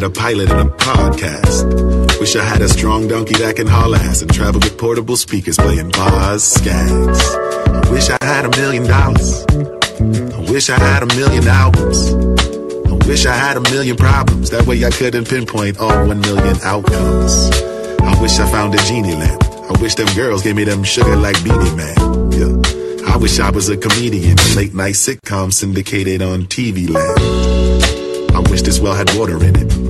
Had a pilot and a podcast. Wish I had a strong donkey that can haul ass and travel with portable speakers playing bars, skags. I wish I had a million dollars. I wish I had a million albums. I wish I had a million problems. That way I couldn't pinpoint all one million outcomes. I wish I found a genie lamp. I wish them girls gave me them sugar like Beenie Man. Yeah. I wish I was a comedian, a late night sitcom syndicated on TV land. I wish this well had water in it.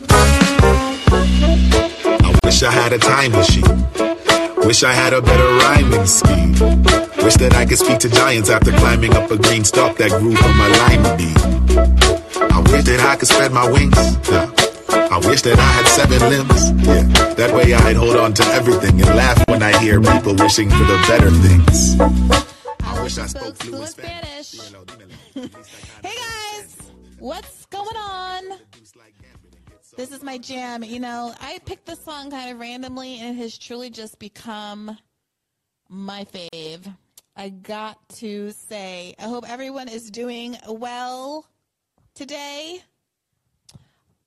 I wish I had a time machine. Wish I had a better rhyming scheme. Wish that I could speak to giants after climbing up a green stalk that grew from my lima bean. I wish that I could spread my wings. Yeah. I wish that I had seven limbs. Yeah. That way I'd hold on to everything and laugh when I hear people wishing for the better things. I wish I spoke fluent. Spanish. hey guys, what's going on? This is my jam. You know, I picked this song kind of randomly and it has truly just become my fave. I got to say, I hope everyone is doing well today.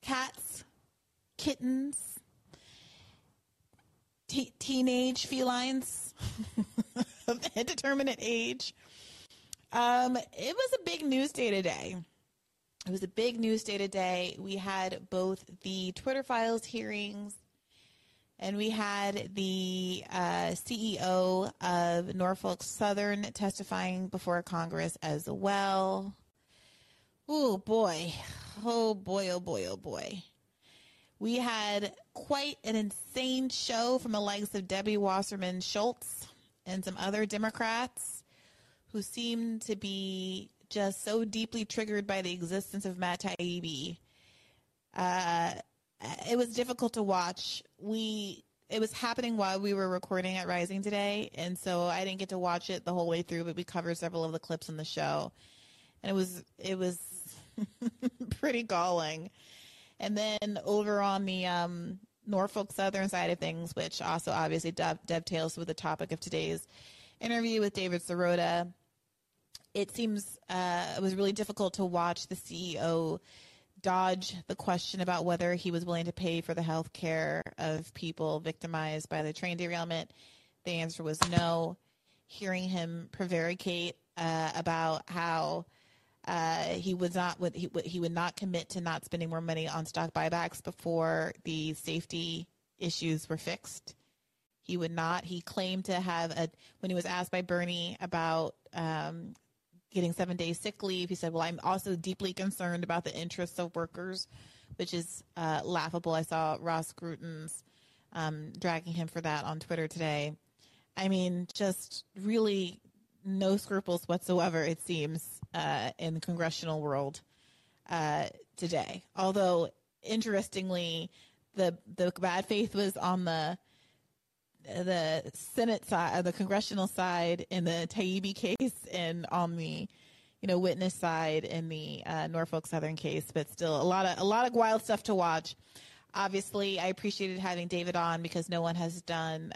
Cats, kittens, te- teenage felines of indeterminate age. Um, it was a big news day today. It was a big news day today. We had both the Twitter files hearings and we had the uh, CEO of Norfolk Southern testifying before Congress as well. Oh boy. Oh boy, oh boy, oh boy. We had quite an insane show from the likes of Debbie Wasserman Schultz and some other Democrats who seemed to be just so deeply triggered by the existence of Matt Taibbi. Uh, it was difficult to watch. We it was happening while we were recording at Rising today, and so I didn't get to watch it the whole way through. But we covered several of the clips in the show, and it was it was pretty galling. And then over on the um, Norfolk Southern side of things, which also obviously dovetails with the topic of today's interview with David Sirota, it seems uh, it was really difficult to watch the CEO dodge the question about whether he was willing to pay for the health care of people victimized by the train derailment. The answer was no. Hearing him prevaricate uh, about how uh, he was not would he, he would not commit to not spending more money on stock buybacks before the safety issues were fixed. He would not. He claimed to have a when he was asked by Bernie about um, getting seven days sick leave. He said, "Well, I'm also deeply concerned about the interests of workers," which is uh, laughable. I saw Ross Grooters um, dragging him for that on Twitter today. I mean, just really no scruples whatsoever. It seems uh, in the congressional world uh, today. Although, interestingly, the the bad faith was on the the Senate side, uh, the congressional side in the Taibbi case, and on the you know witness side in the uh, Norfolk Southern case. But still, a lot of a lot of wild stuff to watch. Obviously, I appreciated having David on because no one has done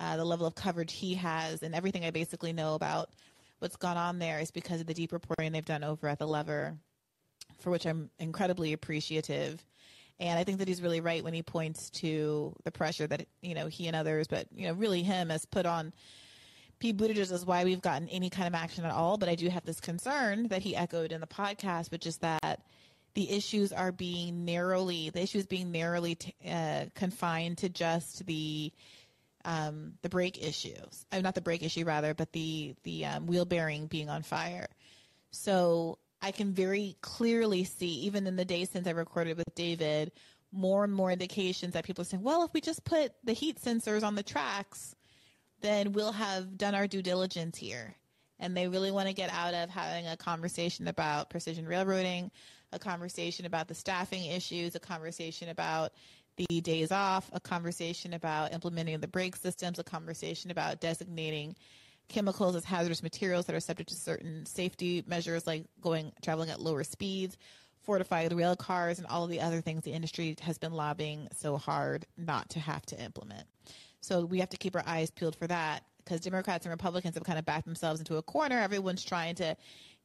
uh, the level of coverage he has, and everything I basically know about what's gone on there is because of the deep reporting they've done over at the Lever, for which I'm incredibly appreciative. And I think that he's really right when he points to the pressure that you know he and others, but you know really him has put on Pete Buttigieg is why we've gotten any kind of action at all. But I do have this concern that he echoed in the podcast, which is that the issues are being narrowly the issues being narrowly t- uh, confined to just the um, the brake issues, uh, not the brake issue rather, but the the um, wheel bearing being on fire. So I can very clearly see, even in the days since I recorded with David, more and more indications that people are saying, well, if we just put the heat sensors on the tracks, then we'll have done our due diligence here. And they really want to get out of having a conversation about precision railroading, a conversation about the staffing issues, a conversation about the days off, a conversation about implementing the brake systems, a conversation about designating chemicals as hazardous materials that are subject to certain safety measures like going traveling at lower speeds, fortified rail cars, and all of the other things the industry has been lobbying so hard not to have to implement. So we have to keep our eyes peeled for that because Democrats and Republicans have kind of backed themselves into a corner. Everyone's trying to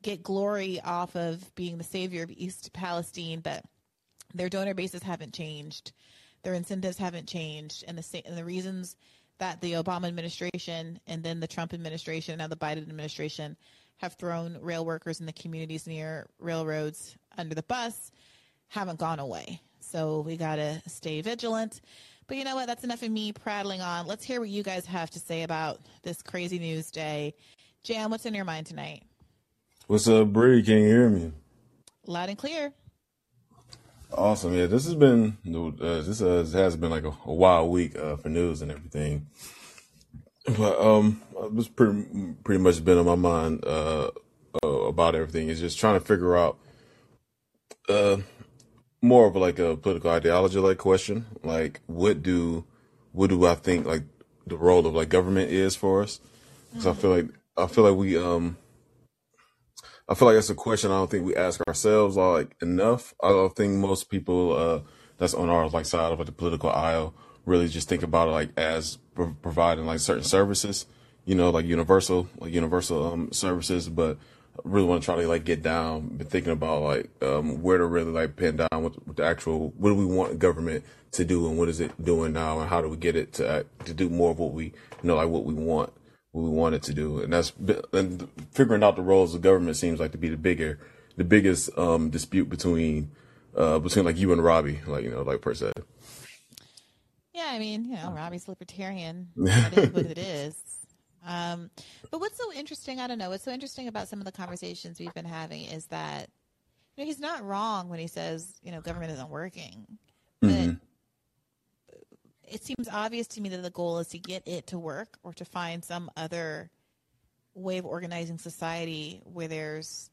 get glory off of being the savior of East Palestine, but their donor bases haven't changed, their incentives haven't changed, and the and the reasons that the Obama administration and then the Trump administration, now the Biden administration, have thrown rail workers in the communities near railroads under the bus haven't gone away. So we got to stay vigilant. But you know what? That's enough of me prattling on. Let's hear what you guys have to say about this crazy news day. Jam, what's in your mind tonight? What's up, Bree? Can you hear me? Loud and clear. Awesome. Yeah, this has been uh, this uh, has been like a, a wild week uh, for news and everything. But um, it's pretty pretty much been on my mind uh, uh, about everything. Is just trying to figure out uh more of like a political ideology like question. Like, what do what do I think like the role of like government is for us? Because I feel like I feel like we um I feel like that's a question I don't think we ask ourselves like enough. I don't think most people uh, that's on our like side of the political aisle really just think about it like as pro- providing like certain services, you know, like universal like universal um, services, but I really want to try to like get down, been thinking about like um, where to really like pin down with, with the actual what do we want government to do and what is it doing now and how do we get it to act, to do more of what we you know like what we want what we wanted to do, and that's and figuring out the roles of government seems like to be the bigger, the biggest um, dispute between uh, between like you and Robbie, like you know, like per se. Yeah, I mean, you know, Robbie's libertarian. That is what it is. Um, but what's so interesting? I don't know. What's so interesting about some of the conversations we've been having is that you know he's not wrong when he says you know government isn't working, but mm-hmm it seems obvious to me that the goal is to get it to work or to find some other way of organizing society where there's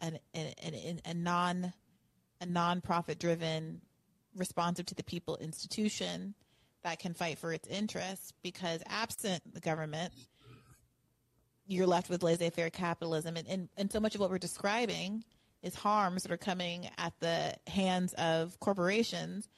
an, an, a non a non-profit driven responsive to the people institution that can fight for its interests because absent the government you're left with laissez-faire capitalism. And, and, and so much of what we're describing is harms that are coming at the hands of corporations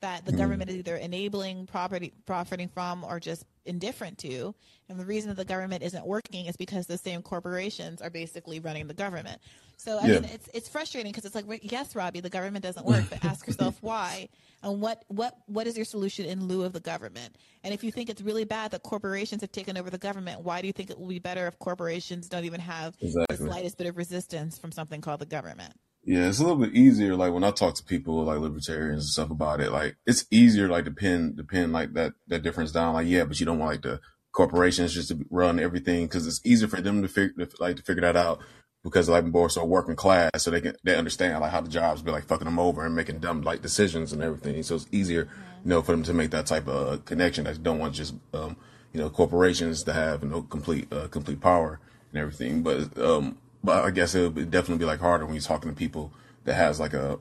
that the mm. government is either enabling property profiting from or just indifferent to. And the reason that the government isn't working is because the same corporations are basically running the government. So I yeah. mean, it's it's frustrating because it's like, yes, Robbie, the government doesn't work, but ask yourself why and what what what is your solution in lieu of the government? And if you think it's really bad that corporations have taken over the government, why do you think it will be better if corporations don't even have exactly. the slightest bit of resistance from something called the government? Yeah, it's a little bit easier. Like when I talk to people like libertarians and stuff about it, like it's easier like to pin to pin like that that difference down. Like yeah, but you don't want like the corporations just to run everything because it's easier for them to figure like to figure that out because like more so working class, so they can they understand like how the jobs be like fucking them over and making dumb like decisions and everything. So it's easier, you know, for them to make that type of uh, connection. That don't want just um, you know corporations to have you know complete uh, complete power and everything. But um, but I guess it would definitely be like harder when you're talking to people that has like a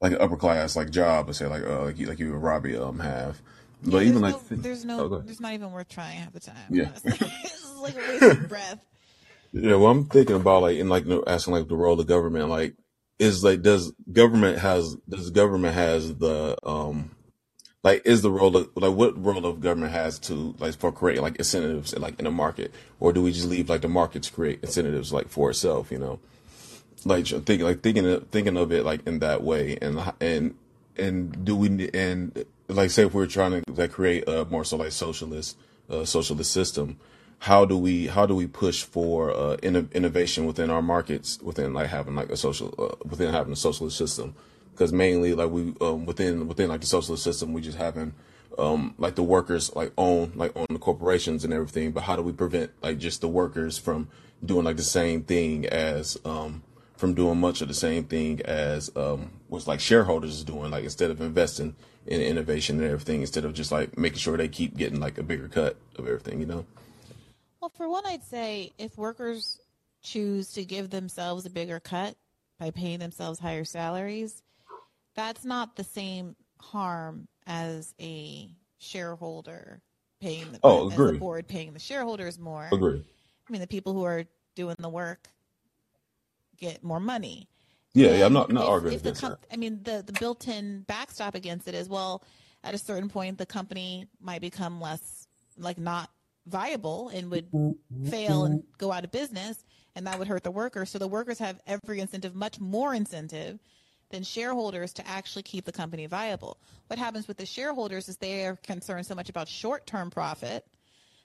like an upper class like job, let's say like uh, like you, like you and Robbie um have. Yeah, but even no, like there's no oh, there's not even worth trying half the time. Yeah, it's like a waste of breath. Yeah, well, I'm thinking about like in like asking like the role of government, like is like does government has does government has the um like is the role of like what role of government has to like for creating like incentives like in a market? Or do we just leave like the market to create incentives like for itself you know? Like thinking like thinking of, thinking of it like in that way. And and and do we and like say if we're trying to like create a more so like socialist uh, socialist system how do we how do we push for uh, in, innovation within our markets within like having like a social uh, within having a socialist system because mainly like we um, within within like the socialist system we just having um, like the workers like own like own the corporations and everything. But how do we prevent like just the workers from doing like the same thing as um, from doing much of the same thing as um, what's like shareholders is doing? Like instead of investing in innovation and everything instead of just like making sure they keep getting like a bigger cut of everything you know? Well for one i'd say if workers choose to give themselves a bigger cut by paying themselves higher salaries, that's not the same harm as a shareholder paying the, Oh, as the agree. board paying the shareholders more. Agree. I mean, the people who are doing the work get more money. Yeah, yeah. I'm not not if- arguing if the com- that. I mean, the the built-in backstop against it is well, at a certain point, the company might become less like not viable and would fail and go out of business, and that would hurt the workers. So the workers have every incentive, much more incentive than shareholders to actually keep the company viable. What happens with the shareholders is they are concerned so much about short-term profit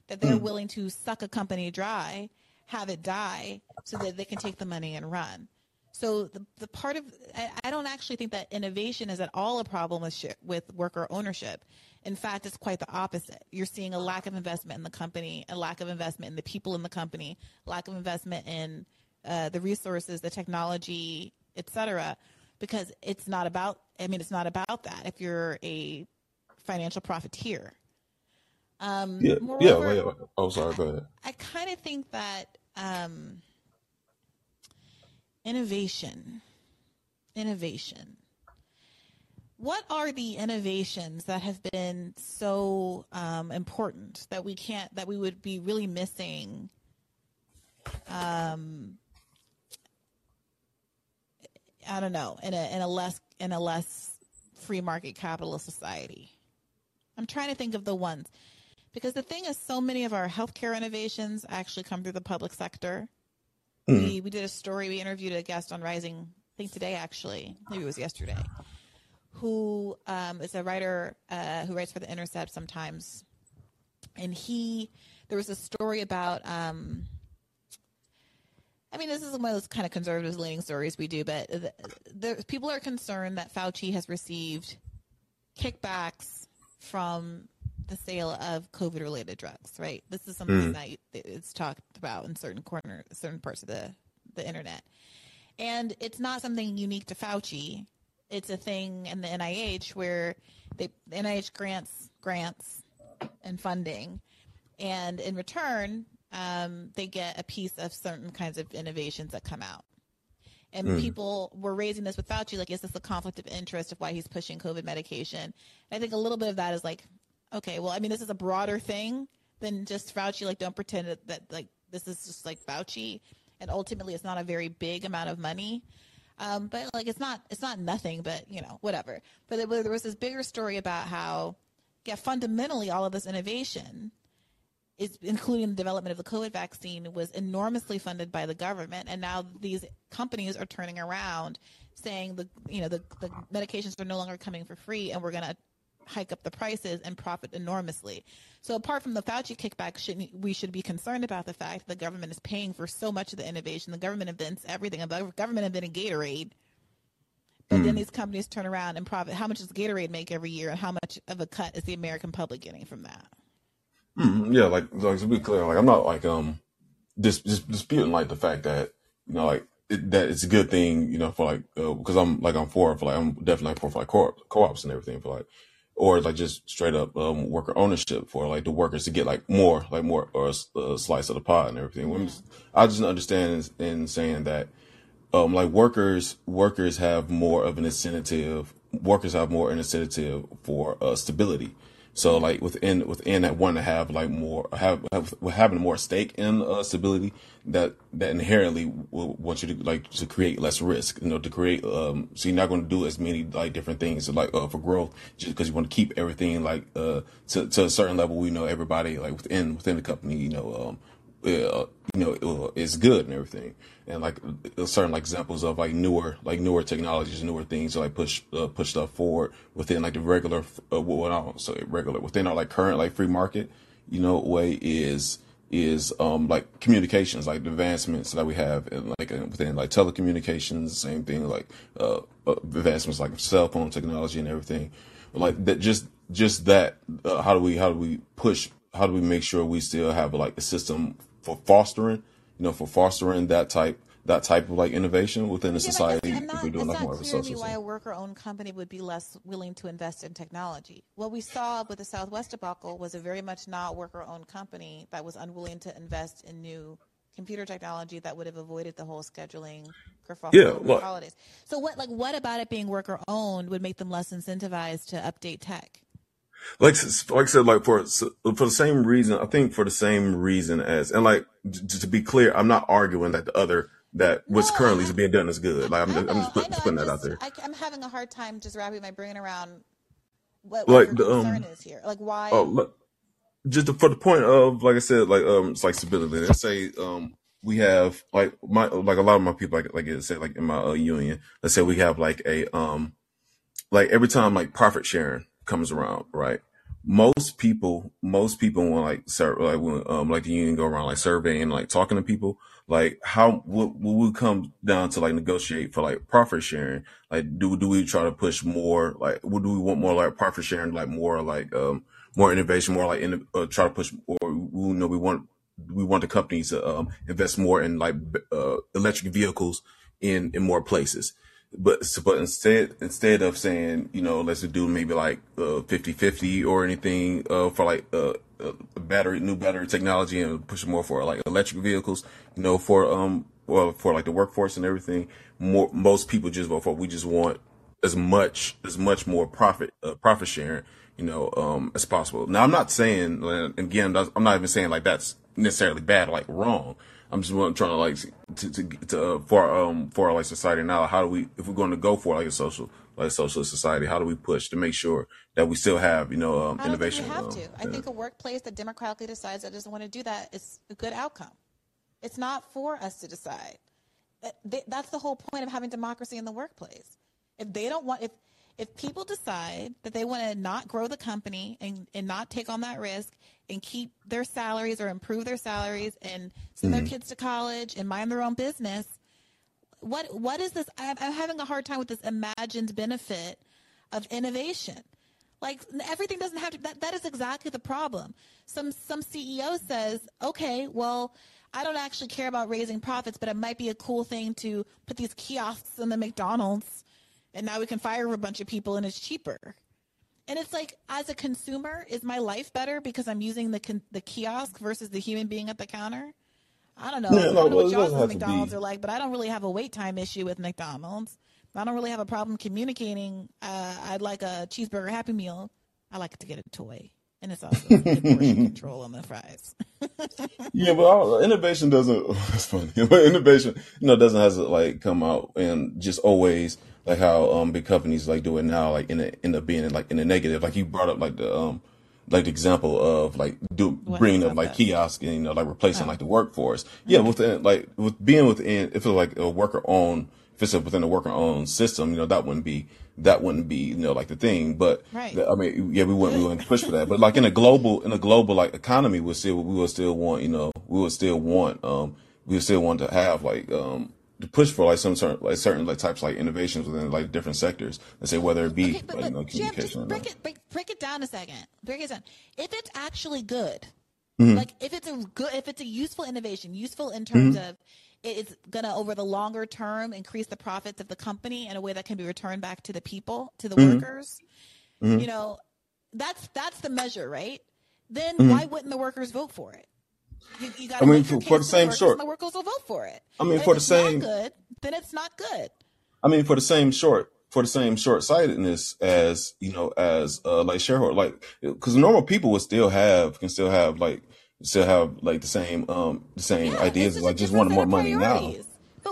that they're willing to suck a company dry, have it die, so that they can take the money and run. So the, the part of I, I don't actually think that innovation is at all a problem with share, with worker ownership. In fact, it's quite the opposite. You're seeing a lack of investment in the company, a lack of investment in the people in the company, lack of investment in uh, the resources, the technology, et cetera, because it's not about. I mean, it's not about that. If you're a financial profiteer, um, Yeah, yeah. moreover, Wait, wait. Oh, sorry. Go ahead. I kind of think that um, innovation, innovation. What are the innovations that have been so um, important that we can't, that we would be really missing? Um, I don't know, in a in a less in a less free market capitalist society. I'm trying to think of the ones because the thing is, so many of our healthcare innovations actually come through the public sector. We we did a story. We interviewed a guest on Rising. I think today, actually, maybe it was yesterday. Who um, is a writer uh, who writes for the Intercept sometimes, and he there was a story about. Um, I mean, this is one of those kind of conservative leaning stories we do, but the, the, people are concerned that Fauci has received kickbacks from the sale of COVID related drugs, right? This is something hmm. that it's talked about in certain corner, certain parts of the, the internet. And it's not something unique to Fauci. It's a thing in the NIH where they, the NIH grants grants and funding, and in return, um, they get a piece of certain kinds of innovations that come out. And people were raising this with Fauci, like, is this a conflict of interest of why he's pushing COVID medication? And I think a little bit of that is like, okay, well, I mean, this is a broader thing than just Fauci. Like, don't pretend that, that like this is just like Fauci, and ultimately, it's not a very big amount of money. Um, but like, it's not it's not nothing, but you know, whatever. But there, there was this bigger story about how, yeah, fundamentally, all of this innovation is including the development of the COVID vaccine was enormously funded by the government, and now these companies are turning around saying the you know the, the medications are no longer coming for free, and we're going to hike up the prices and profit enormously. So apart from the Fauci kickback, shouldn't we should be concerned about the fact that the government is paying for so much of the innovation. The government invents everything. The government invented Gatorade. But then mm. these companies turn around and profit. How much does Gatorade make every year, and how much of a cut is the American public getting from that? Mhm, Yeah, like, like to be clear, like I'm not like um dis, dis, disputing like the fact that you know like it, that it's a good thing you know for like uh, because I'm like I'm for for like I'm definitely for, for like co- co-ops and everything for like or like just straight up um worker ownership for like the workers to get like more like more or a slice of the pie and everything. I'm just- I just understand in, in saying that um like workers workers have more of an incentive workers have more an incentive for uh stability so like within within that one to have like more have, have having more stake in uh, stability that that inherently will want you to like to create less risk you know to create um so you're not going to do as many like different things like uh, for growth just because you want to keep everything like uh to, to a certain level we know everybody like within within the company you know um uh, you know uh, is good and everything. And like uh, certain like examples of like newer like newer technologies newer things to like push uh, push stuff forward within like the regular uh, what I don't say regular within our like current like free market you know way is is um like communications like advancements that we have in like uh, within like telecommunications same thing like uh advancements like cell phone technology and everything. Like that just just that uh, how do we how do we push how do we make sure we still have like a system for fostering you know for fostering that type that type of like innovation within the Yeah, society if not, we're doing it's like more of a clear to me social why a worker-owned company would be less willing to invest in technology. What we saw with the Southwest debacle was a very much not worker-owned company that was unwilling to invest in new computer technology that would have avoided the whole scheduling kerfuffle Yeah, look, holidays. So what like what about it being worker owned would make them less incentivized to update tech? Like like I said, like for for the same reason, I think for the same reason as and like j- to be clear, I'm not arguing that the other that what's No, currently I is being done is good. Like I'm just, I'm just, put, just putting I'm that out there. I, I'm having a hard time just wrapping my brain around what, what Like the concern um is here. Like why oh look, just for the point of like I said, like um it's like stability. Let's say um we have like my like a lot of my people like like I said like in my uh, union. Let's say we have like a um like every time like profit sharing comes around, right? Most people, most people want like serve like when um like the union go around like surveying, like talking to people, like how what would come down to like negotiate for like profit sharing? Like do do we try to push more like what do we want more like profit sharing, like more like um more innovation, more like in uh, try to push or we know we want we want the companies to um invest more in like uh electric vehicles in in more places but but instead instead of saying you know let's do maybe like uh 50 50 or anything uh for like uh, uh battery new battery technology and push more for like electric vehicles you know for um well for like the workforce and everything more most people just vote for we just want as much as much more profit uh, profit sharing you know um as possible. Now i'm not saying again i'm not even saying like that's necessarily bad like wrong i'm just trying to like to to, to uh, for um for like society now how do we if we're going to go for like a social like a socialist society how do we push to make sure that we still have you know um I don't think innovation you have um, to. I think a workplace that democratically decides that doesn't want to do that is a good outcome. It's not for us to decide. That's the whole point of having democracy in the workplace. If they don't want, if if people decide that they want to not grow the company and, and not take on that risk and keep their salaries or improve their salaries and send their mm-hmm. kids to college and mind their own business, what what is this? I'm, I'm having a hard time with this imagined benefit of innovation. Like everything doesn't have to. That, that is exactly the problem. Some some CEO says, okay, well, I don't actually care about raising profits, but it might be a cool thing to put these kiosks in the McDonald's, and now we can fire a bunch of people and it's cheaper. And it's like, as a consumer, is my life better because I'm using the con- the kiosk versus the human being at the counter? I don't know. Yeah, I no, don't know well, what y'all's to McDonald's are like, but I don't really have a wait time issue with McDonald's. I don't really have a problem communicating. Uh, I'd like a cheeseburger Happy Meal. I like to get a toy, and it's also portion control on the fries. Yeah, but all, innovation doesn't. That's funny. But innovation, you know, doesn't have to like come out and just always like how um big companies like do it now, like in a, end up being like in the negative. Like you brought up like the um like the example of like do What bringing up that? like kiosk and you know like replacing Oh. like the workforce. Yeah, within like with being within if it's like a worker owned if it's within a worker owned system, you know that wouldn't be that wouldn't be you know like the thing. But Right. I mean, yeah, we wouldn't we wouldn't push for that. But like in a global in a global like economy, we'll still we would still want you know we would still want um we would still want to have like um to push for like some certain like certain like types like innovations within like different sectors. Let's say whether it be Okay, but, like, you know but Jim, communication. just break not. it, break, break it down a second. Break it down. If it's actually good, Mm-hmm. like if it's a good, if it's a useful innovation, useful in terms of it's gonna over the longer term increase the profits of the company in a way that can be returned back to the people, to the Mm-hmm. workers. You know, that's that's the measure, right? Then why wouldn't the workers vote for it? You, you. I mean, for- for the same workers, short- the workers will vote for it. I mean, And for the same- good, then it's not good. I mean, for the same short, for the same short sightedness as you know, as uh, like shareholder, like because normal people would still have can still have like still have like the same um the same Yeah, ideas a like just wanting more money now.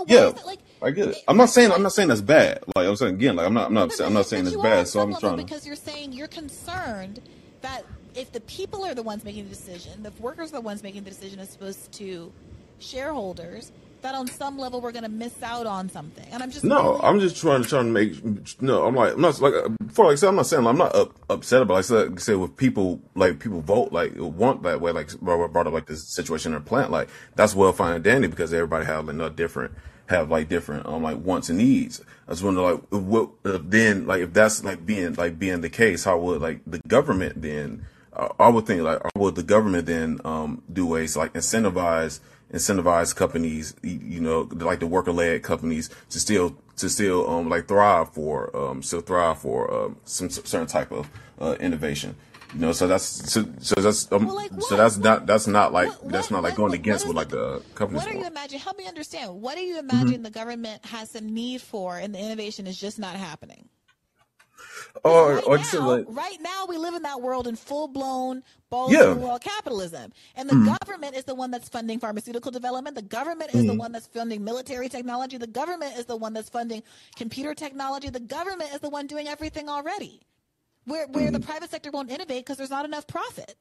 Yeah, it like I get it. I'm not saying I'm not saying that's bad. Like I'm saying again, like I'm not I'm not saying, I'm not saying it's bad. So I'm trying to. because you're saying you're concerned that if the people are the ones making the decision, the workers are the ones making the decision as opposed to shareholders, that on some level we're going to miss out on something. And I'm just No, I'm just trying to trying to make. No, I'm like I'm not like before. Like I said, I'm not saying I'm not up, upset about. Like I said, with people like people vote like want that way. Like Robert brought up like this situation in a plant. Like that's well fine and dandy because everybody have like no different have like different um like wants and needs. I just wonder like what uh, then like if that's like being like being the case, how would like the government then? I would think like would the government then um do ways like incentivize incentivize companies, you know, like the worker led companies to still to still um like thrive for um still thrive for um some certain type of uh, innovation. You know, so that's so, so that's um, Well, like so that's not that's not like What, that's not like what, going against what like the, the companies what are you imagine? Help me understand. What do you Mm-hmm. imagine the government has some need for and the innovation is just not happening? Or right or now, like right now we live in that world in full blown balls to yeah. the wall capitalism. And the Mm, government is the one that's funding pharmaceutical development. The government is the mm, one that's funding military technology. The government is the one that's funding computer technology. The government is the one doing everything already. Where where the mm, private sector won't innovate because there's not enough profit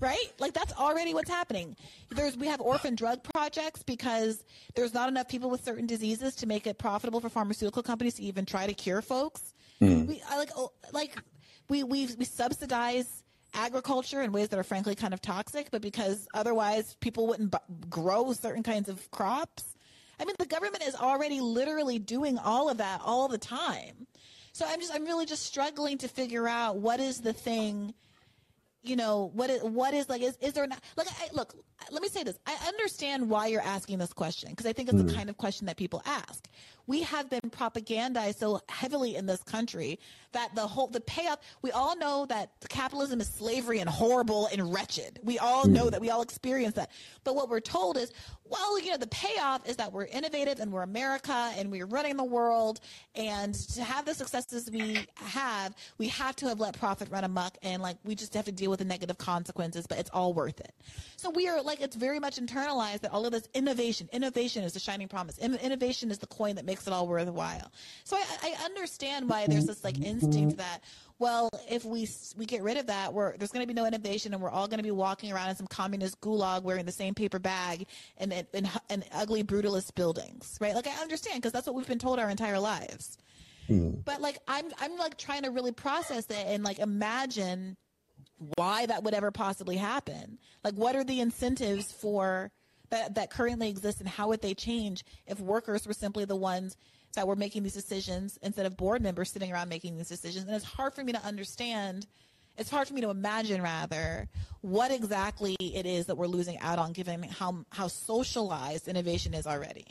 right? Like that's already what's happening. There's we have orphan drug projects because there's not enough people with certain diseases to make it profitable for pharmaceutical companies to even try to cure folks. Mm, We I like oh, like we we we subsidize agriculture in ways that are frankly kind of toxic, but because otherwise people wouldn't bu- grow certain kinds of crops. I mean, the government is already literally doing all of that all the time. So I'm just I'm really just struggling to figure out what is the thing you know what is what is like is, is there not like I, look let me say this i understand why you're asking this question because i think it's the mm, kind of question that people ask we have been propagandized so heavily in this country that the whole the payoff we all know that capitalism is slavery and horrible and wretched. We all know mm, that. We all experience that. But what we're told is well you know the payoff is that we're innovative and we're america and we're running the world. And to have the successes we have we have to have let profit run amok. And like we just have to deal with the negative consequences but it's all worth it. So we are like it's very much internalized that all of this innovation innovation is the shining promise. In- innovation is the coin that makes it all worthwhile. So i, I understand why there's this like instinct that well if we we get rid of that we're there's going to be no innovation and we're all going to be walking around in some communist gulag wearing the same paper bag and in ugly brutalist buildings right? Like i understand because that's what we've been told our entire lives. Mm, but like i'm i'm like trying to really process it and like imagine why that would ever possibly happen. Like, what are the incentives for that that currently exist, and how would they change if workers were simply the ones that were making these decisions instead of board members sitting around making these decisions? And it's hard for me to understand. It's hard for me to imagine, rather, what exactly it is that we're losing out on, given how how socialized innovation is already.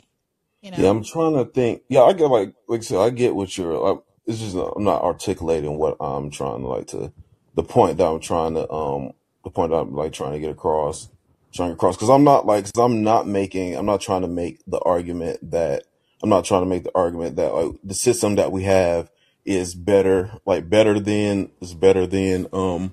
You Yeah, know? I'm trying to think. Yeah, I get like like I said, I get what you're. Like, it's just not, I'm not articulating what I'm trying to like to the point that I'm trying to um the point I'm like trying to get across, trying to across because I'm not like because I'm not making I'm not trying to make the argument that I'm not trying to make the argument that like the system that we have is better like better than is better than um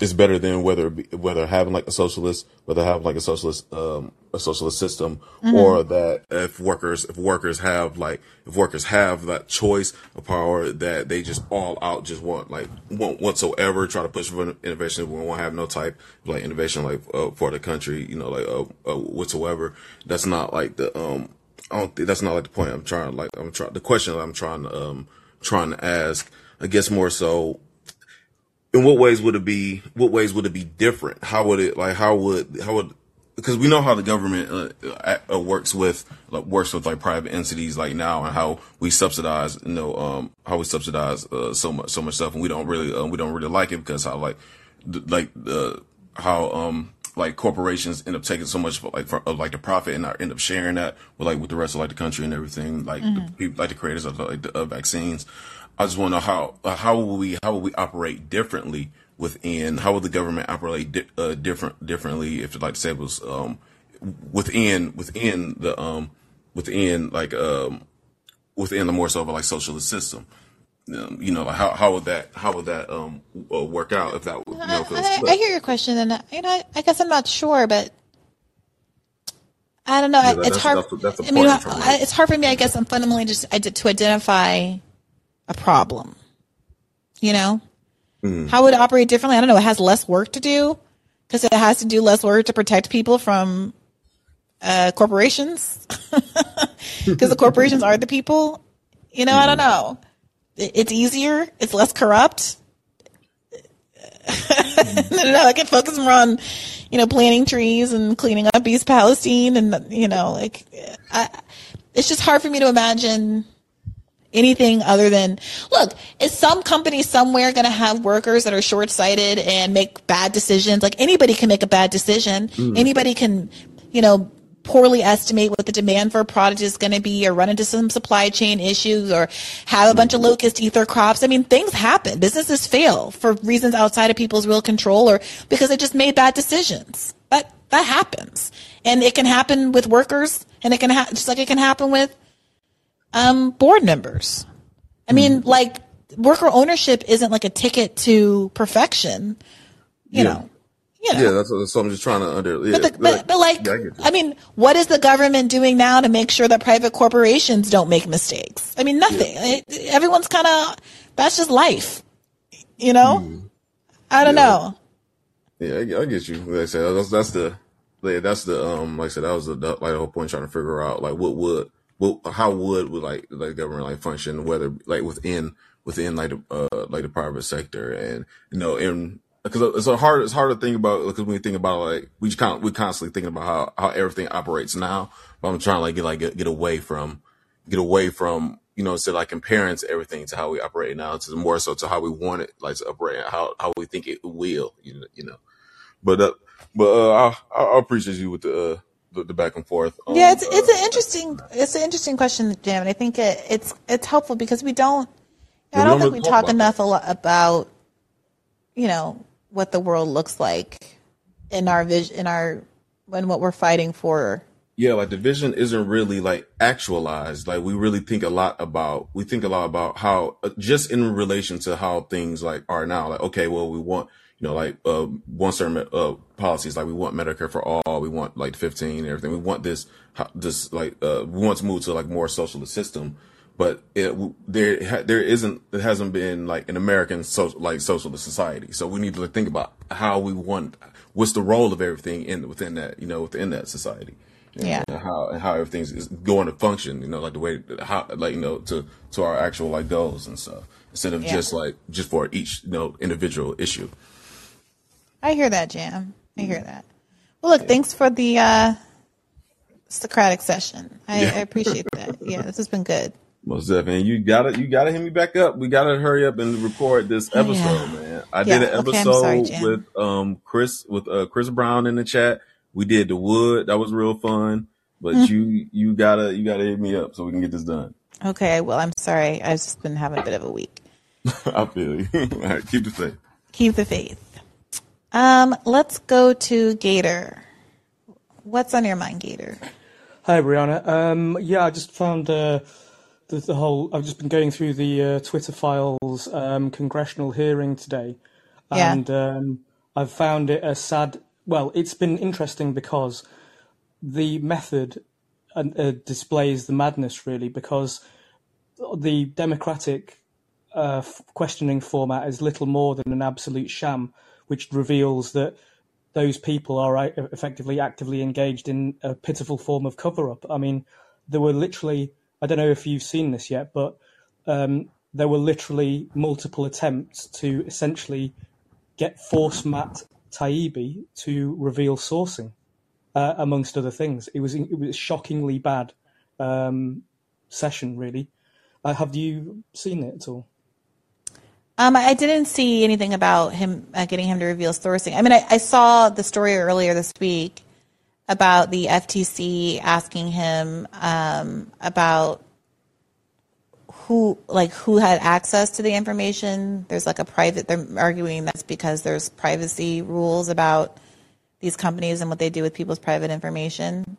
it's better than whether be, whether having like a socialist, whether having like a socialist um a socialist system, or that if workers if workers have like if workers have that choice of power that they just all out just want like want whatsoever try to push for innovation, we won't have no type of, like innovation like uh, for the country, you know, like uh, uh whatsoever. That's not like the um I don't think that's not like the point I'm trying like I'm trying the question that I'm trying to um trying to ask. I guess more so in what ways would it be what ways would it be different? How would it like how would how would because we know how the government uh, uh, works with like works with like private entities like now and how we subsidize you know um how we subsidize uh, so much so much stuff and we don't really uh, we don't really like it because how like th- like the how um like corporations end up taking so much like for, of like the profit and not end up sharing that with like with the rest of like the country and everything like the people like the creators of like the of vaccines I just want to know how uh, how will we how will we operate differently within how will the government operate di- uh, different differently if like to say it was um within within the um within like um within the more so of like socialist system um, you know like how how would that how would that um uh, work out if that would you know was I, I hear your question, and you know, I guess I'm not sure, but I don't know. yeah It's hard. that's that's I mean, I'm trying to I- make it's hard for me. I guess I'm fundamentally just I did to identify a problem. You know, mm, how would it operate differently? I don't know. It has less work to do because it has to do less work to protect people from uh, corporations because the corporations are the people. You know, I don't mm, know. It, it's easier. It's less corrupt. mm, no, no, I can focus more on, you know, planting trees and cleaning up East Palestine, and you know, like, I, it's just hard for me to imagine anything other than look. Is some company somewhere going to have workers that are short sighted and make bad decisions? Like anybody can make a bad decision. mm, Anybody can, you know, poorly estimate what the demand for a product is going to be or run into some supply chain issues or have a bunch of locust ether crops. I mean, things happen. Businesses fail for reasons outside of people's real control or because they just made bad decisions. That, that happens. And it can happen with workers and it can ha- just like it can happen with, um, board members. I mean, mm like worker ownership isn't like a ticket to perfection, you yeah. know. You know. Yeah, that's, that's what I'm just trying to under. Yeah, but, the, but, but, like, yeah, I, I, mean, what is the government doing now to make sure that private corporations don't make mistakes? I mean, nothing. It, everyone's kind of that's just life, you know. Mm. I don't know. Yeah, I, I, get you. Like I said, that's, that's the, like, that's the um, like I said, that was the like the whole point trying to figure out like what would, what how would would like like government like function whether like within within like the uh like the private sector and you know and because it's a hard it's hard to think about because when we think about like we just kind we constantly thinking about how how everything operates now. But I'm trying to like get like get, get away from get away from you know so like comparing to everything to how we operate now to more so to how we want it like to operate how how we think it will you know you know. But uh, but uh, I I appreciate you with the. Uh, the, the back and forth. yeah, it's it's uh, an interesting it's an interesting question, Jim, and I think it, it's it's helpful because we don't. I don't, don't think we talk, enough a lot about, you know, what the world looks like in our vision, in our, when what we're fighting for. Yeah, like the vision isn't really like actualized. Like we really think a lot about, we think a lot about how, uh, just in relation to how things like are now. Like, okay, well, we want, you know, like uh, one certain uh, policies, like we want Medicare for all, we want like 15 and everything. We want this, this like, uh, we want to move to like more socialist system but it, there there isn't it hasn't been like an American social like socialist society. So we need to think about how we want what's the role of everything in within that you know within that society. Yeah. And how and how everything's is going to function. You know, like the way how like you know to to our actual like goals and stuff instead of yeah. just like just for each you know individual issue. I hear that, Jam. I hear that. Well, look, thanks for the uh, Socratic session. I, yeah. I appreciate that. Yeah, this has been good. Most definitely. You gotta you gotta hit me back up. We gotta hurry up and record this oh, episode, yeah. man. I yeah. did an episode okay, sorry, with um Chris with uh Chris Brown in the chat. We did the wood. That was real fun. But mm. you you gotta you gotta hit me up so we can get this done. Okay, well I'm sorry. I've just been having a bit of a week. I feel you. All right, keep the faith. Keep the faith. Um, let's go to Gator. What's on your mind, Gator? Hi, Brianna. Um, yeah, I just found uh the, the whole. I've just been going through the uh, Twitter files um, congressional hearing today, yeah. and um, I've found it a sad. Well, it's been interesting because the method uh, uh displays the madness really because the democratic uh, questioning format is little more than an absolute sham, which reveals that those people are uh, effectively actively engaged in a pitiful form of cover up. I mean, there were literally I don't know if you've seen this yet, but um, there were literally multiple attempts to essentially get force Matt Taibbi to reveal sourcing, uh, amongst other things. It was it was a shockingly bad um, session, really. Uh, have you seen it at all? Um, I didn't see anything about him uh, getting him to reveal sourcing. I mean, I, I, saw the story earlier this week about the FTC asking him um, about who like who had access to the information. There's like a private. They're arguing that's because there's privacy rules about these companies and what they do with people's private information.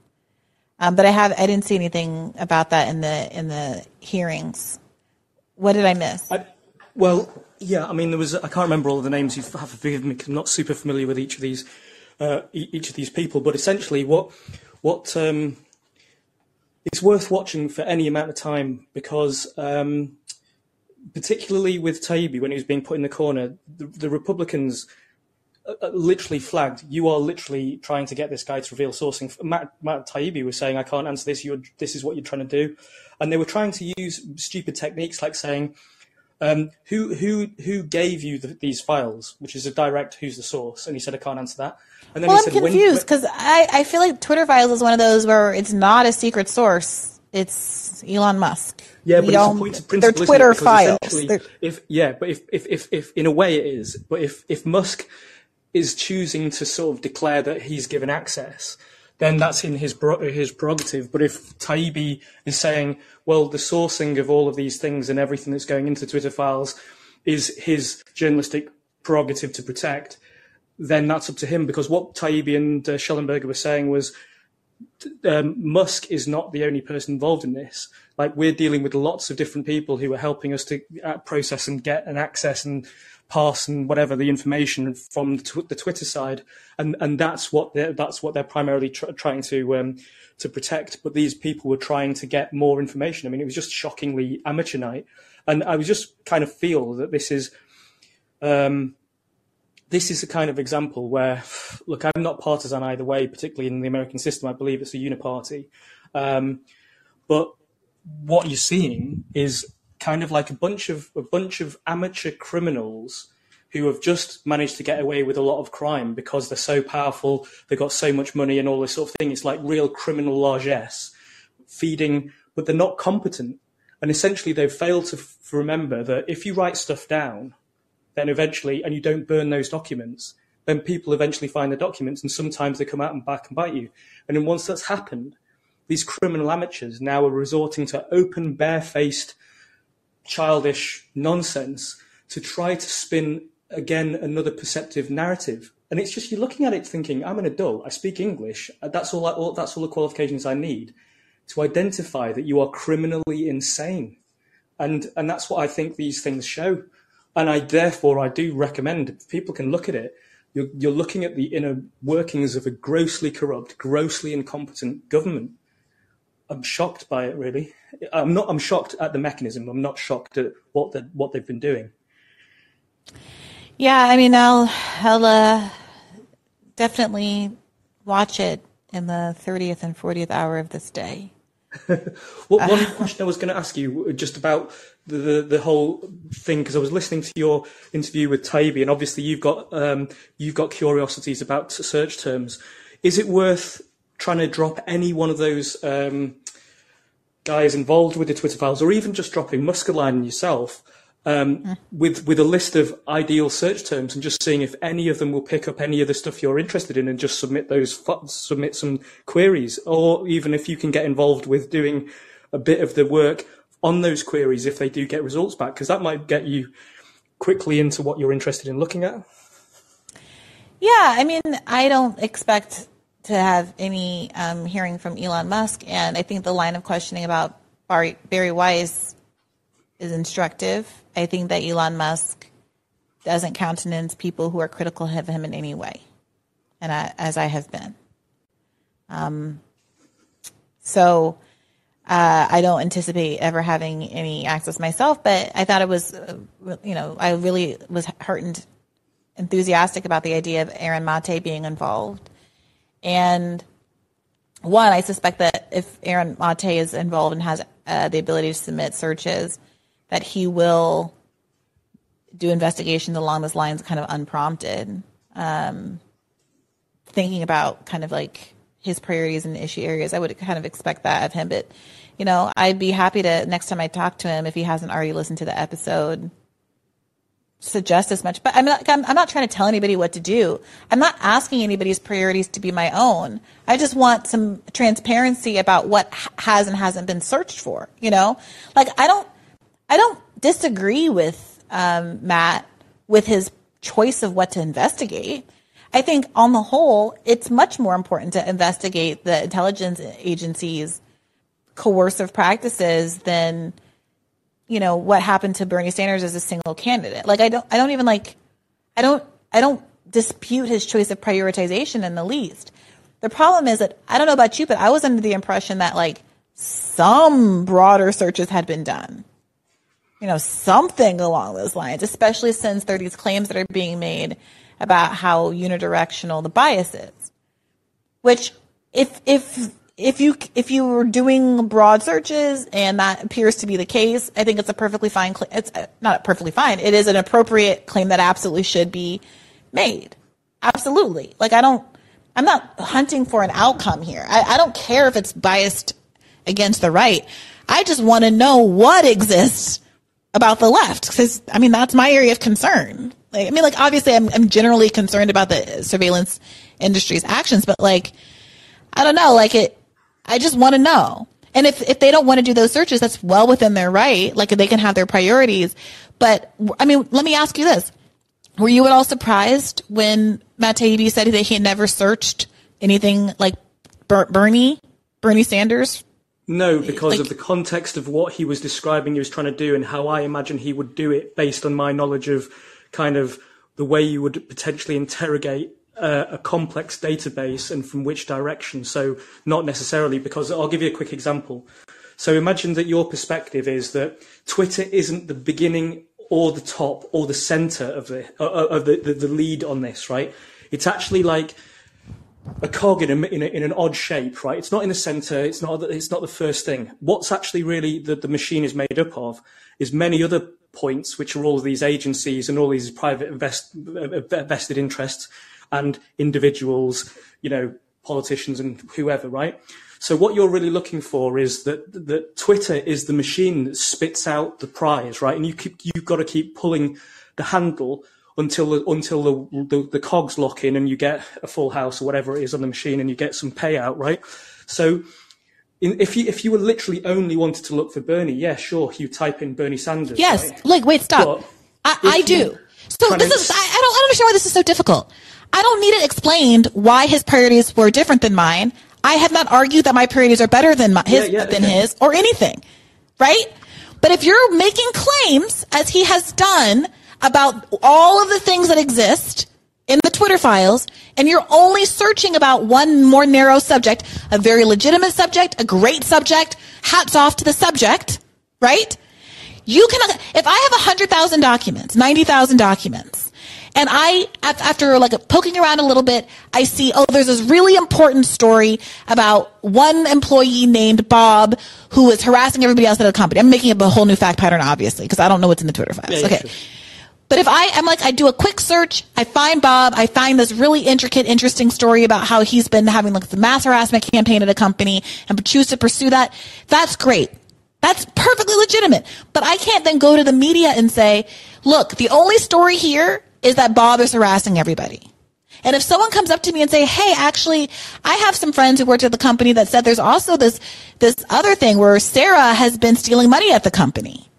Um, but I have I didn't see anything about that in the in the hearings. What did I miss? I, well, yeah, I mean there was I can't remember all the names. You have to forgive me because I'm not super familiar with each of these uh, each of these people. But essentially, what what um, it's worth watching for any amount of time because, um, particularly with Taibbi when he was being put in the corner, the, the Republicans uh, uh, literally flagged, "You are literally trying to get this guy to reveal sourcing." Matt, Matt Taibbi was saying, "I can't answer this. You're, this is what you're trying to do," and they were trying to use stupid techniques like saying. Um, who who who gave you the, these files? Which is a direct who's the source? And he said I can't answer that. And then well, I'm said, confused because I, I feel like Twitter files is one of those where it's not a secret source. It's Elon Musk. Yeah, but it's a point of principle. They're Twitter files. They're... If yeah, but if, if if if in a way it is, but if if Musk is choosing to sort of declare that he's given access, then that's in his his prerogative. But if Taibbi is saying, well, the sourcing of all of these things and everything that's going into Twitter files is his journalistic prerogative to protect, then that's up to him. Because what Taibbi and uh, Shellenberger were saying was, um, Musk is not the only person involved in this. Like we're dealing with lots of different people who are helping us to uh, process and get an access and pass and whatever the information from the, tw- the Twitter side, and and that's what they're that's what they're primarily tr- trying to um, to protect. But these people were trying to get more information. I mean, it was just shockingly amateur night, and I was just kind of feel that this is. Um, this is a kind of example where, look, I'm not partisan either way, particularly in the American system. I believe it's a uniparty. Um, but what you're seeing is kind of like a bunch of a bunch of amateur criminals who have just managed to get away with a lot of crime because they're so powerful, they've got so much money and all this sort of thing. It's like real criminal largesse feeding, but they're not competent. And essentially, they've failed to f- remember that if you write stuff down, then eventually, and you don't burn those documents, then people eventually find the documents, and sometimes they come out and back and bite you. And then once that's happened, these criminal amateurs now are resorting to open, barefaced childish nonsense to try to spin again another perceptive narrative. And it's just you're looking at it thinking, I'm an adult, I speak English, that's all, I, all that's all the qualifications I need to identify that you are criminally insane. And and that's what I think these things show. And I therefore I do recommend people can look at it. You're, you're looking at the inner workings of a grossly corrupt, grossly incompetent government I'm shocked by it. Really, I'm not. I'm shocked at the mechanism. I'm not shocked at what the, what they've been doing. Yeah, I mean, I'll I'll uh, definitely watch it in the 30th and 40th hour of this day. well, one question I was going to ask you just about the the, the whole thing because I was listening to your interview with Taibbi, and obviously you've got um, you've got curiosities about search terms. Is it worth trying to drop any one of those um, guys involved with the Twitter files, or even just dropping Musk a line yourself um, mm. with with a list of ideal search terms and just seeing if any of them will pick up any of the stuff you're interested in and just submit those submit some queries, or even if you can get involved with doing a bit of the work on those queries if they do get results back, because that might get you quickly into what you're interested in looking at. Yeah, I mean, I don't expect to have any um, hearing from Elon Musk. And I think the line of questioning about Barry, Bari Weiss is instructive. I think that Elon Musk doesn't countenance people who are critical of him in any way, and I, as I have been. Um, so uh, I don't anticipate ever having any access myself, but I thought it was, uh, you know, I really was heartened, enthusiastic about the idea of Aaron Mate being involved and one, I suspect that if Aaron Mate is involved and has uh, the ability to submit searches, that he will do investigations along those lines kind of unprompted. Um, thinking about kind of like his priorities and issue areas, I would kind of expect that of him. But, you know, I'd be happy to, next time I talk to him, if he hasn't already listened to the episode, suggest as much, but I'm not, I'm, I'm, not trying to tell anybody what to do. I'm not asking anybody's priorities to be my own. I just want some transparency about what has and hasn't been searched for, you know? Like, I don't, I don't disagree with, um, Matt with his choice of what to investigate. I think on the whole, it's much more important to investigate the intelligence agencies' coercive practices than you know, what happened to Bernie Sanders as a single candidate. Like I don't I don't even like I don't I don't dispute his choice of prioritization in the least. The problem is that I don't know about you, but I was under the impression that like some broader searches had been done. You know, something along those lines, especially since there are these claims that are being made about how unidirectional the bias is. Which if if if you if you were doing broad searches and that appears to be the case, I think it's a perfectly fine. Cl- it's uh, not perfectly fine. It is an appropriate claim that absolutely should be made. Absolutely. Like I don't. I'm not hunting for an outcome here. I, I don't care if it's biased against the right. I just want to know what exists about the left because I mean that's my area of concern. Like I mean, like obviously I'm I'm generally concerned about the surveillance industry's actions, but like I don't know. Like it, I just want to know. And if, if they don't want to do those searches, that's well within their right. Like they can have their priorities. But I mean, let me ask you this. Were you at all surprised when Matt Taibbi said that he had never searched anything like Bernie, Bernie Sanders? No, because like, of the context of what he was describing he was trying to do and how I imagine he would do it based on my knowledge of kind of the way you would potentially interrogate uh, a complex database and from which direction. So not necessarily because I'll give you a quick example. So imagine that your perspective is that Twitter isn't the beginning or the top or the center of the uh, uh, of the, the, the lead on this, right? It's actually like a cog in, a, in, a, in, an odd shape, right? It's not in the center. It's not. It's not the first thing. What's actually really the, the machine is made up of is many other points, which are all these agencies and all these private invest, vested interests and individuals, you know, politicians and whoever, right? So what you're really looking for is that that Twitter is the machine that spits out the prize, right? And you keep, you've got to keep pulling the handle until until the, the, the cogs lock in and you get a full house or whatever it is on the machine and you get some payout, right? So in, if you if you were literally only wanted to look for Bernie, yeah, sure, you type in Bernie Sanders. Yes, right? like wait, stop. I, I do. So this is I, I don't I don't understand why this is so difficult. I don't need it explained why his priorities were different than mine. I have not argued that my priorities are better than my, his yeah, yeah, than okay. his or anything, right? But if you're making claims, as he has done, about all of the things that exist in the Twitter files, and you're only searching about one more narrow subject, a very legitimate subject, a great subject, hats off to the subject, right? You can, if I have 100,000 documents, 90,000 documents, and I, after like poking around a little bit, I see, oh, there's this really important story about one employee named Bob who was harassing everybody else at a company. I'm making up a whole new fact pattern, obviously, because I don't know what's in the Twitter files. Yeah, okay. Sure. But if I, I'm like, I do a quick search, I find Bob, I find this really intricate, interesting story about how he's been having like the mass harassment campaign at a company and choose to pursue that. That's great. That's perfectly legitimate. But I can't then go to the media and say, look, the only story here is that Bob is harassing everybody. And if someone comes up to me and say, "Hey, actually, I have some friends who worked at the company that said there's also this this other thing where Sarah has been stealing money at the company,"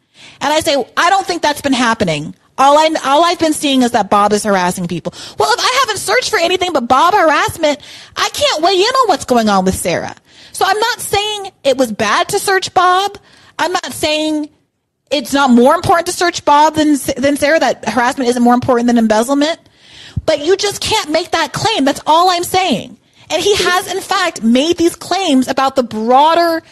and I say, "I don't think that's been happening. All I all I've been seeing is that Bob is harassing people." Well, if I haven't searched for anything but Bob harassment, I can't weigh in on what's going on with Sarah. So I'm not saying it was bad to search Bob. I'm not saying it's not more important to search Bob than, than Sarah, that harassment isn't more important than embezzlement. But you just can't make that claim. That's all I'm saying. And he has, in fact, made these claims about the broader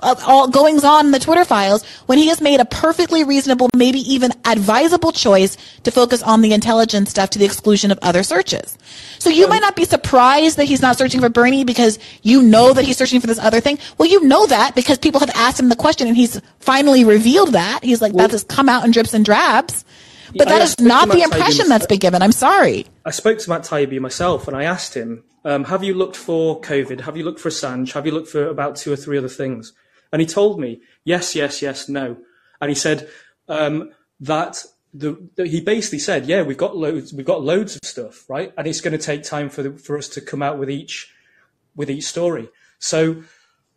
of all goings on in the Twitter files when he has made a perfectly reasonable, maybe even advisable choice to focus on the intelligence stuff to the exclusion of other searches. So you might not be surprised that he's not searching for Bernie because you know that he's searching for this other thing. Well, you know that because people have asked him the question and he's finally revealed that. He's like, well, that has come out in drips and drabs. But that is not the impression that's been given. I'm sorry. I spoke to Matt Taibbi myself and I asked him, um, have you looked for COVID? Have you looked for Assange? Have you looked for about two or three other things? And he told me, yes, yes, yes, no. And he said um, that the, he basically said, yeah, we've got loads, we've got loads of stuff, right? And it's going to take time for the, for us to come out with each with each story. So,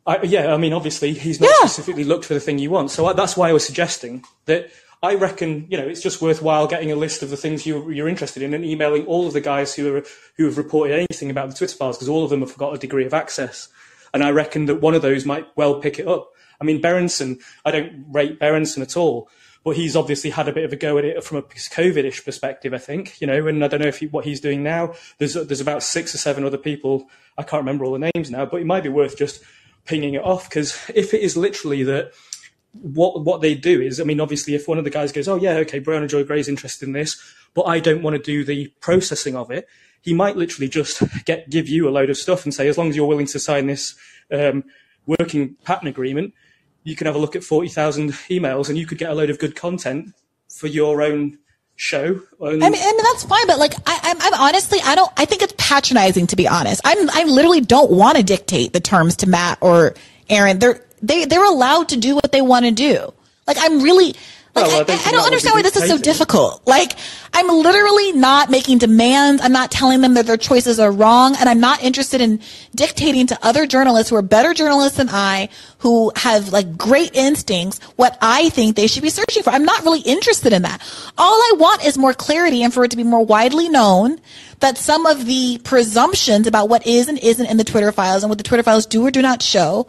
I, yeah, I mean, obviously he's not yeah. specifically looked for the thing you want. So I, that's why I was suggesting that I reckon, you know, it's just worthwhile getting a list of the things you, you're interested in and emailing all of the guys who are, who have reported anything about the Twitter files because all of them have got a degree of access. And I reckon that one of those might well pick it up. I mean, Berenson, I don't rate Berenson at all, but he's obviously had a bit of a go at it from a COVID-ish perspective, I think, you know, and I don't know if he, what he's doing now. There's, there's about six or seven other people. I can't remember all the names now, but it might be worth just pinging it off because if it is literally that what what they do is, I mean, obviously, if one of the guys goes, "Oh yeah, okay, Briahna Joy Gray's interested in this, but I don't want to do the processing of it," he might literally just get give you a load of stuff and say, as long as you're willing to sign this um, working pattern agreement, you can have a look at 40,000 emails and you could get a load of good content for your own show. I, mean, I mean, that's fine, but like, I, I'm, I'm honestly, I don't, I think it's patronizing to be honest. I'm, I literally don't want to dictate the terms to Matt or Aaron. They're, they, they're allowed to do what they want to do. Like, I'm really, Like, well, I I, I don't understand why this is so difficult. Like, I'm literally not making demands. I'm not telling them that their choices are wrong. And I'm not interested in dictating to other journalists who are better journalists than I, who have like great instincts, what I think they should be searching for. I'm not really interested in that. All I want is more clarity and for it to be more widely known that some of the presumptions about what is and isn't in the Twitter files and what the Twitter files do or do not show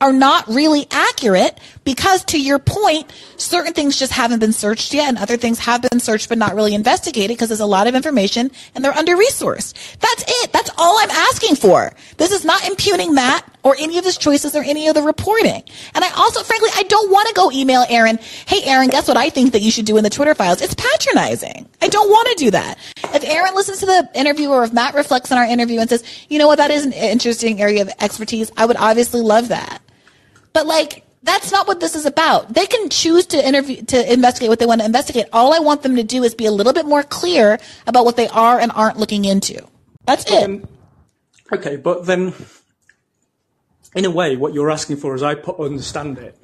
are not really accurate because to your point, certain things just haven't been searched yet and other things have been searched but not really investigated because there's a lot of information and they're under resourced. That's it. That's all I'm asking for. This is not impugning Matt or any of his choices or any of the reporting. And I also, frankly, I don't want to go email Aaron, hey Aaron, guess what I think that you should do in the Twitter files? It's patronizing. I don't want to do that. If Aaron listens to the interview or if Matt reflects on our interview and says, you know what, that is an interesting area of expertise, I would obviously love that. But like, that's not what this is about. They can choose to interview, to investigate what they want to investigate. All I want them to do is be a little bit more clear about what they are and aren't looking into. That's it. Um, okay, but then, in a way, what you're asking for, as I pu- understand it,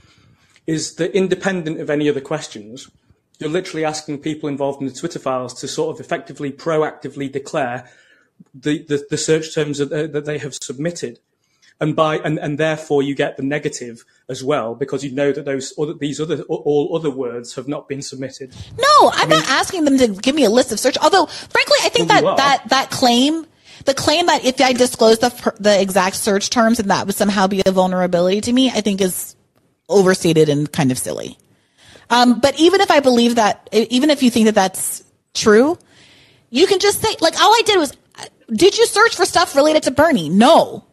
is that independent of any other questions, you're literally asking people involved in the Twitter files to sort of effectively, proactively declare the, the, the search terms that, they- that they have submitted. And by and, and therefore you get the negative as well because you know that those other, these other all other words have not been submitted. No, I'm not asking them to give me a list of search. Although, frankly, I think Well, that, that, that claim, the claim that if I disclose the, the exact search terms and that would somehow be a vulnerability to me, I think is overstated and kind of silly. Um, but even if I believe that, even if you think that that's true, you can just say, like, all I did was, uh, did you search for stuff related to Bernie? No.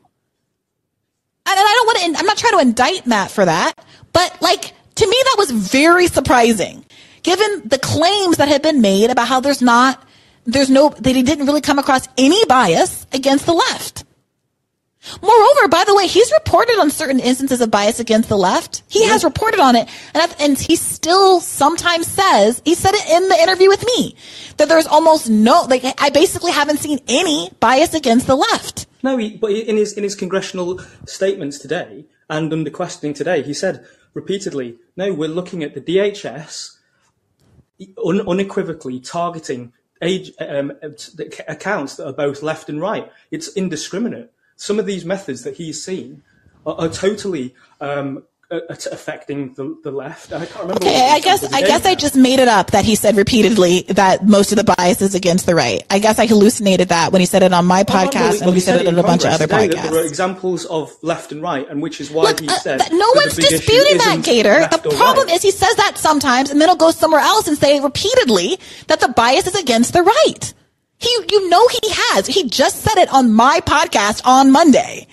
And I don't want to, I'm not trying to indict Matt for that, but like, to me, that was very surprising given the claims that had been made about how there's not, there's no, that he didn't really come across any bias against the left. Moreover, by the way, he's reported on certain instances of bias against the left. He has reported on it, and, and he still sometimes says he said it in the interview with me that there's almost no, like I basically haven't seen any bias against the left. No, he, but in his in his congressional statements today and under questioning today, he said repeatedly, "No, we're looking at the DHS un, unequivocally targeting age um, accounts that are both left and right. It's indiscriminate. Some of these methods that he's seen are, are totally." Um, affecting the, the left. I can't remember. Okay, I guess I guess I just made it up that he said repeatedly that most of the bias is against the right. I guess I hallucinated that when he said it on my podcast well, and we he said it on a bunch of other that There are podcasts. examples of left and right, and which is why Look, he uh, said th- no one's disputing that, Gator. The problem right. is he says that sometimes, and then he'll go somewhere else and say repeatedly that the bias is against the right. He, you know, he has. He just said it on my podcast on Monday.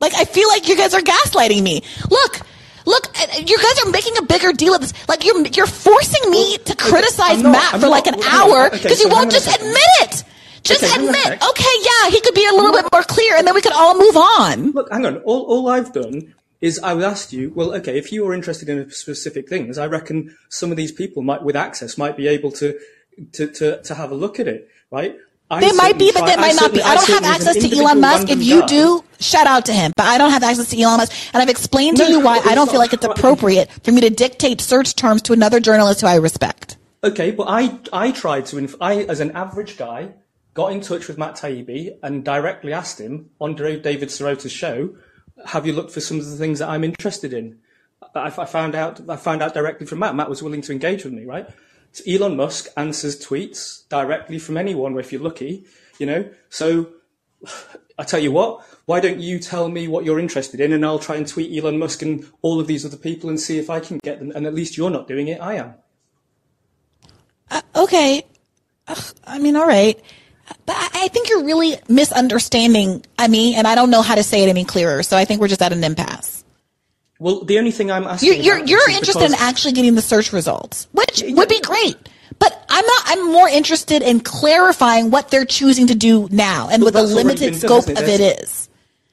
Like, I feel like you guys are gaslighting me. Look, look, you guys are making a bigger deal of this. Like, you're you're forcing me to criticize not- Matt I'm for not- like an hour okay, because so you won't hang on a just admit it. Just Okay, hang on a admit, okay, yeah, he could be a little bit more clear, and then we could all move on. Look, hang on. All, all I've done is I've asked you, well, okay, if you are interested in specific things, I reckon some of these people might, with access, might be able to, to, to, to have a look at it, right? I They might be, but try- they might not be. I don't have certainly as an access to Elon Musk. If you guy- do, shout out to him. But I don't have access to Elon Musk. And I've explained to No, you why I don't feel like it's appropriate for me to dictate search terms to another journalist who I respect. Okay, but I I tried to inf- I as an average guy got in touch with Matt Taibbi and directly asked him on David Sirota's show, "Have you looked for some of the things that I'm interested in?" I, I found out I found out directly from Matt. Matt was willing to engage with me, right? Elon Musk answers tweets directly from anyone if you're lucky, you know. So I tell you what, why don't you tell me what you're interested in, and I'll try and tweet Elon Musk and all of these other people and see if I can get them. And at least you're not doing it. I am. Uh, okay. Ugh, I mean, all right. But I, I think you're really misunderstanding me, and I don't know how to say it any clearer. So I think we're just at an impasse. Well, the only thing I'm asking You're, you're, you're interested in actually getting the search results, which would be great. But I'm not, I'm more interested in clarifying what they're choosing to do now and what the limited done, scope of it is.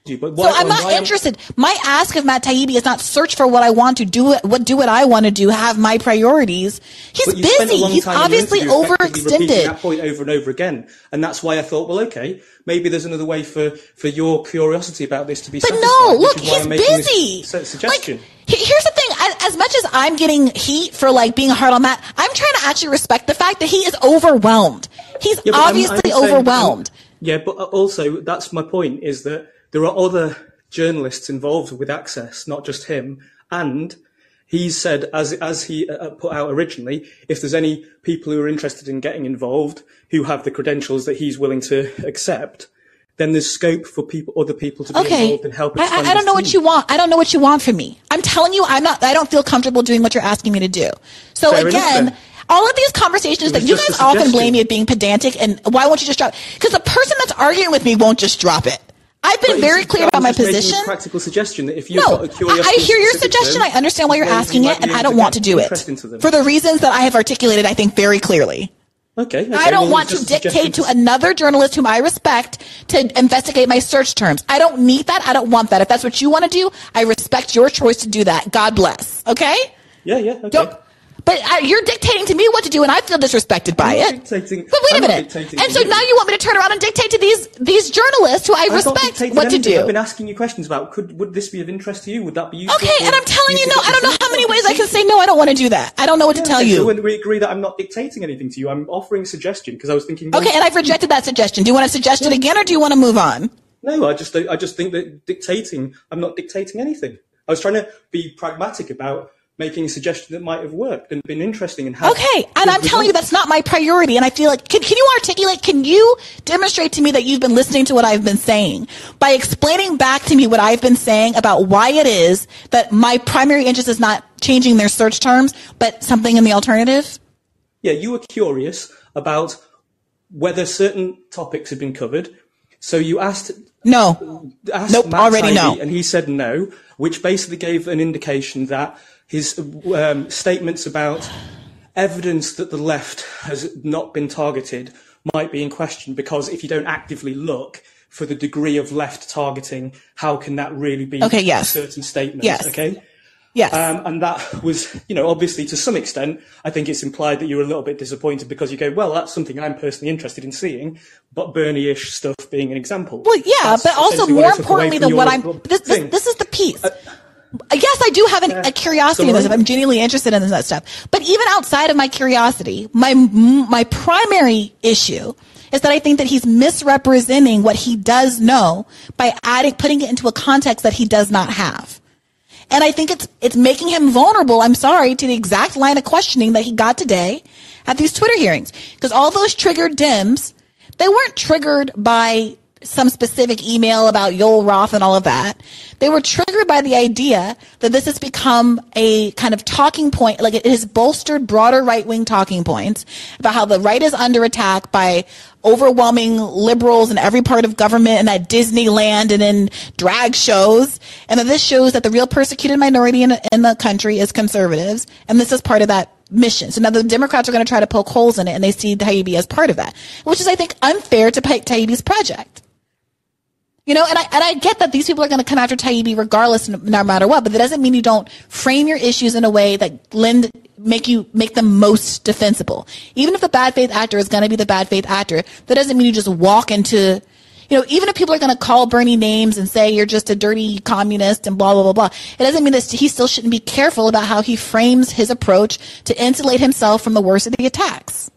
But So I'm not why interested. My ask of Matt Taibbi is not search for what I want to do, what do what I want to do, have my priorities. He's But you spent a busy. He's obviously overextended. That point over and over again, and that's why I thought, well, okay, maybe there's another way for, for your curiosity about this to be But no, look, he's I'm making this busy. suggestion. Like, here's the thing. As much as I'm getting heat for like being hard on Matt, I'm trying to actually respect the fact that he is overwhelmed. He's yeah, obviously I'm, I'm overwhelmed. Saying, yeah, but uh, also that's my point is that there are other journalists involved with Access, not just him, and he's said, as as he uh, put out originally, if there's any people who are interested in getting involved who have the credentials that he's willing to accept, then there's scope for people, other people to be okay. involved and help. I, I, don't know team. what you want. I don't know what you want from me. I'm telling you, I'm not. I don't feel comfortable doing what you're asking me to do. So Fair again. All of these conversations that you guys often blame me of being pedantic and why won't you just drop? Because the person that's arguing with me won't just drop it. I've been very clear about my position. practical suggestion that if you no, I hear your suggestion. I understand why you're asking it, and I don't want to do it for the reasons that I have articulated. I think very clearly. Okay, okay. I don't well, want to dictate to another journalist whom I respect to investigate my search terms. I don't need that. I don't want that. If that's what you want to do, I respect your choice to do that. God bless. Okay? Yeah, yeah. Okay. Don't, but uh, you're dictating to me what to do, and I feel disrespected by it. Dictating, but wait a minute. And so you. now you want me to turn around and dictate to these these journalists who I, I respect what anything. to do. I've been asking you questions about could would this be of interest to you? Would that be useful? Okay, and I'm telling you no. I don't know how many ways I can say no. I don't want to do that. I don't know what yeah, to tell okay, you. So we agree that I'm not dictating anything to you, I'm offering suggestion because I was thinking. Okay, and I've rejected that suggestion. Do you want to suggest yeah. it again, or do you want to move on? No, I just I just think that dictating. I'm not dictating anything. I was trying to be pragmatic about making a suggestion that might have worked and been interesting and how okay and i'm telling you that's not my priority and i feel like can, can you articulate can you demonstrate to me that you've been listening to what i've been saying? By explaining back to me what i've been saying about why it is that my primary interest is not changing their search terms but something in the alternative? Yeah you were curious about whether certain topics had been covered. So you asked no. asked nope Matt already no. and he said no which basically gave an indication that his um, statements about evidence that the left has not been targeted might be in question because if you don't actively look for the degree of left targeting, how can that really be okay, yes. certain statements? Yes. Okay. Yes. Um, and that was, you know, obviously to some extent, I think it's implied that you're a little bit disappointed because you go, well, that's something I'm personally interested in seeing, but Bernie-ish stuff being an example. Well, yeah, that's but also more importantly than what I'm, this, this, this, is the piece. Uh, yes, I do have an, a curiosity in this. I'm genuinely interested in that stuff. But even outside of my curiosity, my my primary issue is that I think that he's misrepresenting what he does know by adding, putting it into a context that he does not have. And I think it's it's making him vulnerable. I'm sorry to the exact line of questioning that he got today at these Twitter hearings, because all those triggered Dems, they weren't triggered by some specific email about Yoel Roth and all of that. They were triggered by the idea that this has become a kind of talking point, like it has bolstered broader right wing talking points about how the right is under attack by overwhelming liberals in every part of government and at Disneyland and in drag shows. And that this shows that the real persecuted minority in, in the country is conservatives. And this is part of that mission. So now the Democrats are going to try to poke holes in it and they see Taibbi as part of that, which is, I think, unfair to Taibbi's project. You know, and I, and I get that these people are going to come after Taibbi regardless, no matter what, but that doesn't mean you don't frame your issues in a way that lend, make you, make them most defensible. Even if the bad faith actor is going to be the bad faith actor, that doesn't mean you just walk into, you know, even if people are going to call Bernie names and say you're just a dirty communist and blah, blah, blah, blah, it doesn't mean that he still shouldn't be careful about how he frames his approach to insulate himself from the worst of the attacks.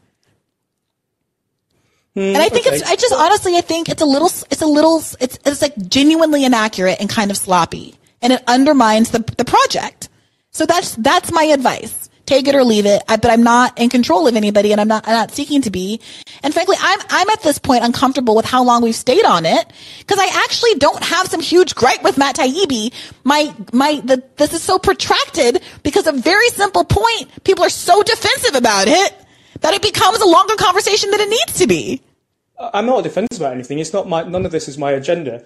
Mm, and I think okay. it's, I just honestly, I think it's a little, it's a little, it's, it's like genuinely inaccurate and kind of sloppy. And it undermines the, the project. So that's, that's my advice. Take it or leave it. I, but I'm not in control of anybody and I'm not, I'm not seeking to be. And frankly, I'm, I'm at this point uncomfortable with how long we've stayed on it because I actually don't have some huge gripe with Matt Taibbi. My, my, the, this is so protracted because a very simple point. People are so defensive about it that it becomes a longer conversation than it needs to be. I'm not defensive about anything. It's not my. None of this is my agenda.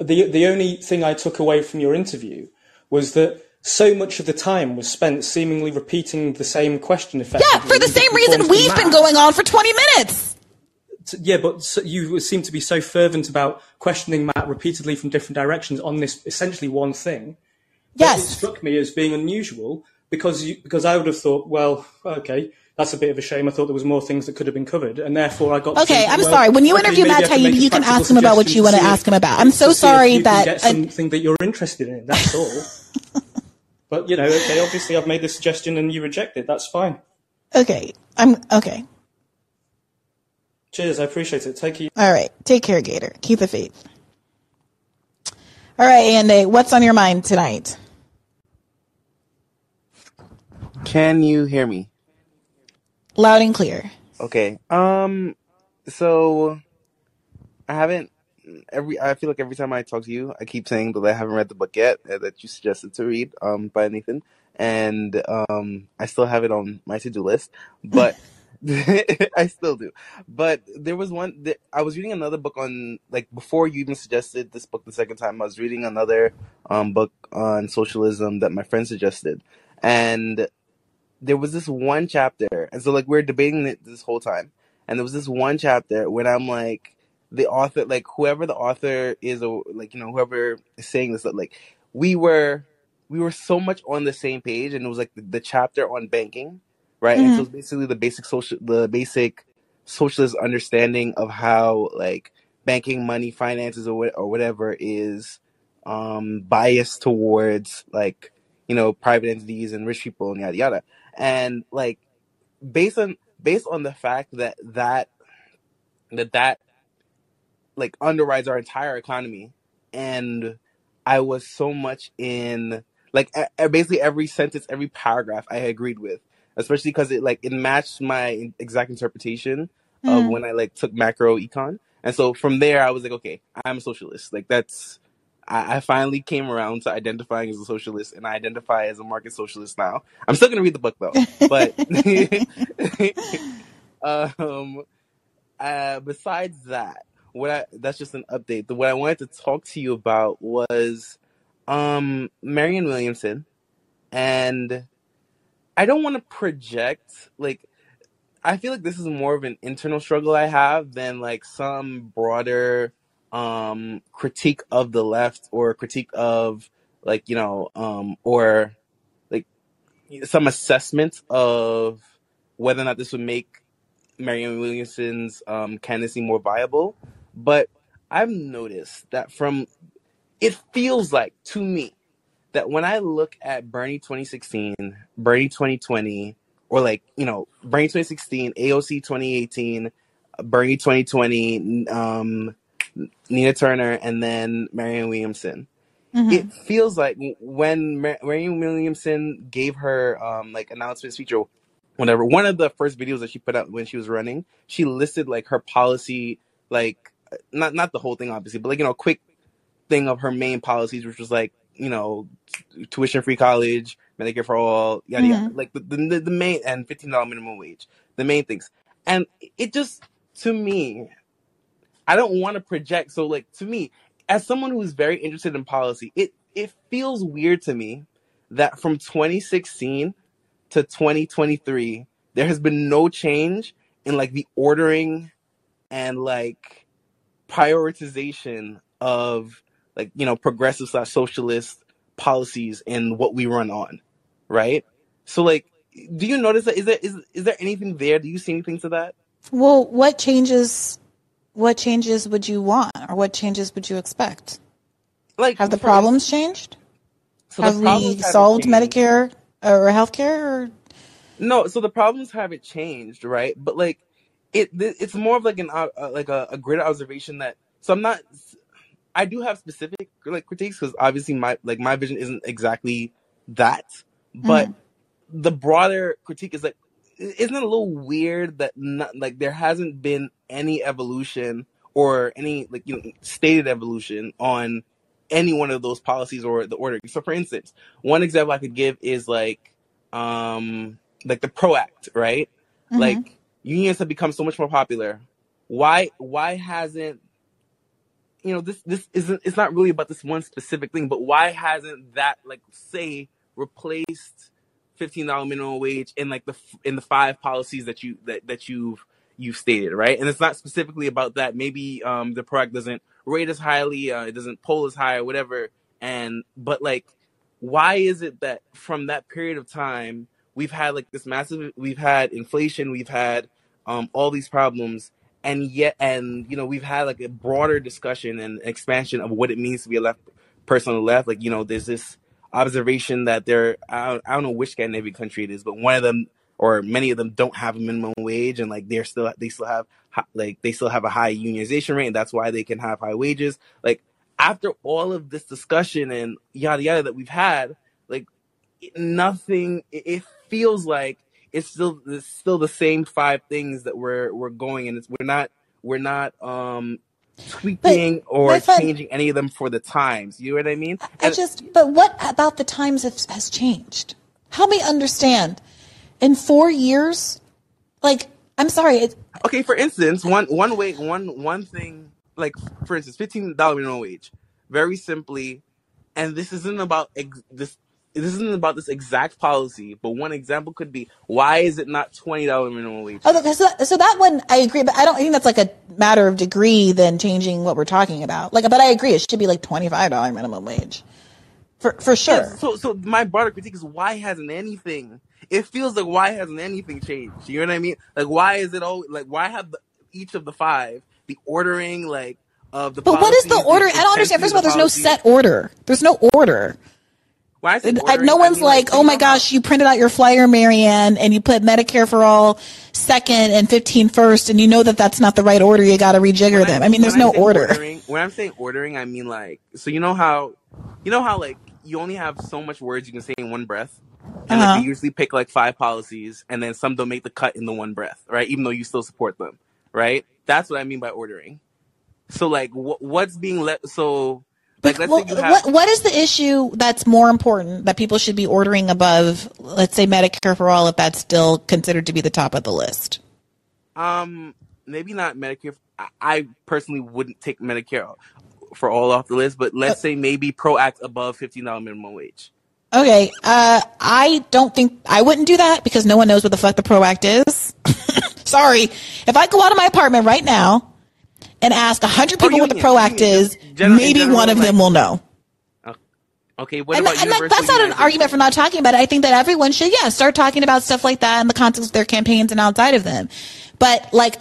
The the only thing I took away from your interview was that so much of the time was spent seemingly repeating the same question. Effectively, yeah, for the same reason we've been going on for 20 minutes. Yeah, but you seem to be so fervent about questioning Matt repeatedly from different directions on this essentially one thing. Yes, it struck me as being unusual because you, because I would have thought, well, okay, that's a bit of a shame. I thought there was more things that could have been covered, and therefore I got. Okay, I'm well, sorry. When you interview Matt Taibbi, you can ask him about what you want to ask him about. I'm so sorry that get something that you're interested in. That's all. But you know, okay, obviously I've made the suggestion and you reject it. That's fine. Okay, I'm okay. Cheers, I appreciate it. Take you. All right, take care, Gator. Keep the faith. All right, Andy, what's on your mind tonight? Can you hear me? Loud and clear. Okay. Um. So I haven't every. I feel like every time I talk to you, I keep saying that I haven't read the book yet uh, that you suggested to read. Um, by Nathan, and um, I still have it on my to do list, but. I still do, but there was one. I was reading another book on like before you even suggested this book the second time. I was reading another um, book on socialism that my friend suggested, and there was this one chapter, and so like we are debating it this whole time, and there was this one chapter when I'm like, the author, like whoever the author is, or like you know whoever is saying this, like we were we were so much on the same page, and it was like the, the chapter on banking, right? Mm-hmm. And so it's basically the basic social, the basic socialist understanding of how like banking, money, finances, or or whatever is um biased towards like you know private entities and rich people and yada yada and like based on based on the fact that that that that like underwrites our entire economy. And i was so much in like a- basically every sentence every paragraph i agreed with especially because it like it matched my exact interpretation of mm. when i like took macro econ. And so from there i was like okay i'm a socialist. Like that's I, I finally came around to identifying as a socialist, and I identify as a market socialist now. I'm still gonna read the book though, but um, uh, besides that, what I that's just an update. The, what I wanted to talk to you about was um Marianne Williamson, and I don't want to project like I feel like this is more of an internal struggle I have than like some broader um critique of the left or critique of like you know um or like some assessment of whether or not this would make Marianne Williamson's um, candidacy more viable. But I've noticed that from it feels like to me that when I look at Bernie 2016, Bernie 2020, or like you know Bernie 2016, AOC 2018, Bernie 2020, um, Nina Turner, and then Marianne Williamson. Mm-hmm. It feels like when Mar- Marianne Williamson gave her um, like announcement speech or whatever, one of the first videos that she put out when she was running, she listed like her policy, like not not the whole thing obviously, but like you know, a quick thing of her main policies, which was like you know, t- tuition free college, Medicare for all, yada mm-hmm. yada, like the, the the main and fifteen dollar minimum wage, the main things, and it just to me I don't want to project. So like to me, as someone who's very interested in policy, it it feels weird to me that from 2016 to 2023 there has been no change in like the ordering and like prioritization of like you know progressive slash socialist policies and what we run on right? So like do you notice that? Is there is, is there anything there? Do you see anything to that? Well what changes what changes would you want or what changes would you expect? Like have the problems changed? So have we solved Medicare or healthcare or no, so the problems haven't changed, right? But like it it's more of like an uh, uh, like a, a greater observation that so I'm not I do have specific like critiques because obviously my like my vision isn't exactly that, but mm-hmm. the broader critique is like isn't it a little weird that not, like there hasn't been any evolution or any like you know stated evolution on any one of those policies or the order. So for instance, one example I could give is like um like the PRO Act, right? Mm-hmm. Like unions have become so much more popular. Why why hasn't you know this this isn't it's not really about this one specific thing, but why hasn't that like say replaced fifteen dollar minimum wage in like the in the five policies that you that that you've you've stated, right? And it's not specifically about that. Maybe um, the PRO Act doesn't rate as highly, uh, it doesn't poll as high, or whatever. And but like, why is it that from that period of time we've had like this massive, we've had inflation, we've had um, all these problems, and yet, and you know, we've had like a broader discussion and expansion of what it means to be a left person on the left. Like, you know, there's this observation that there I, I don't know which Scandinavian country it is, but one of them or many of them don't have a minimum wage and like they're still they still have like they still have a high unionization rate and that's why they can have high wages. Like after all of this discussion and yada yada that we've had like nothing it feels like it's still it's still the same five things that we're we're going and it's we're not we're not um tweaking but or changing any of them for the times. You know what i mean? I just but what about the times has, has changed? Help me understand. In four years like i'm sorry it, okay for instance one one way one one thing like for instance fifteen dollar minimum wage very simply and this isn't about ex- this this isn't about this exact policy, but one example could be why is it not twenty dollar minimum wage? Oh, okay, so, so that one I agree, but I don't I think that's like a matter of degree than changing what we're talking about. Like, but I agree, it should be like twenty five dollar minimum wage, for for sure. Yeah, so so my broader critique is why hasn't anything? It feels like why hasn't anything changed? You know what I mean? Like why is it all like why have the, each of the five the ordering like of the? But what is the order? I don't understand. First of all, there's no set order. There's no order. Why ordering, no one's I mean, like, like, oh my gosh, you printed out your flyer, Marianne, and you put Medicare for all second and 15 first, and you know that that's not the right order. You got to rejigger when them. I, I mean, there's no order. Ordering, when I'm saying ordering, I mean like, so you know how, you know how like you only have so much words you can say in one breath, and uh-huh. like, you usually pick like five policies, and then some don't make the cut in the one breath, right? Even though you still support them, right? That's what I mean by ordering. So like, wh- what's being let? So like, well, have- what, what is the issue that's more important that people should be ordering above, let's say Medicare for all, if that's still considered to be the top of the list? Um, maybe not Medicare. I personally wouldn't take Medicare for all off the list, but let's uh, say maybe PROACT above fifteen dollar minimum wage. Okay, uh, I don't think I wouldn't do that because no one knows what the fuck the PROACT is. Sorry, if I go out of my apartment right now and ask 100 people what the Pro Act is, maybe general, one of like, them will know. Uh, okay, what and, about and that, that's not an argument for not talking about it. I think that everyone should, yeah, start talking about stuff like that in the context of their campaigns and outside of them. But like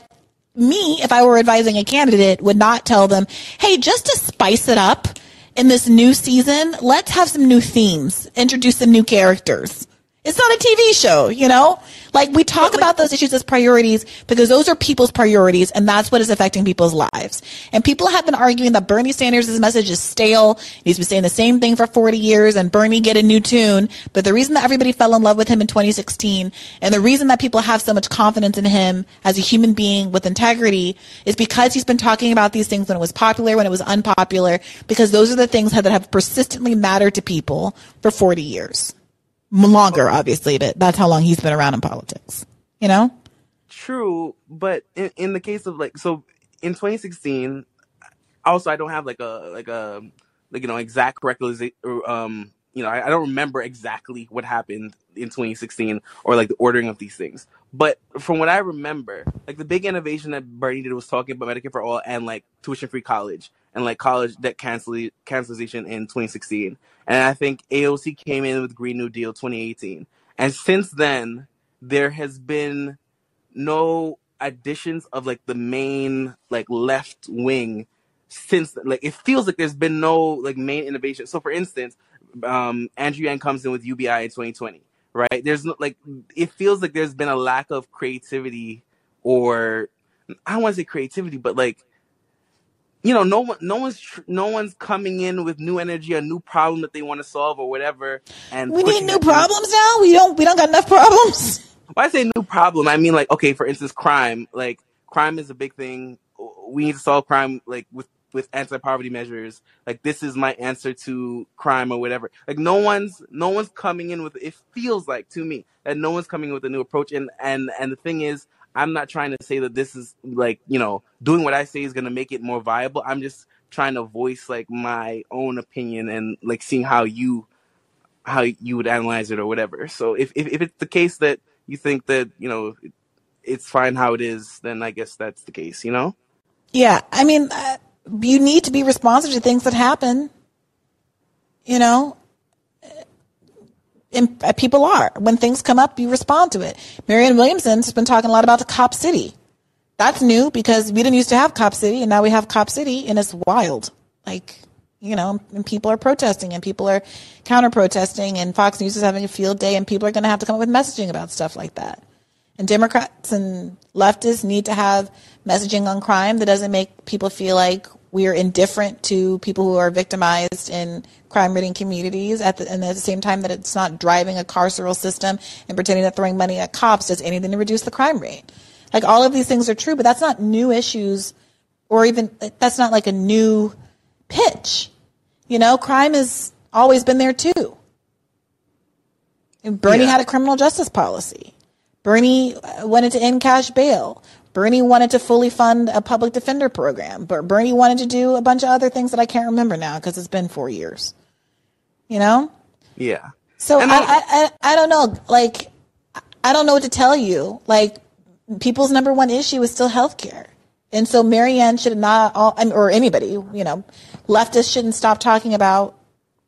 me, if I were advising a candidate, would not tell them, hey, just to spice it up in this new season, let's have some new themes, introduce some new characters. It's not a TV show, you know? Like we talk about those issues as priorities because those are people's priorities and that's what is affecting people's lives. And people have been arguing that Bernie Sanders' message is stale. He's been saying the same thing for 40 years and Bernie get a new tune. But the reason that everybody fell in love with him in 2016 and the reason that people have so much confidence in him as a human being with integrity is because he's been talking about these things when it was popular, when it was unpopular, because those are the things that have persistently mattered to people for 40 years longer, obviously, but that's how long he's been around in politics. You know? True, but in, in the case of like, so in 2016, also I don't have like a like a like you know exact recollection. Um, you know, I, I don't remember exactly what happened in 2016 or like the ordering of these things. But from what I remember, like the big innovation that Bernie did was talking about Medicare for all and like tuition free college and like college debt cancel- cancellation in 2016. And I think AOC came in with Green New Deal 2018. And since then, there has been no additions of like the main like left wing since like it feels like there's been no like main innovation. So for instance, um Andrew Yang comes in with UBI in 2020, right? There's no like it feels like there's been a lack of creativity or I don't want to say creativity, but like you know, no one, no one's, tr- no one's coming in with new energy, a new problem that they want to solve or whatever. And we need new problems now. We don't, we don't got enough problems. When I say new problem, I mean like, okay, for instance, crime. Like, crime is a big thing. We need to solve crime, like with with anti-poverty measures. Like, this is my answer to crime or whatever. Like, no one's, no one's coming in with. It feels like to me that no one's coming with a new approach. And and and the thing is, I'm not trying to say that this is like, you know, doing what I say is going to make it more viable. I'm just trying to voice like my own opinion and like seeing how you how you would analyze it or whatever. So if if, if it's the case that you think that, you know, it's fine how it is, then I guess that's the case, you know? Yeah, I mean, uh, you need to be responsive to things that happen. You know, Uh, people are. When things come up, you respond to it. Marianne Williamson has been talking a lot about the Cop City. That's new because we didn't used to have Cop City, and now we have Cop City, and it's wild. Like, you know, and people are protesting and people are counter protesting and Fox News is having a field day and people are going to have to come up with messaging about stuff like that. And Democrats and leftists need to have messaging on crime that doesn't make people feel like we are indifferent to people who are victimized in crime-ridden communities at the, and at the same time that it's not driving a carceral system and pretending that throwing money at cops does anything to reduce the crime rate. Like all of these things are true, but that's not new issues or even that's not like a new pitch. You know, crime has always been there too. And Bernie yeah. had a criminal justice policy. Bernie uh, wanted to end cash bail. Bernie wanted to fully fund a public defender program. But Bernie wanted to do a bunch of other things that I can't remember now because it's been four years. You know? Yeah. So I, I, I, I don't know. Like, I don't know what to tell you. Like, people's number one issue is still healthcare. And so Marianne should not, all, or anybody, you know, leftists shouldn't stop talking about,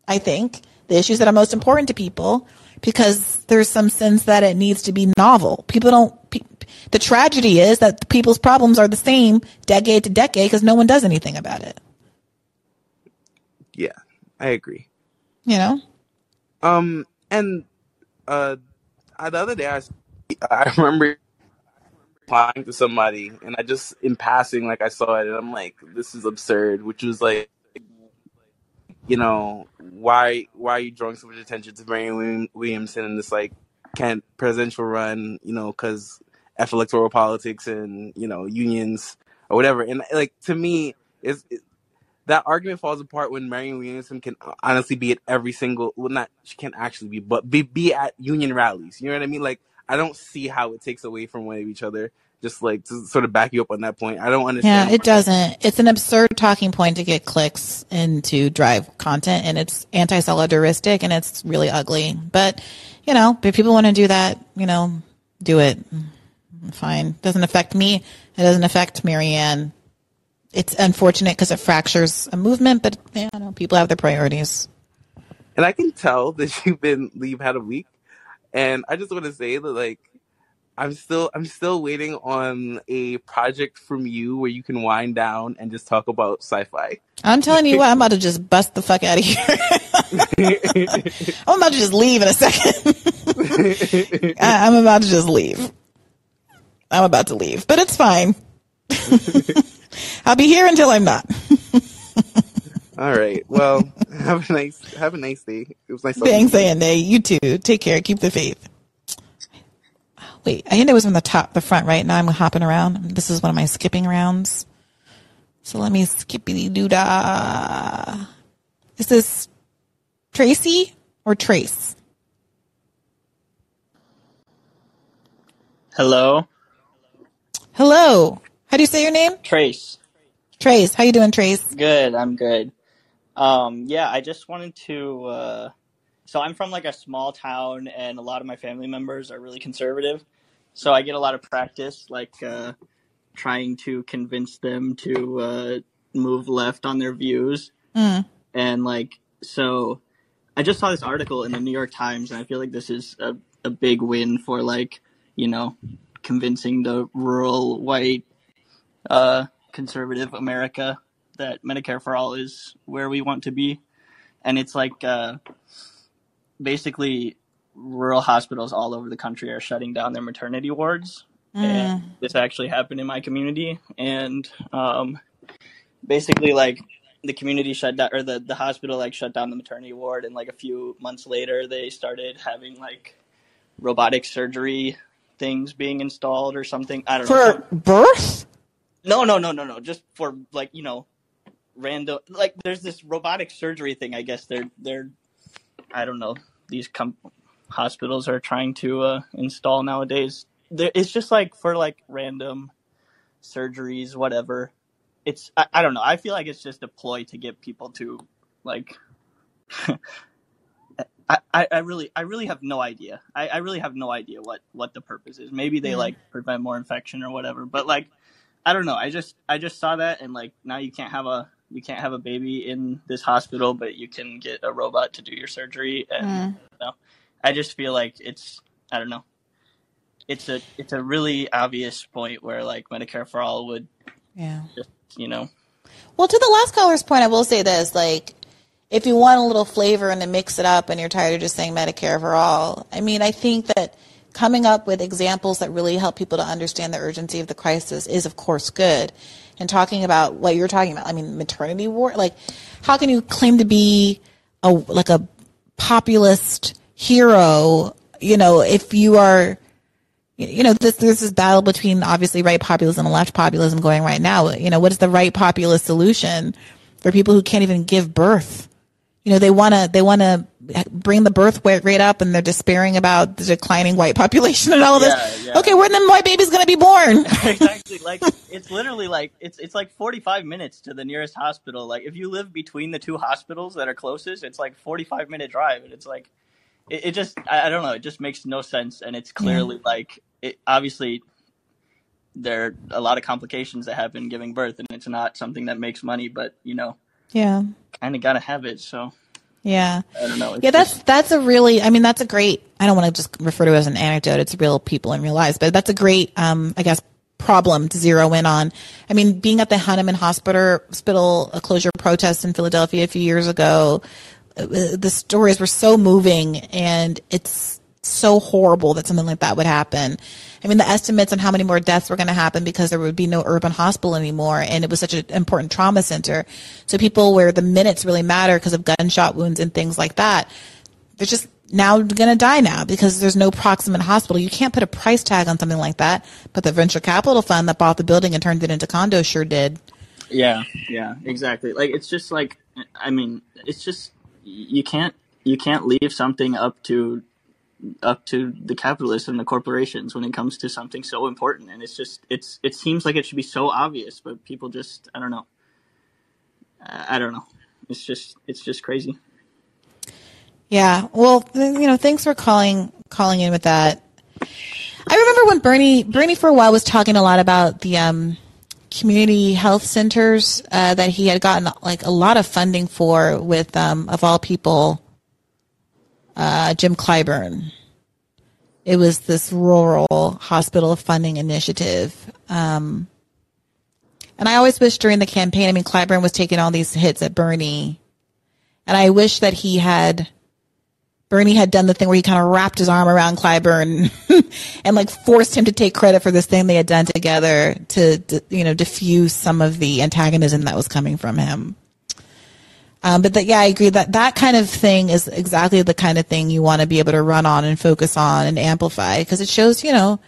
I think, the issues that are most important to people because there's some sense that it needs to be novel. People don't, pe- the tragedy is that people's problems are the same decade to decade because no one does anything about it. Yeah, I agree. You know? Um, and, uh, the other day I, I remember replying to somebody and I just in passing like I saw it and I'm like this is absurd which was like you know why why are you drawing so much attention to Marianne Williamson in this like can presidential run you know because F electoral politics and you know unions or whatever and like to me is that argument falls apart when Marianne Williamson can honestly be at every single well not she can't actually be but be be at union rallies you know what I mean like I don't see how it takes away from one of each other. Just like to sort of back you up on that point. I don't understand. Yeah, it doesn't. It's an absurd talking point to get clicks and to drive content, and it's anti-solidaristic and it's really ugly. But you know, if people want to do that, you know, do it. Fine. Doesn't affect me. It doesn't affect Marianne. It's unfortunate because it fractures a movement, but you know, people have their priorities. And I can tell that you've been you've had a week and I just want to say that like I'm still I'm still waiting on a project from you where you can wind down and just talk about sci-fi. I'm telling you what, I'm about to just bust the fuck out of here. I'm about to just leave in a second. I, I'm about to just leave. I'm about to leave, but it's fine. I'll be here until I'm not. All right. Well, have a nice have a nice day. It was nice. Thanks, Andy. You too. Take care. Keep the faith. Wait, I think it was from the top, the front, right? Now I'm hopping around. This is one of my skipping rounds. So let me skippy doo dah. Is this Tracy or Trace? Hello. Hello. How do you say your name? Trace. Trace. How you doing, Trace? Good. I'm good. Um, yeah, I just wanted to. Uh, so I'm from like a small town, and a lot of my family members are really conservative. So I get a lot of practice, like uh, trying to convince them to uh, move left on their views. Mm. And like, so I just saw this article in the New York Times, and I feel like this is a, a big win for like, you know, convincing the rural white uh, conservative America that Medicare for all is where we want to be, and it's like uh, basically rural hospitals all over the country are shutting down their maternity wards. Mm. And this actually happened in my community, and um, basically like the community shut down or the, the hospital like shut down the maternity ward and like a few months later they started having like robotic surgery things being installed or something. I don't for know. For birth? No no no no no. Just for like you know random like there's this robotic surgery thing i guess. They're they're i don't know. These com- hospitals are trying to uh, install nowadays. There, it's just like for like random surgeries whatever. It's I, I don't know. I feel like it's just a ploy to get people to like I, I really I really have no idea. I, I really have no idea what, what the purpose is. Maybe they like prevent more infection or whatever. But like I don't know. I just I just saw that and like now you can't have a you can't have a baby in this hospital, but you can get a robot to do your surgery. And mm. you know, I just feel like it's I don't know. It's a it's a really obvious point where like Medicare for all would yeah just you know. Well, to the last caller's point, I will say this: like if you want a little flavor and to mix it up and you're tired of just saying Medicare for all, I mean, I think that coming up with examples that really help people to understand the urgency of the crisis is, of course, good. And talking about what you're talking about, I mean, maternity ward, like, how can you claim to be a like a populist hero, you know, if you are, you know, this there's this battle between obviously right populism and left populism going right now. You know, what is the right populist solution for people who can't even give birth? You know, they want to they want to bring the birth rate up, and they're despairing about the declining white population and all of this. Yeah. Okay, when the white baby's going to be born? exactly. Like it's literally like it's it's like 45 minutes to the nearest hospital. Like if you live between the two hospitals that are closest, it's like 45 minute drive, and it's like it, it just I, I, don't know. It just makes no sense, and it's clearly yeah. like it obviously there are a lot of complications that happen giving birth, and it's not something that makes money, but you know yeah. Kind of got to have it. So. Yeah. I don't know. yeah, that's just... that's a really. I mean, that's a great. I don't want to just refer to it as an anecdote. It's real people in real lives, but that's a great. Um, I guess problem to zero in on. I mean, being at the Hahnemann Hospital, hospital closure protest in Philadelphia a few years ago, uh, the stories were so moving, and it's so horrible that something like that would happen. I mean, the estimates on how many more deaths were going to happen because there would be no urban hospital anymore, and it was such an important trauma center. So people where the minutes really matter because of gunshot wounds and things like that, they're just now going to die now because there's no proximate hospital. You can't put a price tag on something like that, but the venture capital fund that bought the building and turned it into condos sure did. Yeah, yeah, exactly. Like it's just like I mean, it's just you can't you can't leave something up to up to the capitalists and the corporations when it comes to something so important. And it's just it's it seems like it should be so obvious but people just i don't know. I don't know. It's just it's just crazy. Yeah. Well you know thanks for calling calling in with that. I remember when bernie bernie for a while was talking a lot about the um community health centers uh, that he had gotten like a lot of funding for with um, of all people uh, Jim Clyburn. It was this rural hospital funding initiative. Um, and I always wish during the campaign, I mean, Clyburn was taking all these hits at Bernie. And I wish that he had, Bernie had done the thing where he kind of wrapped his arm around Clyburn and like forced him to take credit for this thing they had done together to, you know, diffuse some of the antagonism that was coming from him. Um, but that, yeah, I agree that that kind of thing is exactly the kind of thing you want to be able to run on and focus on and amplify because it shows, you know,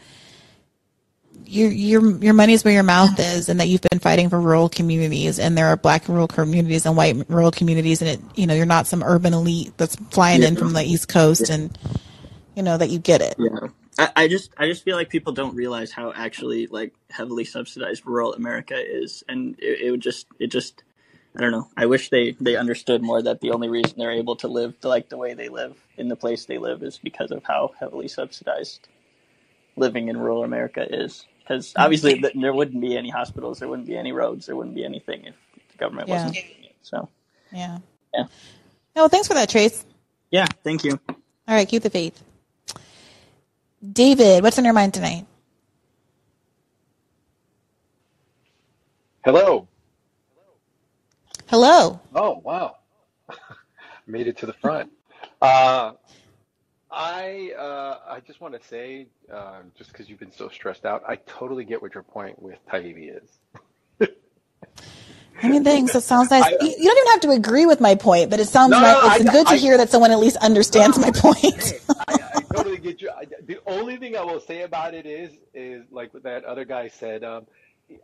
your your your money is where your mouth is, and that you've been fighting for rural communities, and there are black rural communities and white rural communities, and it, you know, you're not some urban elite that's flying yeah. in from the East Coast, and you know that you get it. Yeah. I, I just I just feel like people don't realize how actually like heavily subsidized rural America is, and it, it would just it just I don't know. I wish they they understood more that the only reason they're able to live like the way they live in the place they live is because of how heavily subsidized living in rural America is. Because mm-hmm. obviously th- there wouldn't be any hospitals, there wouldn't be any roads, there wouldn't be anything if the government yeah. wasn't doing it. So yeah, yeah. No, well, thanks for that, Trace. Yeah, thank you. All right, keep the faith. David, what's on your mind tonight? Hello. Hello. Oh, wow. Made it to the front. Uh, I uh, I just want to say, uh, just because you've been so stressed out, I totally get what your point with Taibbi is. I mean, thanks. It sounds nice. I, you, you, don't even have to agree with my point, but it sounds no, nice. It's I, good to hear that someone at least understands my point. I, totally get you. the only thing I will say about it is, is like what that other guy said. Um,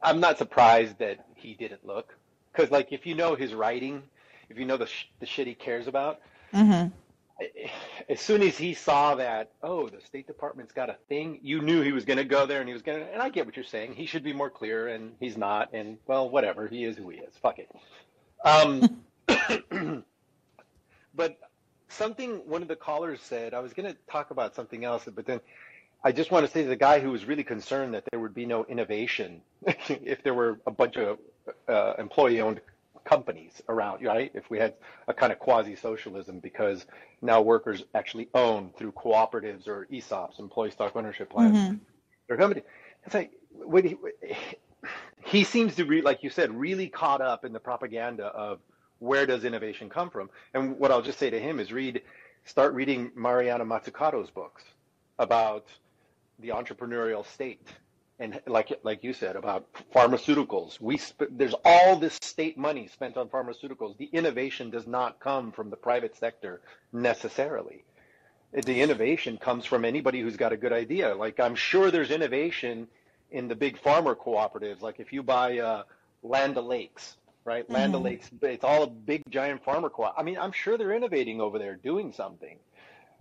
I'm not surprised that he didn't look because like if you know his writing, if you know the sh- the shit he cares about, mm-hmm. as soon as he saw that, oh, the State Department's got a thing, you knew he was going to go there, and he was going to. And I get what you're saying. He should be more clear, and he's not. And well, whatever. He is who he is. Fuck it. Um, but something one of the callers said. I was going to talk about something else, but then. I just want to say to the guy who was really concerned that there would be no innovation if there were a bunch of uh, employee-owned companies around, right? If we had a kind of quasi-socialism, because now workers actually own through cooperatives or ESOPs, employee stock ownership plans, mm-hmm. their company. It's like when he, he seems to be, like you said, really caught up in the propaganda of where does innovation come from? And what I'll just say to him is read, start reading Mariana Mazzucato's books about the entrepreneurial state and like like you said about pharmaceuticals we sp- there's all this state money spent on pharmaceuticals. The innovation does not come from the private sector necessarily. The innovation comes from anybody who's got a good idea. Like i'm sure there's innovation in the big farmer cooperatives. Like if you buy uh, land lakes right? Mm-hmm. land lakes it's all a big giant farmer co i mean i'm sure they're innovating over there doing something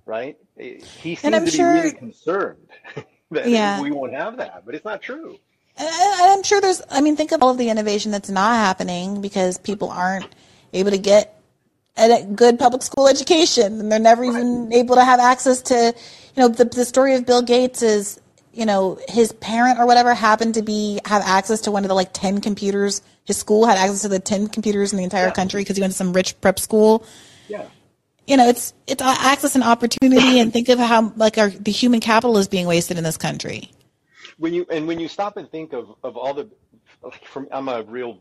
right? He seems to sure... be really concerned that yeah. we won't have that, but it's not true. Uh, and I'm sure there's, I mean, think of all of the innovation that's not happening because people aren't able to get a good public school education and they're never even able to have access to, you know, the, the story of Bill Gates is, you know, his parent or whatever happened to be, have access to one of the like 10 computers. His school had access to the 10 computers in the entire yeah. country because he went to some rich prep school. Yeah you know, it's it's access and opportunity, and think of how like our the human capital is being wasted in this country. When you and when you stop and think of of all the, like from I'm a real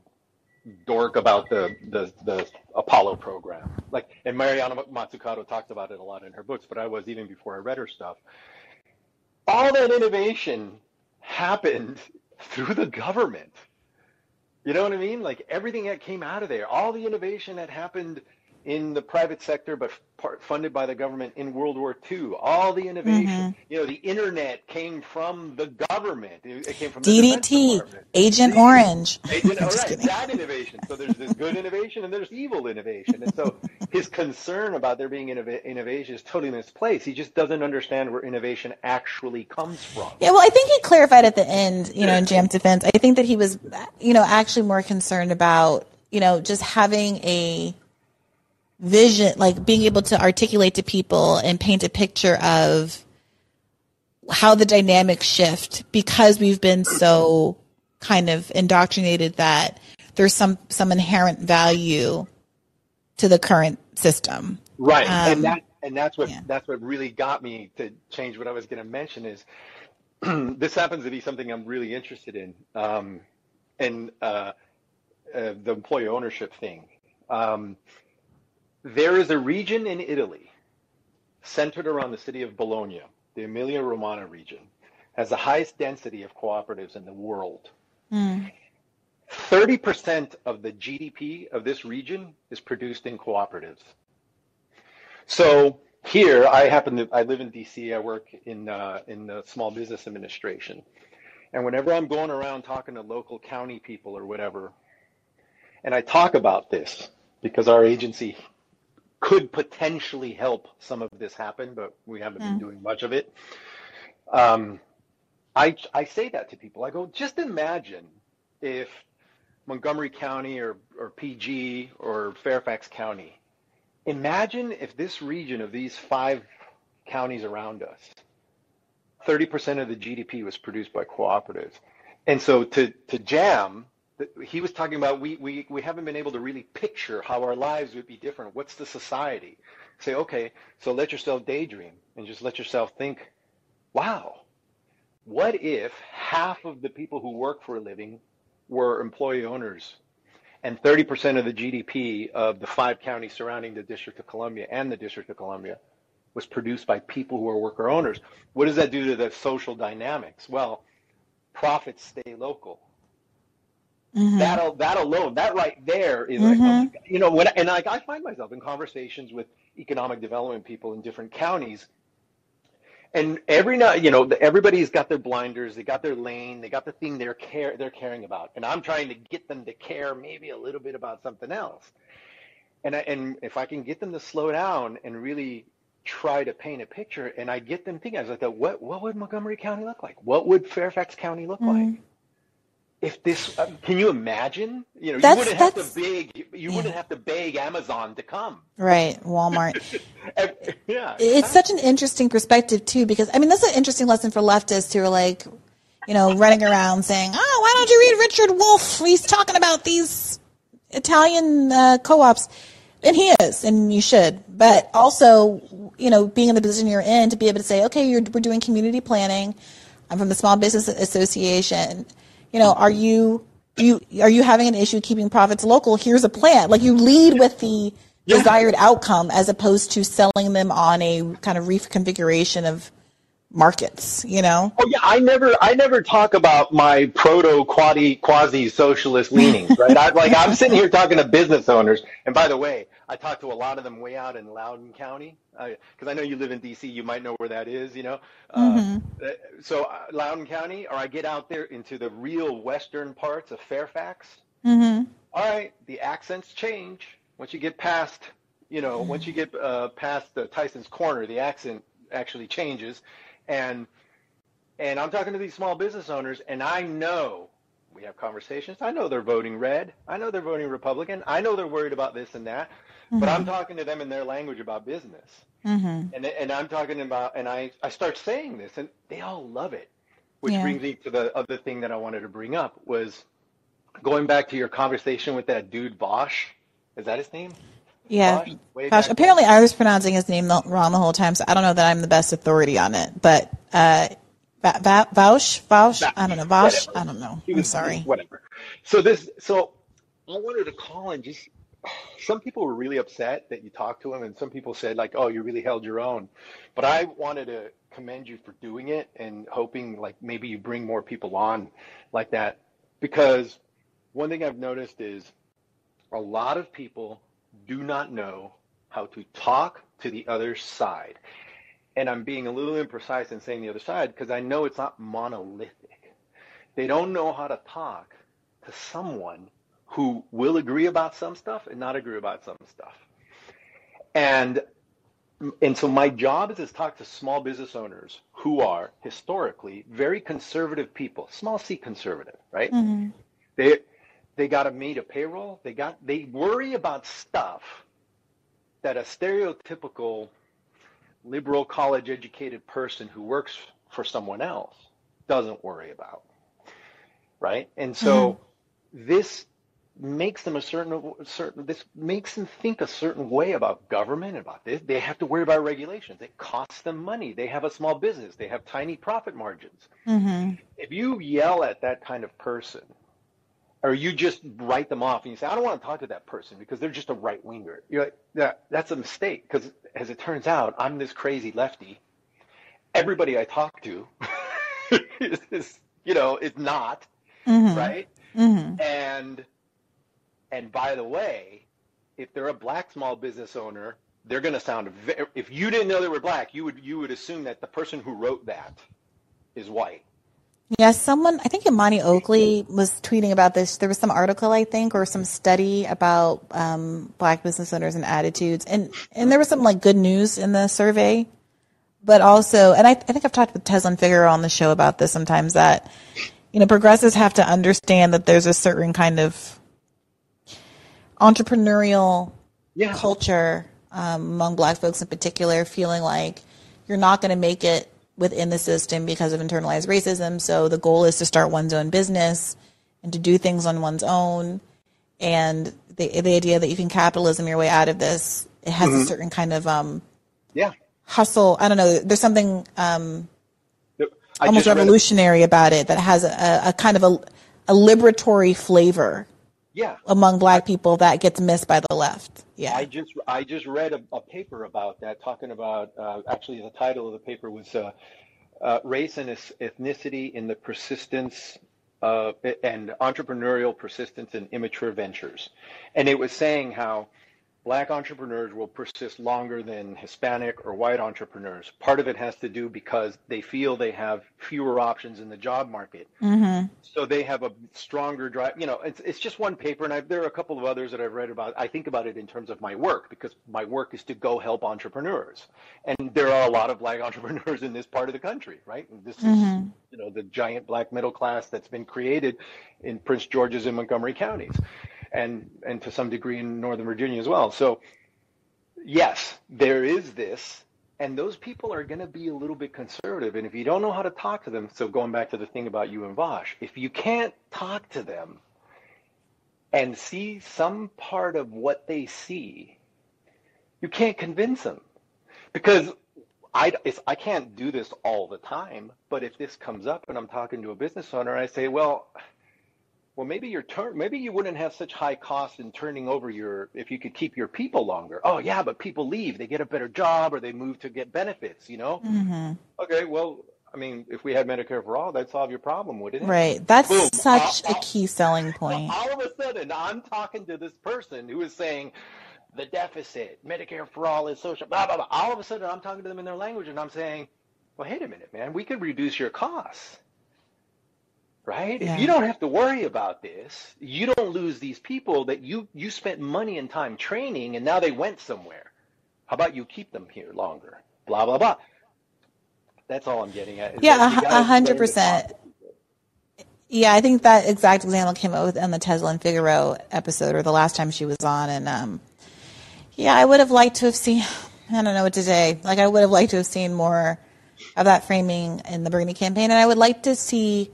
dork about the the the Apollo program, like and Mariana Mazzucato talked about it a lot in her books, but I was even before I read her stuff. All that innovation happened through the government. You know what I mean? Like everything that came out of there, all the innovation that happened in the private sector, but part, funded by the government in World War II. All the innovation, mm-hmm. you know, the internet came from the government. It, came from DDT, Agent DDT, Orange. Agent, all right, that innovation. So there's this good innovation and there's evil innovation. And so his concern about there being innov- innovation is totally misplaced. He just doesn't understand where innovation actually comes from. Yeah, well, I think he clarified at the end, you know, in Jam's defense. I think that he was, you know, actually more concerned about, you know, just having a vision, like being able to articulate to people and paint a picture of how the dynamics shift because we've been so kind of indoctrinated that there's some some inherent value to the current system. Right, um, and that and that's what yeah. that's what really got me to change what I was going to mention is this happens to be something I'm really interested in, um, and uh, uh, the employee ownership thing. Um, there is a region in Italy centered around the city of Bologna, the Emilia Romagna region, has the highest density of cooperatives in the world. Mm. 30% of the GDP of this region is produced in cooperatives. So here, I happen to, I live in DC, I work in, uh, in the Small Business Administration. And whenever I'm going around talking to local county people or whatever, and I talk about this because our agency could potentially help some of this happen, but we haven't been hmm. doing much of it. Um, I I say that to people. I go, just imagine if Montgomery County or or PG or Fairfax County. Imagine if this region of these five counties around us, 30% of the GDP was produced by cooperatives. And so to to jam he was talking about we, we, we haven't been able to really picture how our lives would be different. What's the society? Say, okay, so let yourself daydream and just let yourself think, wow, what if half of the people who work for a living were employee owners and 30% of the GDP of the five counties surrounding the District of Columbia and the District of Columbia was produced by people who are worker owners? What does that do to the social dynamics? Well, profits stay local Mm-hmm. That that alone, that right there is mm-hmm. like, you know, when and like I find myself in conversations with economic development people in different counties, and every night, you know, everybody's got their blinders, they got their lane, they got the thing they're care they're caring about, and I'm trying to get them to care maybe a little bit about something else, and I, and if I can get them to slow down and really try to paint a picture, and I get them thinking, I was like, what what would Montgomery County look like? What would Fairfax County look mm-hmm. like? If this uh, can you imagine? You know that's, you wouldn't have to beg you yeah. wouldn't have to beg amazon to come. Right walmart. Yeah it's such an interesting perspective too because i mean that's an interesting lesson for leftists who are like you know running around saying oh why don't you read richard wolff he's talking about these italian uh, co-ops. And he is and you should. But also you know being in the position you're in to be able to say okay we're doing community planning. I'm from the small business association you know, are you do you are you having an issue keeping profits local? Here's a plan. Like you lead with the yeah. desired outcome as opposed to selling them on a kind of reconfiguration of markets, you know? Oh yeah, I never I never talk about my proto quasi quasi socialist leanings, right? I like I'm sitting here talking to business owners, and by the way, I talk to a lot of them way out in Loudoun County, because I, I, know you live in D.C. You might know where that is, you know. Uh, mm-hmm. Uh, so uh, Loudoun County, or I get out there into the real western parts of Fairfax. Mm-hmm. All right, the accents change once you get past, you know, once you get uh, past the Tyson's Corner, the accent actually changes and and I'm talking to these small business owners, and I know we have conversations. I know they're voting red. I know they're voting Republican. I know they're worried about this and that. Mm-hmm. But I'm mm-hmm. talking to them in their language about business. Mm-hmm. And and I'm talking about and I I start saying this, and they all love it. Which yeah. brings me to the other thing that I wanted to bring up was going back to your conversation with that dude Vaush. Is that his name? Yeah. Gosh, apparently I was pronouncing his name wrong the whole time, so I don't know that I'm the best authority on it. But uh, Vaush, Vaush, I don't know, Vaush, I don't know. I'm sorry. Whatever. So this, so I wanted to call and just. Some people were really upset that you talked to him, and some people said like, "Oh, you really held your own." But I wanted to commend you for doing it and hoping like maybe you bring more people on like that because one thing I've noticed is a lot of people do not know how to talk to the other side. And I'm being a little imprecise in saying the other side because I know it's not monolithic. They don't know how to talk to someone who will agree about some stuff and not agree about some stuff. And and so my job is to talk to small business owners who are historically very conservative people, small c conservative, right? Mm-hmm. They they got to meet a payroll. They got they worry about stuff that a stereotypical liberal college educated person who works for someone else doesn't worry about. Right? And so mm-hmm. this makes them a certain certain this makes them think a certain way about government about this they have to worry about regulations it costs them money they have a small business they have tiny profit margins mm-hmm. if you yell at that kind of person or you just write them off and you say, I don't want to talk to that person because they're just a right winger. You're like, yeah, that's a mistake because as it turns out, I'm this crazy lefty. Everybody I talk to is, is you know, is not mm-hmm. right. Mm-hmm. And and by the way, if they're a black small business owner, they're going to sound. Very, if you didn't know they were black, you would you would assume that the person who wrote that is white yeah, someone, I think Imani Oakley was tweeting about this. There was some article, I think, or some study about um, black business owners and attitudes. And, and there was some like good news in the survey, but also, and I, I think I've talked with Tezlyn Figueroa on the show about this sometimes that, you know, progressives have to understand that there's a certain kind of entrepreneurial yeah. culture um, among black folks in particular, feeling like you're not going to make it within the system because of internalized racism. So the goal is to start one's own business and to do things on one's own. And the the idea that you can capitalism your way out of this, it has mm-hmm. a certain kind of um, yeah hustle. I don't know. There's something um, almost revolutionary about it that has a, a kind of a, a liberatory flavor. Yeah. Among black people that gets missed by the left. Yeah. I just I just read a, a paper about that, talking about uh, actually the title of the paper was uh, uh, race and ethnicity in the persistence and entrepreneurial persistence in immature ventures, and it was saying how black entrepreneurs will persist longer than Hispanic or white entrepreneurs. Part of it has to do because they feel they have fewer options in the job market. Mm-hmm. So they have a stronger drive. You know, it's, it's just one paper, and I've, there are a couple of others that I've read about. I think about it in terms of my work because my work is to go help entrepreneurs. And there are a lot of black entrepreneurs in this part of the country, right? And this mm-hmm. is, you know, the giant black middle class that's been created in Prince George's and Montgomery counties and and to some degree in Northern Virginia as well. So yes, there is this, and those people are going to be a little bit conservative. And if you don't know how to talk to them, so going back to the thing about you and Vaush, if you can't talk to them and see some part of what they see, you can't convince them because I, I can't do this all the time, but if this comes up and I'm talking to a business owner, I say, well, well, maybe your turn, maybe you wouldn't have such high costs in turning over your, if you could keep your people longer. Oh, yeah, but people leave, they get a better job or they move to get benefits, you know? Mm-hmm. Okay, well, I mean, if we had Medicare for all, that'd solve your problem, wouldn't it? Right. That's Boom. such All- a key selling point. All of a sudden, I'm talking to this person who is saying the deficit, Medicare for all is social, blah, blah, blah. All of a sudden, I'm talking to them in their language and I'm saying, well, wait a minute, man, we could reduce your costs. Right? Yeah. If you don't have to worry about this, you don't lose these people that you you spent money and time training and now they went somewhere. How about you keep them here longer? Blah blah blah. That's all I'm getting at. Yeah, a- hundred percent. Yeah, I think that exact example came up with on the Tezlyn Figueroa episode, or the last time she was on, and um, yeah, I would have liked to have seen. I don't know what to say. Like, I would have liked to have seen more of that framing in the Bernie campaign, and I would like to see.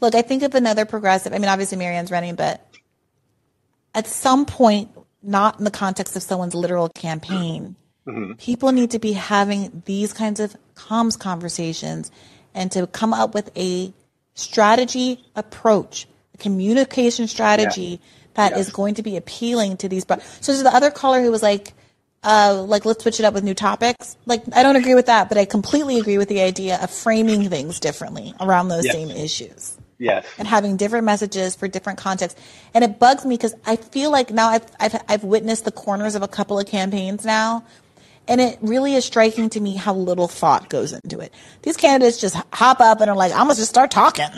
Look, I think of another progressive. I mean, obviously Marianne's running, but at some point, not in the context of someone's literal campaign, people need to be having these kinds of comms conversations and to come up with a strategy approach, a communication strategy that is going to be appealing to these. Bro- so there's the other caller who was like, uh, like let's switch it up with new topics. Like I don't agree with that, but I completely agree with the idea of framing things differently around those Yes. same issues Yes. and having different messages for different contexts. And it bugs me because I feel like now I've, I've, I've witnessed the corners of a couple of campaigns now. And it really is striking to me how little thought goes into it. These candidates just hop up and are like, I'm going to just start talking.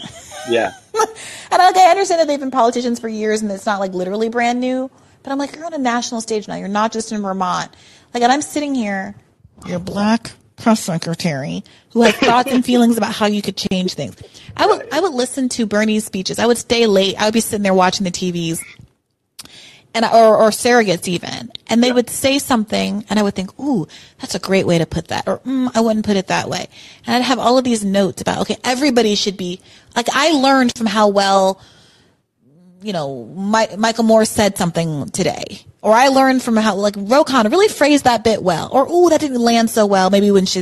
Yeah. and like, I understand that they've been politicians for years and it's not like literally brand new. But I'm like, you're on a national stage now. You're not just in Vermont. Like, and I'm sitting here, You're black press secretary who has thoughts and feelings about how you could change things. I would, I would listen to Bernie's speeches. I would stay late. I would be sitting there watching the TVs and or, or surrogates even, and they would say something, and I would think, "Ooh, that's a great way to put that," or mm, "I wouldn't put it that way." And I'd have all of these notes about, okay, everybody should be like. I learned from how well, you know, My, Michael Moore said something today, or I learned from how like Ro Khanna really phrased that bit well, or oh that didn't land so well." Maybe when she,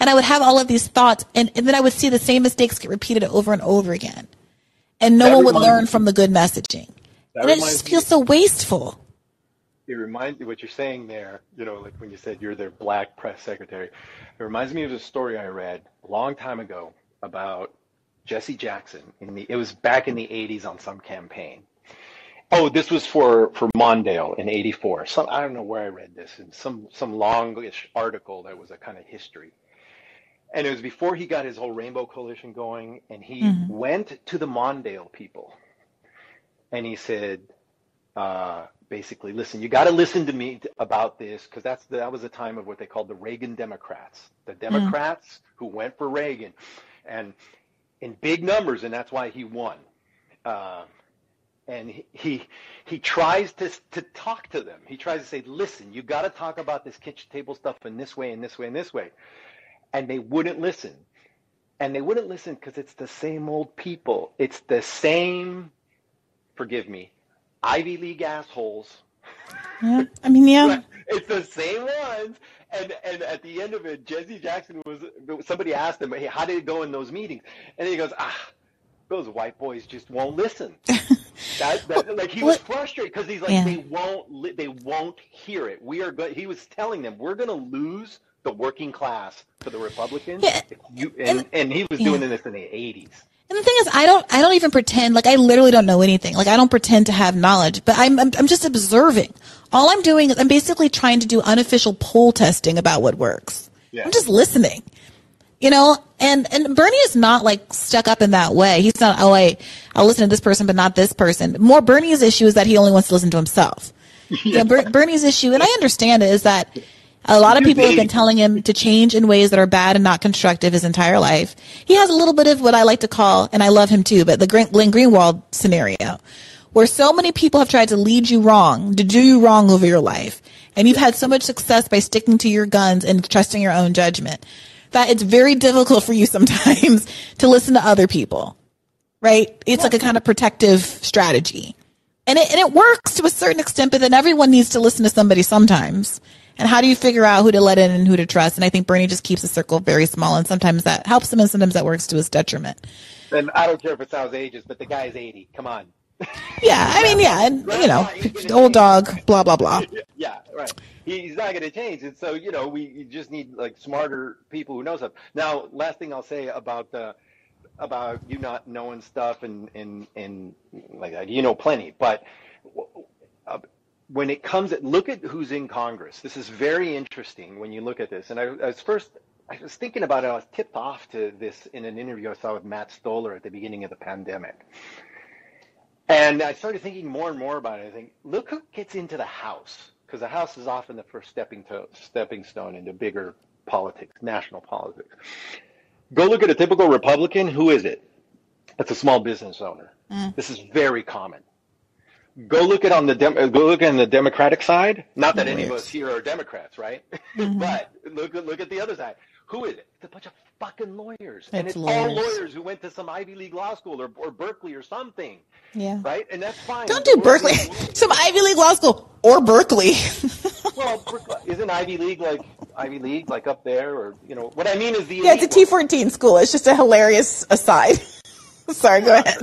and I would have all of these thoughts, and, and then I would see the same mistakes get repeated over and over again, and no That one would learn me- from the good messaging. And it just me- feels so wasteful. it reminds me what you're saying there, you know, like when you said you're their black press secretary. It reminds me of a story I read a long time ago about Jesse Jackson in the it was back in the 80s on some campaign. Oh, this was for for Mondale in 84. Some I don't know where I read this in some some longish article that was a kind of history. And it was before he got his whole Rainbow Coalition going and he went to the Mondale people and he said uh, basically, listen, you got to listen to me t- about this because that's the, that was the time of what they called the Reagan Democrats, the Democrats who went for Reagan, and in big numbers, and that's why he won. Uh, and he, he he tries to to talk to them. He tries to say, listen, you got to talk about this kitchen table stuff in this way, and this way, and this way, and they wouldn't listen. And they wouldn't listen because it's the same old people. It's the same, forgive me, Ivy League assholes. Yeah. I mean, yeah. It's the same ones. And and at the end of it, Jesse Jackson was somebody asked him, "Hey, how did it go in those meetings?" And he goes, "Ah, those white boys just won't listen." that, that like he was frustrated because he's like, Yeah. they won't li- they won't hear it. We are good. He was telling them, "We're going to lose the working class to the Republicans." Yeah. You, and and he was doing this in the '80s. And the thing is, I don't, I don't even pretend, like I literally don't know anything. Like I don't pretend to have knowledge, but I'm, I'm, I'm just observing. All I'm doing is I'm basically trying to do unofficial poll testing about what works. Yeah. I'm just listening. You know, and, and Bernie is not like stuck up in that way. He's not, oh, I, I'll listen to this person, but not this person. More Bernie's issue is that he only wants to listen to himself. Yeah. Ber- Bernie's issue, and I understand it, is that a lot of people have been telling him to change in ways that are bad and not constructive his entire life. He has a little bit of what I like to call, and I love him too, but the Glenn Glenn Greenwald scenario, where so many people have tried to lead you wrong, to do you wrong over your life, and you've had so much success by sticking to your guns and trusting your own judgment, that it's very difficult for you sometimes to listen to other people. Right? It's like a kind of protective strategy. And it, and it works to a certain extent, but then everyone needs to listen to somebody sometimes. And how do you figure out who to let in and who to trust? And I think Bernie just keeps the circle very small, and sometimes that helps him, and sometimes that works to his detriment. And I don't care if it sounds ages, but the guy's 80. Come on. Yeah, I mean, yeah, and you know, old dog, blah blah blah. Yeah, right. He's not going to change And So you know, we just need like smarter people who know stuff. Now, last thing I'll say about the about you not knowing stuff and and and like that, you know plenty, but. Uh, when it comes, at, look at who's in Congress. This is very interesting when you look at this. And I, I was first I was thinking about it. I was tipped off to this in an interview I saw with Matt Stoller at the beginning of the pandemic. And I started thinking more and more about it. I think, look who gets into the House, because the House is often the first stepping, to, stepping stone into bigger politics, national politics. Go look at a typical Republican. Who is it? It's a small business owner. Mm. This is very common. Go look at on the Dem- go look on the Democratic side. Not that any of us here are Democrats, right? Mm-hmm. but look look at the other side. Who is it? It's a bunch of fucking lawyers. It's and it's lawyers. all lawyers who went to some Ivy League law school or, or Berkeley or something. Yeah. Right? And that's fine. Don't do Berkeley. some Ivy League law school or Berkeley. well, isn't Ivy League like Ivy League like up there or, you know, what I mean is the. Yeah, it's a T14 school. It's just a hilarious aside. Sorry, go ahead.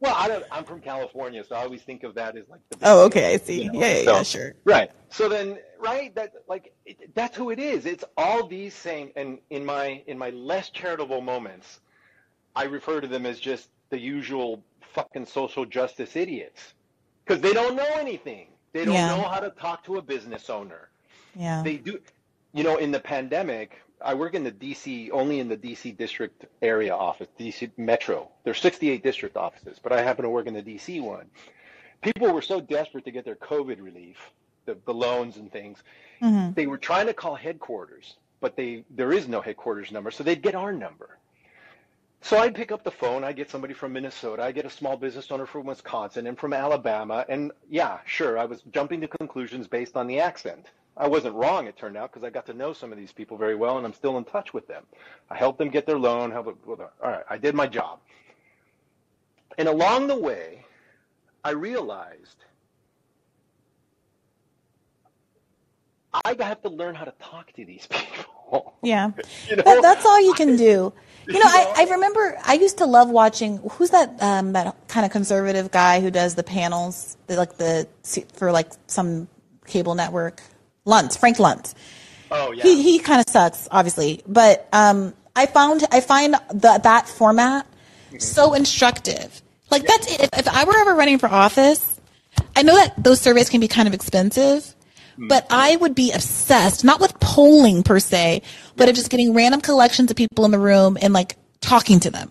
Well, I am from California, so I always think of that as like the. Oh, okay, I see. You know? Yeah, yeah, so, yeah, sure. Right. So then, right, that like it, that's who it is. It's all these same, and in my in my less charitable moments, I refer to them as just the usual fucking social justice idiots because they don't know anything. They don't yeah. know how to talk to a business owner. Yeah. They do. You know, in the pandemic, I work in the DC, only in the DC district area office, DC Metro. There's 68 district offices, but I happen to work in the DC one. People were so desperate to get their COVID relief, the, the loans and things, mm-hmm. they were trying to call headquarters, but they there is no headquarters number, so they'd get our number. So I'd pick up the phone, I'd get somebody from Minnesota, I get a small business owner from Wisconsin and from Alabama, and yeah, sure, I was jumping to conclusions based on the accent. I wasn't wrong, it turned out, because I got to know some of these people very well, and I'm still in touch with them. I helped them get their loan. Help all right, I did my job. And along the way, I realized I have to learn how to talk to these people. Yeah, you know? that, that's all you can do. You know, I, I remember I used to love watching. Who's that? Um, that kind of conservative guy who does the panels, like the for like some cable network. Luntz, Frank Luntz. Oh yeah. He he kind of sucks, obviously, but um, I found I find that that format mm-hmm. so instructive. Like yeah. that's if, if I were ever running for office, I know that those surveys can be kind of expensive, mm-hmm. but I would be obsessed not with polling per se, but yeah. of just getting random collections of people in the room and like talking to them.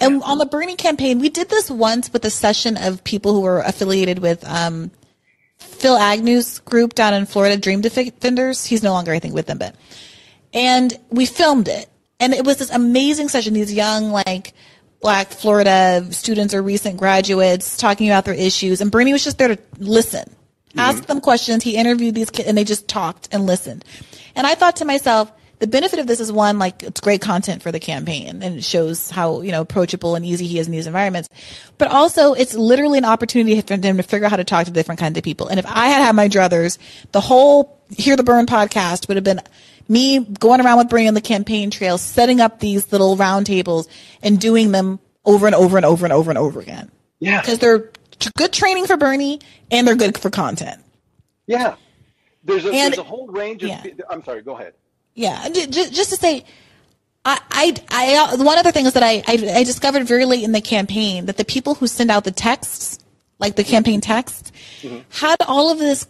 And on the Bernie campaign, we did this once with a session of people who were affiliated with um, Phil Agnew's group down in Florida, Dream Defenders. He's no longer, I think, with them, but and we filmed it, and it was this amazing session. These young, like Black Florida students or recent graduates talking about their issues, and Bernie was just there to listen, mm-hmm. ask them questions. He interviewed these kids, and they just talked and listened. And I thought to myself, the benefit of this is one, like it's great content for the campaign and it shows how, you know, approachable and easy he is in these environments. But also it's literally an opportunity for him to figure out how to talk to different kinds of people. And if I had had my druthers, the whole Hear the Bern podcast would have been me going around with Bernie on the campaign trail, setting up these little roundtables and doing them over and over and over and over and over again. Yeah. Because they're good training for Bernie and they're good for content. Yeah. There's a, and, there's a whole range of. Yeah. I'm sorry. Go ahead. Yeah, just to say, I, I, I, one other thing is that I, I, I discovered very late in the campaign that the people who send out the texts, like the campaign text, mm-hmm. had all of this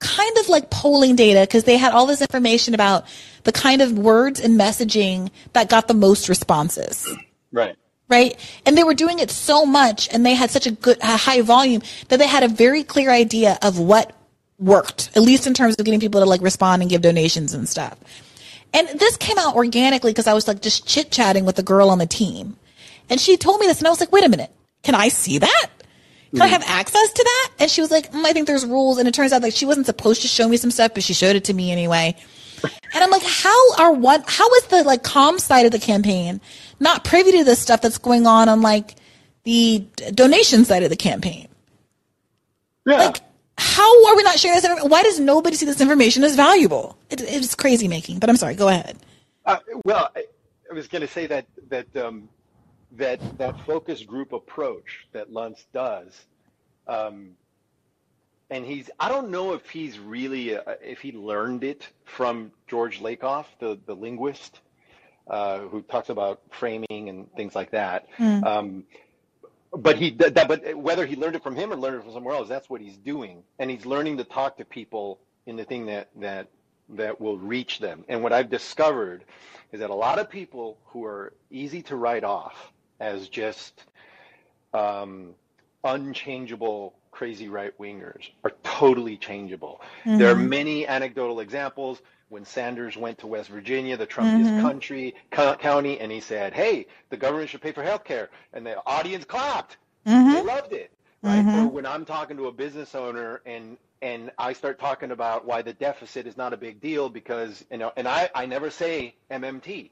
kind of like polling data because they had all this information about the kind of words and messaging that got the most responses. Right. Right. And they were doing it so much and they had such a good, a high volume that they had a very clear idea of what worked, at least in terms of getting people to like respond and give donations and stuff. And this came out organically because I was like just chit chatting with the girl on the team. And she told me this and I was like, wait a minute. Can I see that? Can mm. I have access to that? And she was like, mm, I think there's rules. And it turns out like she wasn't supposed to show me some stuff, but she showed it to me anyway. And I'm like, how are what, how is the like comms side of the campaign not privy to this stuff that's going on on like the donation side of the campaign? Yeah. Like, how are we not sharing this? Why does nobody see this information as valuable? It, it's crazy making, but I'm sorry. Go ahead. Uh, well, I, I was going to say that that um, that that focus group approach that Luntz does, um, and he's I don't know if he's really uh, if he learned it from George Lakoff, the the linguist, uh, who talks about framing and things like that. Mm. Um, but he that, but whether he learned it from him or learned it from somewhere else, that's what he's doing, and he's learning to talk to people in the thing that that that will reach them. And what I've discovered is that a lot of people who are easy to write off as just um, unchangeable crazy right wingers are totally changeable. Mm-hmm. There are many anecdotal examples. When Sanders went to West Virginia, the Trumpiest mm-hmm. country co- county, and he said, "Hey, the government should pay for health care," and the audience clapped. Mm-hmm. They loved it. Right? Mm-hmm. Or when I'm talking to a business owner and and I start talking about why the deficit is not a big deal because you know, and I I never say MMT.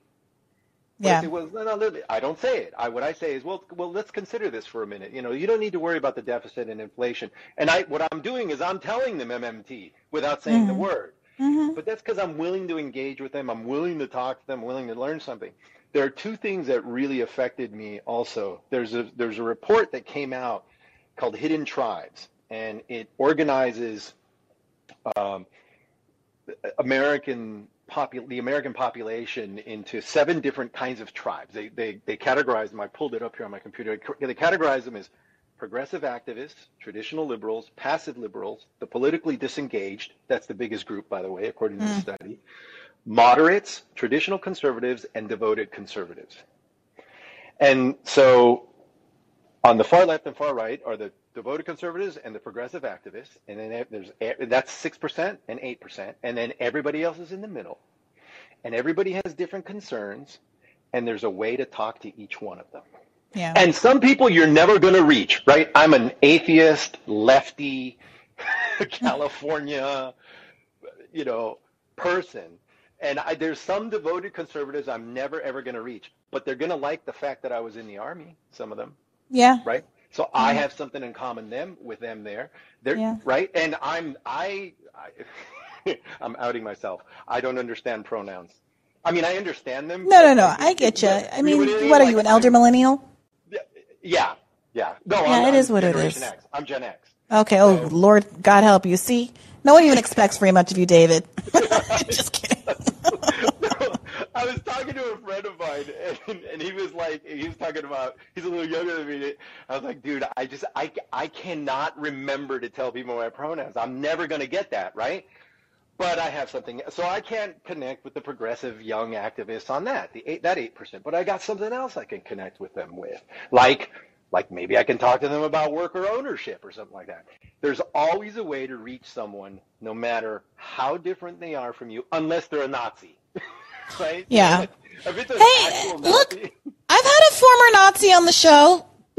Yeah. well, no, no, I don't say it. I, what I say is, well, well, let's consider this for a minute. You know, you don't need to worry about the deficit and inflation. And I, what I'm doing is I'm telling them MMT without saying mm-hmm. the word. Mm-hmm. But that's because I'm willing to engage with them. I'm willing to talk to them. Willing to learn something. There are two things that really affected me. Also, there's a there's a report that came out called Hidden Tribes, and it organizes um, American popul- the American population into seven different kinds of tribes. They, they, they categorize them. I pulled it up here on my computer. They categorize them as progressive activists, traditional liberals, passive liberals, the politically disengaged. That's the biggest group, by the way, according to mm. the study. Moderates, traditional conservatives, and devoted conservatives. And so on the far left and far right are the devoted conservatives and the progressive activists, and then there's that's six percent and eight percent, and then everybody else is in the middle, and everybody has different concerns, and there's a way to talk to each one of them. Yeah. And some people you're never going to reach, right? I'm an atheist, lefty, California, you know, person. And I, there's some devoted conservatives I'm never ever going to reach, but they're going to like the fact that I was in the army. Some of them, yeah, right. So yeah. I have something in common them with them there. They're yeah. right, and I'm I, I I'm outing myself. I don't understand pronouns. I mean, I understand them. No, no, no. I get you. I mean, what are you, an elder millennial? Yeah, yeah. No, yeah, I'm, it is what it is. X. I'm Gen X. Okay. Oh, so. Lord, God help you. See, no one even expects very much of you, David. Just kidding. I was talking to a friend of mine, and, and he was like, he was talking about, he's a little younger than me. I was like, dude, I just, I, I cannot remember to tell people my pronouns. I'm never going to get that, right? But I have something, so I can't connect with the progressive young activists on that, the eight, that eight percent. But I got something else I can connect with them with, like, like maybe I can talk to them about worker ownership or something like that. There's always a way to reach someone, no matter how different they are from you, unless they're a Nazi, right? Yeah. hey, look, I've had a former Nazi on the show,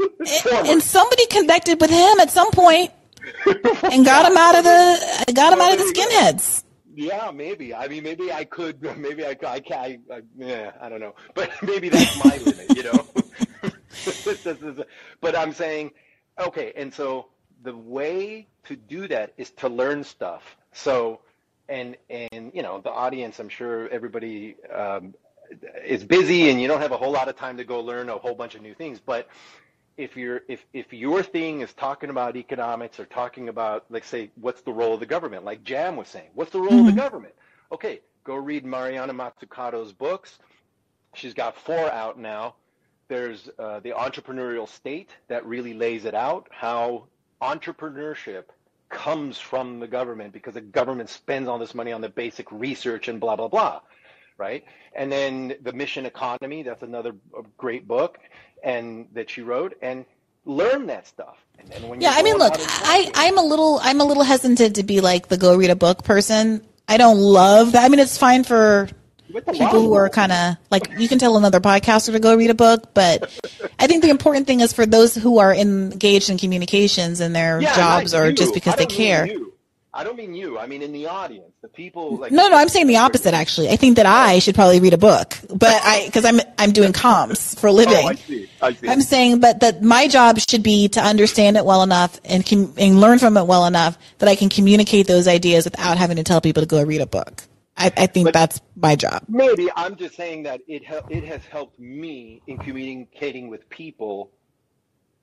and somebody connected with him at some point and got him out of the got him out of the skinheads. Yeah, maybe. I mean, maybe I could. Maybe I. I. I, I, yeah, I don't know. But maybe that's my limit. You know. but I'm saying, okay, and so the way to do that is to learn stuff. So, and and you know, the audience. I'm sure everybody um, is busy, and you don't have a whole lot of time to go learn a whole bunch of new things. But if you're if if your thing is talking about economics or talking about like say what's the role of the government like jam was saying what's the role mm-hmm. of the mm-hmm. government okay go read mariana mazzucato's books she's got four out now there's uh, the entrepreneurial state that really lays it out how entrepreneurship comes from the government because the government spends all this money on the basic research and blah blah blah right and then the mission economy that's another great book and that she wrote and learn that stuff. yeah, I mean, look, I, I'm a little, I'm a little hesitant to be like the go read a book person. I don't love that. I mean, it's fine for people who are kind of like you can tell another podcaster to go read a book, but I think the important thing is for those who are engaged in communications in their yeah, jobs or just because they care. I don't mean you. I mean in the audience, the people. Like no, no, I'm saying the opposite. Actually, I think that I oh. should probably read a book, but I because I'm I'm doing comms for a living. Oh, I see. I see. I'm saying, but that my job should be to understand it well enough and com- and learn from it well enough that I can communicate those ideas without having to tell people to go read a book. I, I think but that's my job. Maybe I'm just saying that it it has helped me in communicating with people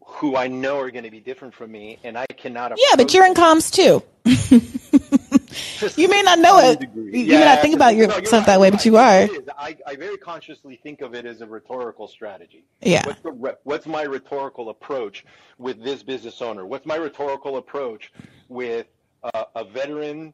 who I know are going to be different from me, and I cannot. Yeah, but you're in comms too. you may not know it. You yeah, may not think about yourself no, that way, but you are. I, I, very consciously think of it as a rhetorical strategy. Yeah. What's, the, what's my rhetorical approach with this business owner? What's my rhetorical approach with uh, a veteran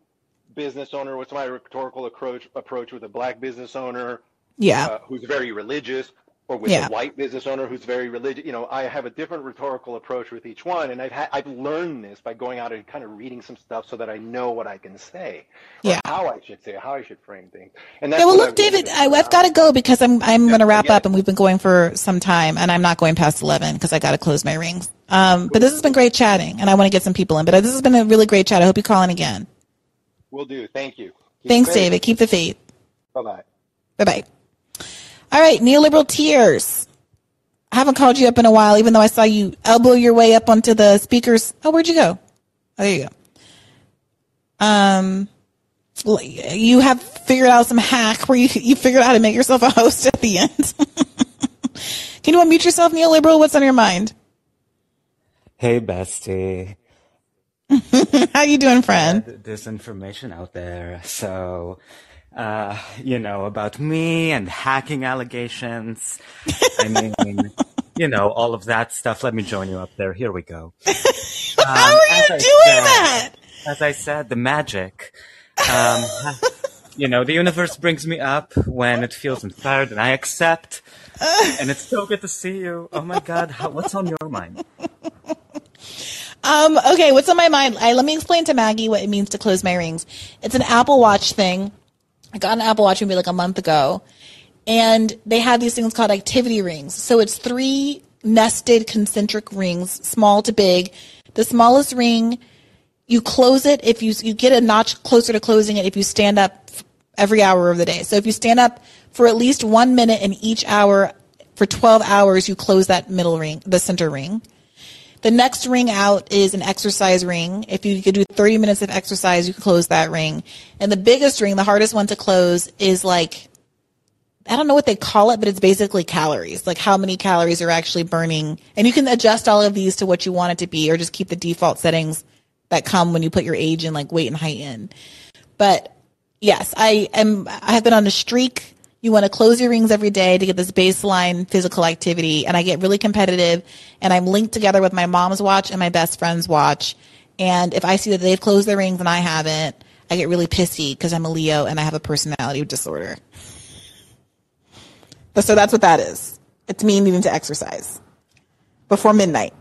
business owner? What's my rhetorical approach approach with a black business owner? Yeah. Uh, who's very religious? Or with yeah. a white business owner who's very religious. You know, I have a different rhetorical approach with each one, and I've ha- I've learned this by going out and kind of reading some stuff so that I know what I can say, yeah, how I should say, how I should frame things. And that's yeah, well, look, I've David, I, have got to go because I'm I'm going to wrap up, and we've been going for some time, and I'm not going past eleven because I got to close my rings. Um, but this has been great chatting, and I want to get some people in. But this has been a really great chat. I hope you call in again. We'll do. Thank you. Keep Thanks, David. Keep the faith. Bye bye. Bye bye. All right, neoliberal tears. I haven't called you up in a while, even though I saw you elbow your way up onto the speakers. Oh, where'd you go? Oh, there you go. Um, you have figured out some hack where you you figured out how to make yourself a host at the end. Can you unmute yourself, neoliberal? What's on your mind? Hey, bestie. how you doing, friend? There's information out there, so uh, you know, about me and hacking allegations. I mean, you know, all of that stuff. Let me join you up there. Here we go. Um, How are you doing said, that? As I said, the magic. Um, you know, the universe brings me up when it feels inspired and I accept. and it's so good to see you. Oh my God. How, what's on your mind? Um, okay, what's on my mind? I, let me explain to Maggie what it means to close my rings. It's an Apple Watch thing I got an Apple Watch maybe like a month ago, and they have these things called activity rings. So it's three nested concentric rings, small to big. The smallest ring, you close it if you you get a notch closer to closing it if you stand up every hour of the day. So if you stand up for at least one minute in each hour for 12 hours, you close that middle ring, the center ring. The next ring out is an exercise ring. If you could do 30 minutes of exercise, you could close that ring. And the biggest ring, the hardest one to close is like, I don't know what they call it, but it's basically calories, like how many calories are actually burning. And you can adjust all of these to what you want it to be or just keep the default settings that come when you put your age and like weight and height in. But yes, I am, I have been on a streak you want to close your rings every day to get this baseline physical activity. And I get really competitive and I'm linked together with my mom's watch and my best friend's watch. And if I see that they've closed their rings and I haven't, I get really pissy because I'm a Leo and I have a personality disorder. So that's what that is. It's me needing to exercise before midnight.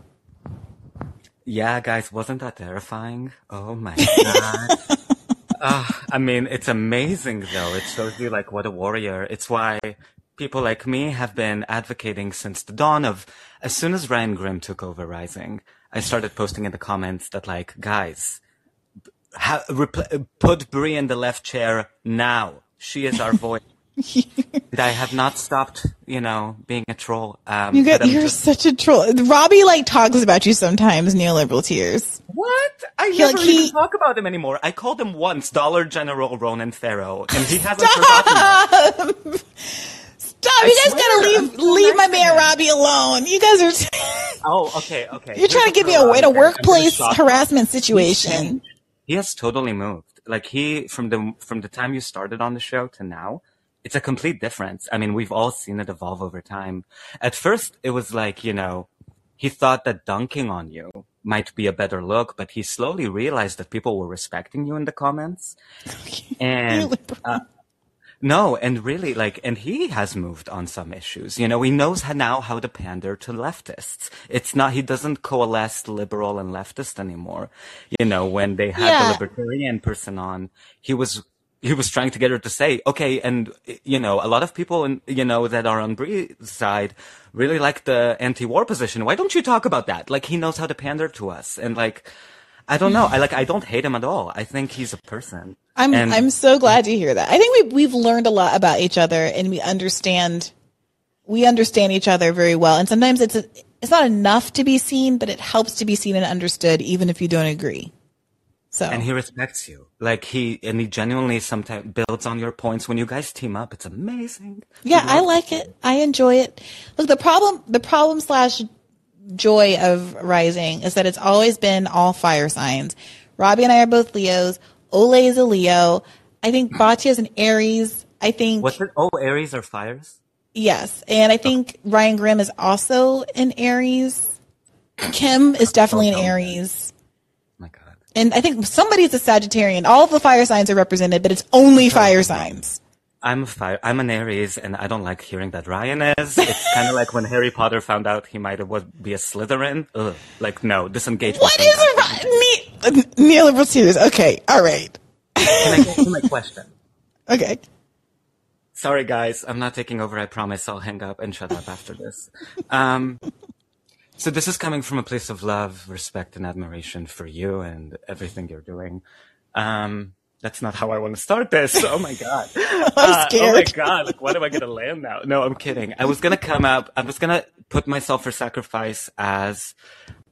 Yeah, guys, wasn't that terrifying? Oh my god. Uh, I mean, it's amazing though. It shows you like what a warrior. It's why people like me have been advocating since the dawn of, as soon as Ryan Grim took over Rising, I started posting in the comments that like, guys, ha- repl- put Brie in the left chair now. She is our voice. I have not stopped, you know, being a troll. Um, you get, you're just... such a troll. Robbie like talks about you sometimes, neoliberal tears. What? I he, never like, even he... talk about him anymore. I called him once Dollar General Ronan Farrow, and he hasn't Stop! forgotten. Stop! I you guys gotta leave leave my man Robbie alone. You guys are. T- oh, okay, okay. You're Here's trying to give me a, a workplace harassment situation. He has totally moved. Like he from the from the time you started on the show to now it's a complete difference. I mean, we've all seen it evolve over time. At first, it was like, you know, he thought that dunking on you might be a better look, but he slowly realized that people were respecting you in the comments. and, uh, no, and really, like, and he has moved on some issues. You know, he knows how, now how to pander to leftists. It's not, he doesn't coalesce liberal and leftist anymore. You know, when they had yeah. the libertarian person on, he was he was trying to get her to say, okay, and you know, a lot of people, in, you know, that are on Brie's side really like the anti-war position. Why don't you talk about that? Like he knows how to pander to us, and like, I don't know. I like, I don't hate him at all. I think he's a person. I'm, and, I'm so glad to hear that. I think we we've learned a lot about each other, and we understand, we understand each other very well. And sometimes it's a, it's not enough to be seen, but it helps to be seen and understood, even if you don't agree. So and he respects you. Like he and he genuinely sometimes builds on your points when you guys team up. It's amazing. Yeah, I like it. I enjoy it. Look, the problem, the problem slash joy of Rising is that it's always been all fire signs. Robbie and I are both Leos. Ole is a Leo. I think Batya is an Aries. I think. What's it? Oh, Aries are fires. Yes, and I think Ryan Grim is also an Aries. Kim is definitely an Aries. And I think somebody's a Sagittarian. All of the fire signs are represented, but it's only fire signs. I'm a fire. I'm an Aries, and I don't like hearing that Ryan is. It's kind of like when Harry Potter found out he might have be a Slytherin. Ugh. Like, no, disengage. What is a Ryan? Ne- neoliberal series. Okay, all right. Can I get to my question? Okay. Sorry, guys. I'm not taking over. I promise. I'll hang up and shut up after this. Um, so this is coming from a place of love, respect, and admiration for you and everything you're doing. Um, that's not how I want to start this. Oh my god. I'm Uh, scared. oh my god. Like, what am I gonna land now? No, I'm kidding. I was gonna come up. I was gonna put myself for sacrifice as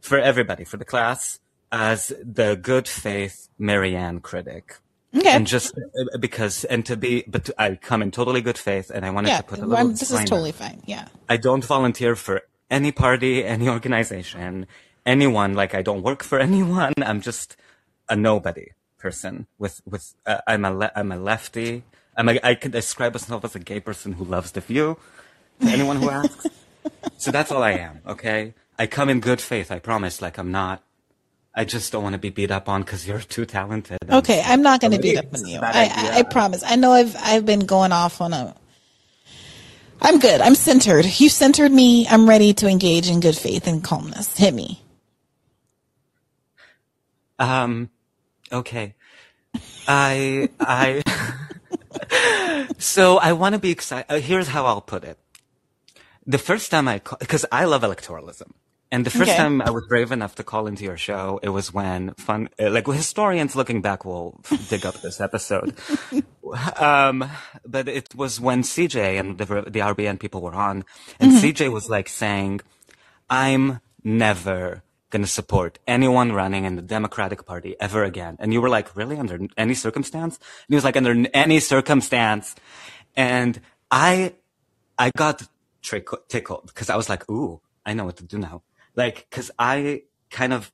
for everybody for the class as the good faith Marianne critic. Okay. And just because, and to be, but I come in totally good faith, and I wanted yeah, to put a little. This is totally fine. Yeah. I don't volunteer for any party, any organization, anyone. Like I don't work for anyone. I'm just a nobody person. With with uh, I'm a le- I'm a lefty. I'm a, I could describe myself as a gay person who loves the view. To anyone who asks. so that's all I am. Okay. I come in good faith. I promise. Like I'm not. I just don't want to be beat up on because you're too talented. Okay, I'm not going to sorry. beat up on you. I. I, I promise. I know I've I've been going off on a. I'm good. I'm centered. You centered me. I'm ready to engage in good faith and calmness. Hit me. Um, okay. I, I, so I want to be excited. Uh, here's how I'll put it. The first time I, because I love electoralism. And the first Okay. time I was brave enough to call into your show, it was when fun, uh, like historians looking back will dig up this episode. um, but it was when CJ and the, the RBN people were on, and CJ was like saying, I'm never going to support anyone running in the Democratic Party ever again. And you were like, really? Under any circumstance? And he was like, under any circumstance. And I, I got trick- tickled because I was like, ooh, I know what to do now. Like, cause I kind of,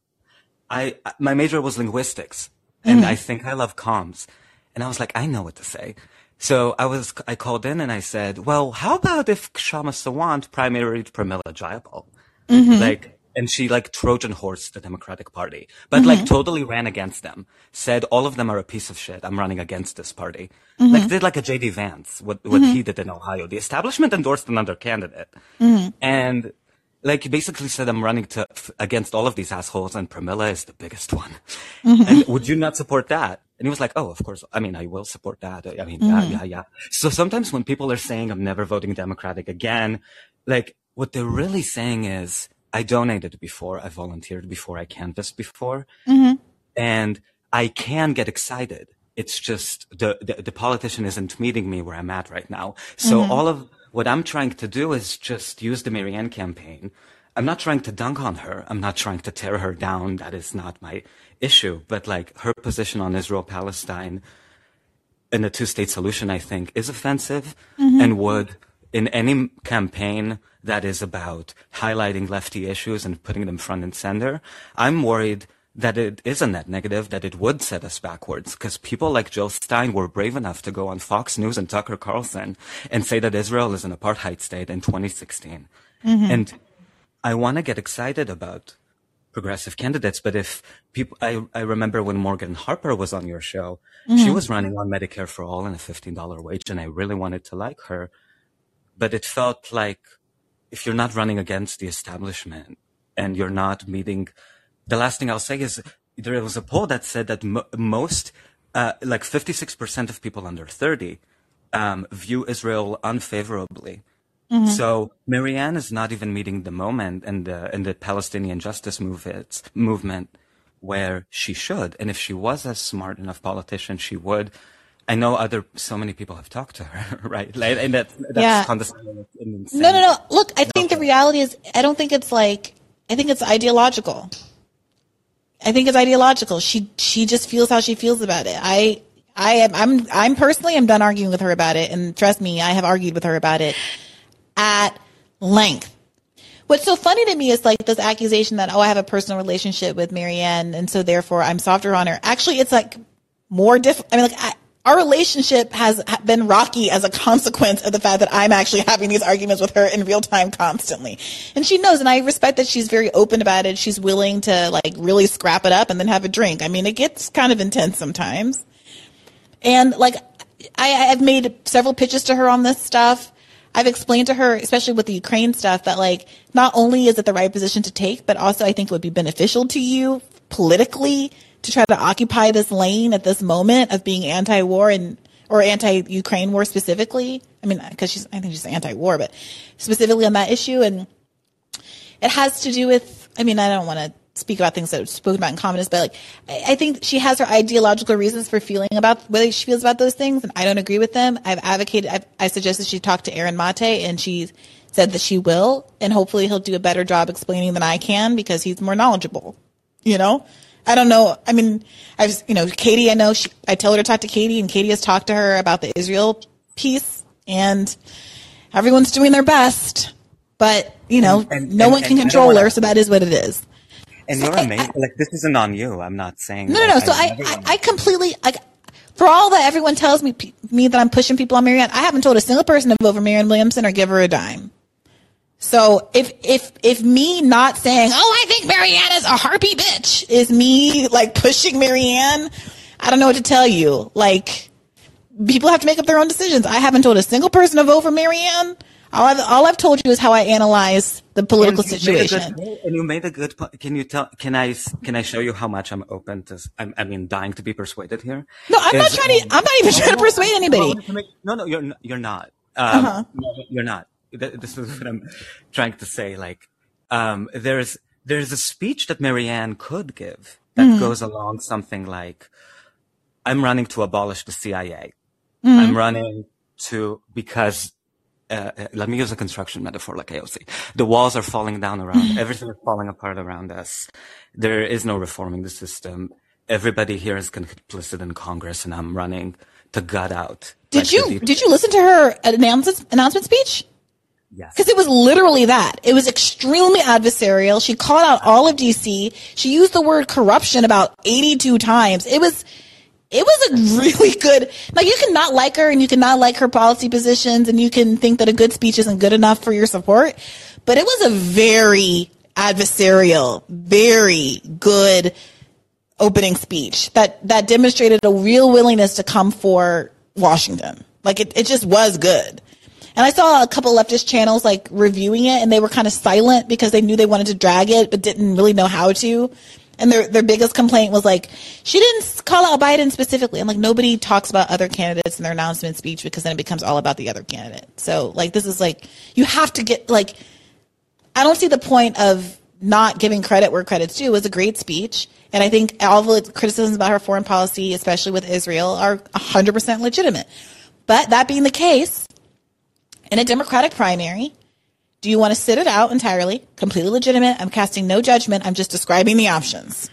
I, my major was linguistics and mm. I think I love comms. And I was like, I know what to say. So I was, I called in and I said, well, how about if Kshama Sawant primaried Pramila Jayapal? Mm-hmm. Like, and she like Trojan horse the Democratic Party, but like mm-hmm. totally ran against them. Said all of them are a piece of shit. I'm running against this party. Mm-hmm. Like did like a JD Vance, what what he did in Ohio. The establishment endorsed another candidate, and like you basically said I'm running to against all of these assholes, and Pramila is the biggest one. Mm-hmm. And would you not support that? And he was like, "Oh, of course. I mean, I will support that. I mean, yeah, mm-hmm. yeah, yeah." So sometimes when people are saying I'm never voting Democratic again, like what they're really saying is I donated before, I volunteered before, I canvassed before, mm-hmm. and I can get excited. It's just the, the the politician isn't meeting me where I'm at right now. So all of what I'm trying to do is just use the Marianne campaign. I'm not trying to dunk on her. I'm not trying to tear her down. That is not my issue. But like her position on Israel Palestine and the two state solution, I think, is offensive mm-hmm. and would, in any campaign that is about highlighting lefty issues and putting them front and center, I'm worried that it is a net negative, that it would set us backwards. Because people like Jill Stein were brave enough to go on Fox News and Tucker Carlson and say that Israel is an apartheid state in 2016. Mm-hmm. And I want to get excited about progressive candidates, but if people, I, I remember when Morgan Harper was on your show, she mm-hmm. was running on Medicare for all and a $15 wage, and I really wanted to like her. But it felt like if you're not running against the establishment and you're not meeting, the last thing I'll say is there was a poll that said that mo- most, uh, like 56% of people under 30, um, view Israel unfavorably. So Marianne is not even meeting the moment and the and the Palestinian justice movement movement where she should. And if she was a smart enough politician, she would. I know other so many people have talked to her, right? Like, and that that's Yeah. condescending. No, no, no. Look, I think the reality is, I don't think it's like, I think it's ideological. I think it's ideological. She she just feels how she feels about it. I I am I'm I'm personally I'm done arguing with her about it, and trust me, I have argued with her about it at length. What's so funny to me is like this accusation that oh I have a personal relationship with Marianne, and so therefore I'm softer on her. Actually, it's like more difficult. I mean, like I, our relationship has been rocky as a consequence of the fact that I'm actually having these arguments with her in real time constantly. And she knows, and I respect that she's very open about it. She's willing to like really scrap it up and then have a drink. I mean, it gets kind of intense sometimes. And like, I, I've made several pitches to her on this stuff. I've explained to her, especially with the Ukraine stuff, that like, not only is it the right position to take, but also I think it would be beneficial to you politically to try to occupy this lane at this moment of being anti-war and or anti-Ukraine war specifically. I mean, because she's I think she's anti-war, but specifically on that issue, and it has to do with. I mean, I don't want to speak about things that are spoken about in communists, but like I, I think she has her ideological reasons for feeling about whether she feels about those things, and I don't agree with them. I've advocated. I've, I suggested she talk to Aaron Mate, and she said that she will, and hopefully he'll do a better job explaining than I can because he's more knowledgeable. You know. I don't know. I mean, I've, you know, Katie, I know she, I tell her to talk to Katie and Katie has talked to her about the Israel piece and everyone's doing their best, but you know, and, and, no and, one can control her. So that is what it is. And so you're amazing. like this isn't on you. I'm not saying. No, no, no. So I, I, I completely, like, for all that everyone tells me, me that I'm pushing people on Marianne, I haven't told a single person to vote for Marianne Williamson or give her a dime. So if if if me not saying, "Oh, I think Marianne is a harpy bitch," is me like pushing Marianne, I don't know what to tell you. Like people have to make up their own decisions. I haven't told a single person to vote for Marianne. All I've, all I've told you is how I analyze the political situation. Good, and you made a good point. Can you tell? Can I? Can I show you how much I'm open to? I'm, I mean, dying to be persuaded here. No, I'm is, not trying to. I'm not even trying to persuade anybody. No, no, you're you're not. Um, uh-huh. You're not this is what I'm trying to say. Like, um, there's there's a speech that Marianne could give that mm. goes along something like, "I'm running to abolish the CIA. Mm. I'm running to because." Uh, uh, let me use a construction metaphor like AOC. The walls are falling down around, everything is falling apart around us. There is no reforming the system. Everybody here is complicit in Congress and I'm running to gut out. Did you, did you listen to her announcement, announcement speech? Yes. Because it was literally that. It was extremely adversarial. She called out all of DC. She used the word corruption about 82 times. It was, it was a really good, like you can not like her and you can not like her policy positions and you can think that a good speech isn't good enough for your support. But it was a very adversarial, very good opening speech that, that demonstrated a real willingness to come for Washington. Like it, it just was good. And I saw a couple leftist channels like reviewing it and they were kind of silent because they knew they wanted to drag it, but didn't really know how to. And their, their biggest complaint was like, she didn't call out Biden specifically. And like nobody talks about other candidates in their announcement speech because then it becomes all about the other candidate. So like this is like, you have to get like, I don't see the point of not giving credit where credit's due. It was a great speech. And I think all the criticisms about her foreign policy, especially with Israel, are 100% legitimate. But that being the case, in a Democratic primary, do you want to sit it out entirely? Completely legitimate. I'm casting no judgment. I'm just describing the options.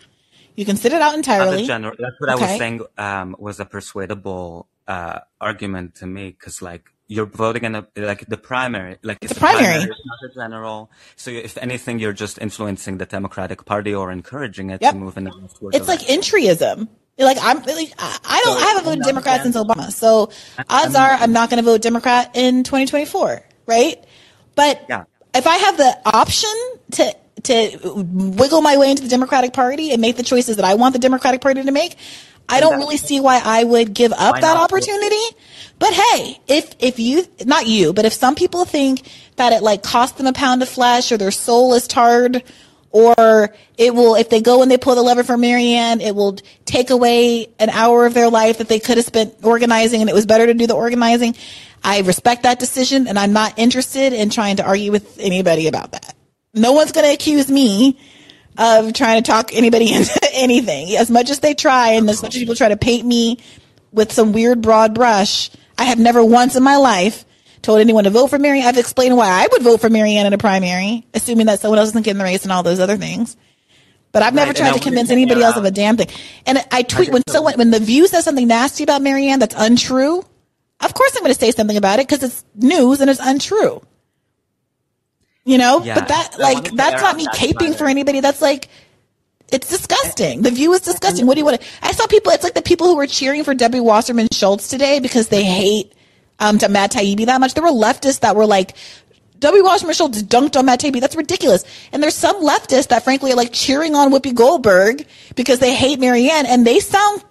You can sit it out entirely. General, that's what okay. I was saying um, was a persuadable uh, argument to me because, like, you're voting in a like the primary, like it's, the primary. primary, not a general. So if anything, you're just influencing the Democratic Party or encouraging it yep. to move in the a It's like entryism. Like I'm like I don't so, I haven't voted Democrat since Obama. So odds are I'm not going to vote Democrat in 2024, right? But yeah. if I have the option to to wiggle my way into the Democratic Party and make the choices that I want the Democratic Party to make, I don't really see why I would give up that opportunity. But hey, if if you not you, but if some people think that it like cost them a pound of flesh or their soul is tarred or it will, if they go and they pull the lever for Marianne, it will take away an hour of their life that they could have spent organizing and it was better to do the organizing. I respect that decision and I'm not interested in trying to argue with anybody about that. No one's going to accuse me of trying to talk anybody into anything. As much as they try and as much as people try to paint me with some weird broad brush, I have never once in my life told anyone to vote for Mary. I've explained why I would vote for Marianne in a primary, assuming that someone else isn't getting the race and all those other things. But I've never Right, tried to convince anybody else of a damn thing. And I tweet when just someone when the View says something nasty about Marianne that's untrue. Of course, I'm going to say something about it because it's news and it's untrue. You know, Yeah, but that like that's not me caping for anybody. That's like it's disgusting. The View is disgusting. What do you want? to I saw people. It's like the people who were cheering for Debbie Wasserman Schultz today because they hate um to Matt Taibbi that much. There were leftists that were like. W. Wasserman Schultz dunked on Matt Taibbi. That's ridiculous. And there's some leftists that frankly are like cheering on Whoopi Goldberg because they hate Marianne and they sound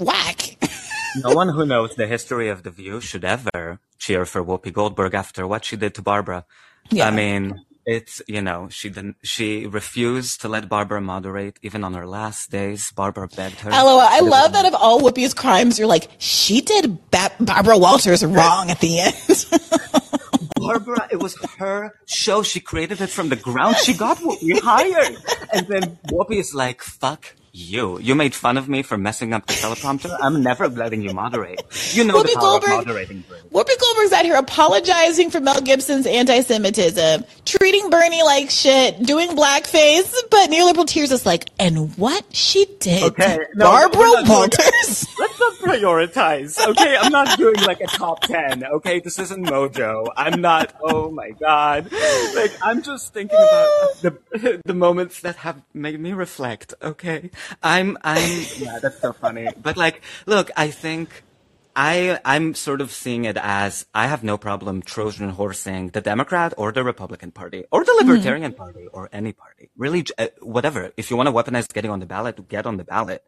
whack. no one who knows the history of the View should ever cheer for Whoopi Goldberg after what she did to Barbara. Yeah. I mean, it's you know she didn't she refused to let Barbara moderate even on her last days. Barbara begged her. LOL. I love that of all Whoopi's crimes, you're like, she did ba- Barbara Walters wrong at the end. Barbara, it was her show. She created it from the ground. She got Whoopi hired. And then Whoopi is like, fuck you. You made fun of me for messing up the teleprompter. I'm never letting you moderate. You know the Whoopi power Goldberg- of moderating. Brie. Whoopi Goldberg's out here apologizing for Mel Gibson's anti-Semitism, treating Bernie like shit, doing blackface, but neoliberal tears is like, and what she did Okay, to no, Barbara we're not Walters. Let's not prioritize, okay? I'm not doing like a top 10, okay? This isn't Mojo. I'm not, oh my god. Like, I'm just thinking about the, the moments that have made me reflect, okay? I'm, I'm, yeah, that's so funny. But like, look, I think, I, I'm sort of seeing it as I have no problem Trojan horsing the Democrat or the Republican Party or the Libertarian Party or any party. Really, uh, whatever. If you want to weaponize getting on the ballot, get on the ballot.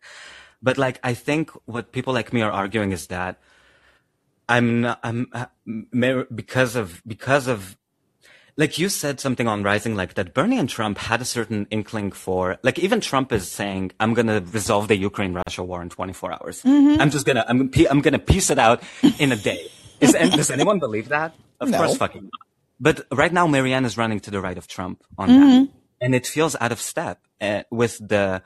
But like, I think what people like me are arguing is that I'm not, I'm, uh, because of, because of, like you said something on Rising, like that Bernie and Trump had a certain inkling for, like even Trump is saying, I'm going to resolve the Ukraine-Russia war in 24 hours. I'm just gonna, I'm, I'm gonna piece it out in a day. Is, and does anyone believe that? Of No. course fucking not. But right now, Marianne is running to the right of Trump on Mm-hmm. that. And it feels out of step uh, with the,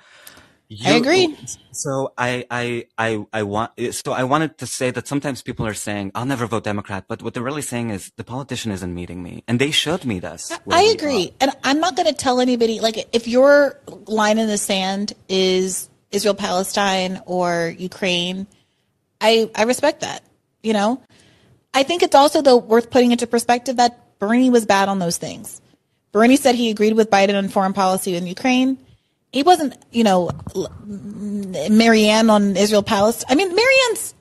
I agree. Oh, so I, I, I, I want, so I wanted to say that sometimes people are saying, I'll never vote Democrat, but what they're really saying is the politician isn't meeting me and they should meet us. I agree. And I'm not going to tell anybody, like, if your line in the sand is Israel Palestine or Ukraine, I, I respect that. You know, I think it's also, though, worth putting into perspective that Bernie was bad on those things. Bernie said he agreed with Biden on foreign policy in Ukraine. He wasn't, you know, Marianne on Israel Palestine. I mean, Marianne's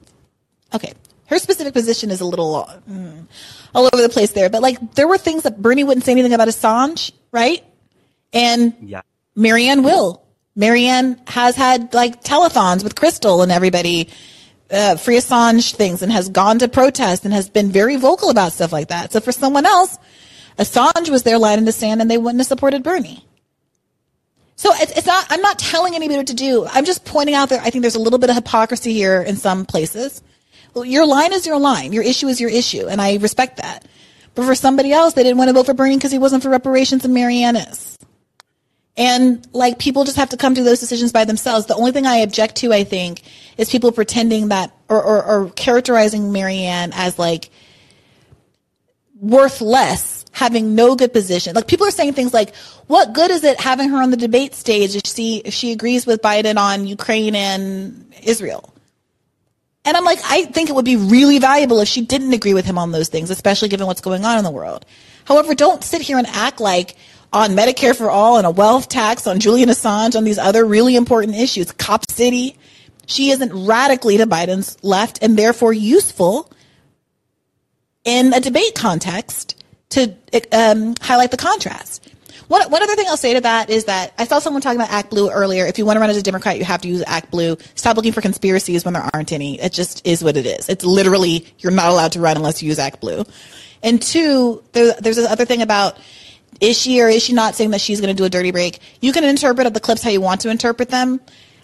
okay. Her specific position is a little mm, all over the place there, but like there were things that Bernie wouldn't say anything about Assange, right? And Yeah. Marianne will. Marianne has had like telethons with Crystal and everybody, uh, free Assange things and has gone to protest and has been very vocal about stuff like that. So for someone else, Assange was their line in the sand and they wouldn't have supported Bernie. So it's, it's not, I'm not telling anybody what to do. I'm just pointing out that I think there's a little bit of hypocrisy here in some places. Your line is your line. Your issue is your issue. And I respect that. But for somebody else, they didn't want to vote for Bernie because he wasn't for reparations and Marianne is. And like people just have to come to those decisions by themselves. The only thing I object to, I think, is people pretending that or, or, or characterizing Marianne as like worth less, having no good position. Like people are saying things like, "What good is it having her on the debate stage if she if she agrees with Biden on Ukraine and Israel?" And I'm like, I think it would be really valuable if she didn't agree with him on those things, especially given what's going on in the world. However, don't sit here and act like on Medicare for all and a wealth tax on Julian Assange on these other really important issues, Cop City. She isn't radically to Biden's left and therefore useful in a debate context to um, highlight the contrast. One, one other thing I'll say to that is that I saw someone talking about Act Blue earlier. If you want to run as a Democrat, you have to use Act Blue. Stop looking for conspiracies when there aren't any. It just is what it is. It's literally, you're not allowed to run unless you use Act Blue. And two, there, there's this other thing about is she or is she not saying that she's going to do a dirty break? You can interpret the clips how you want to interpret them.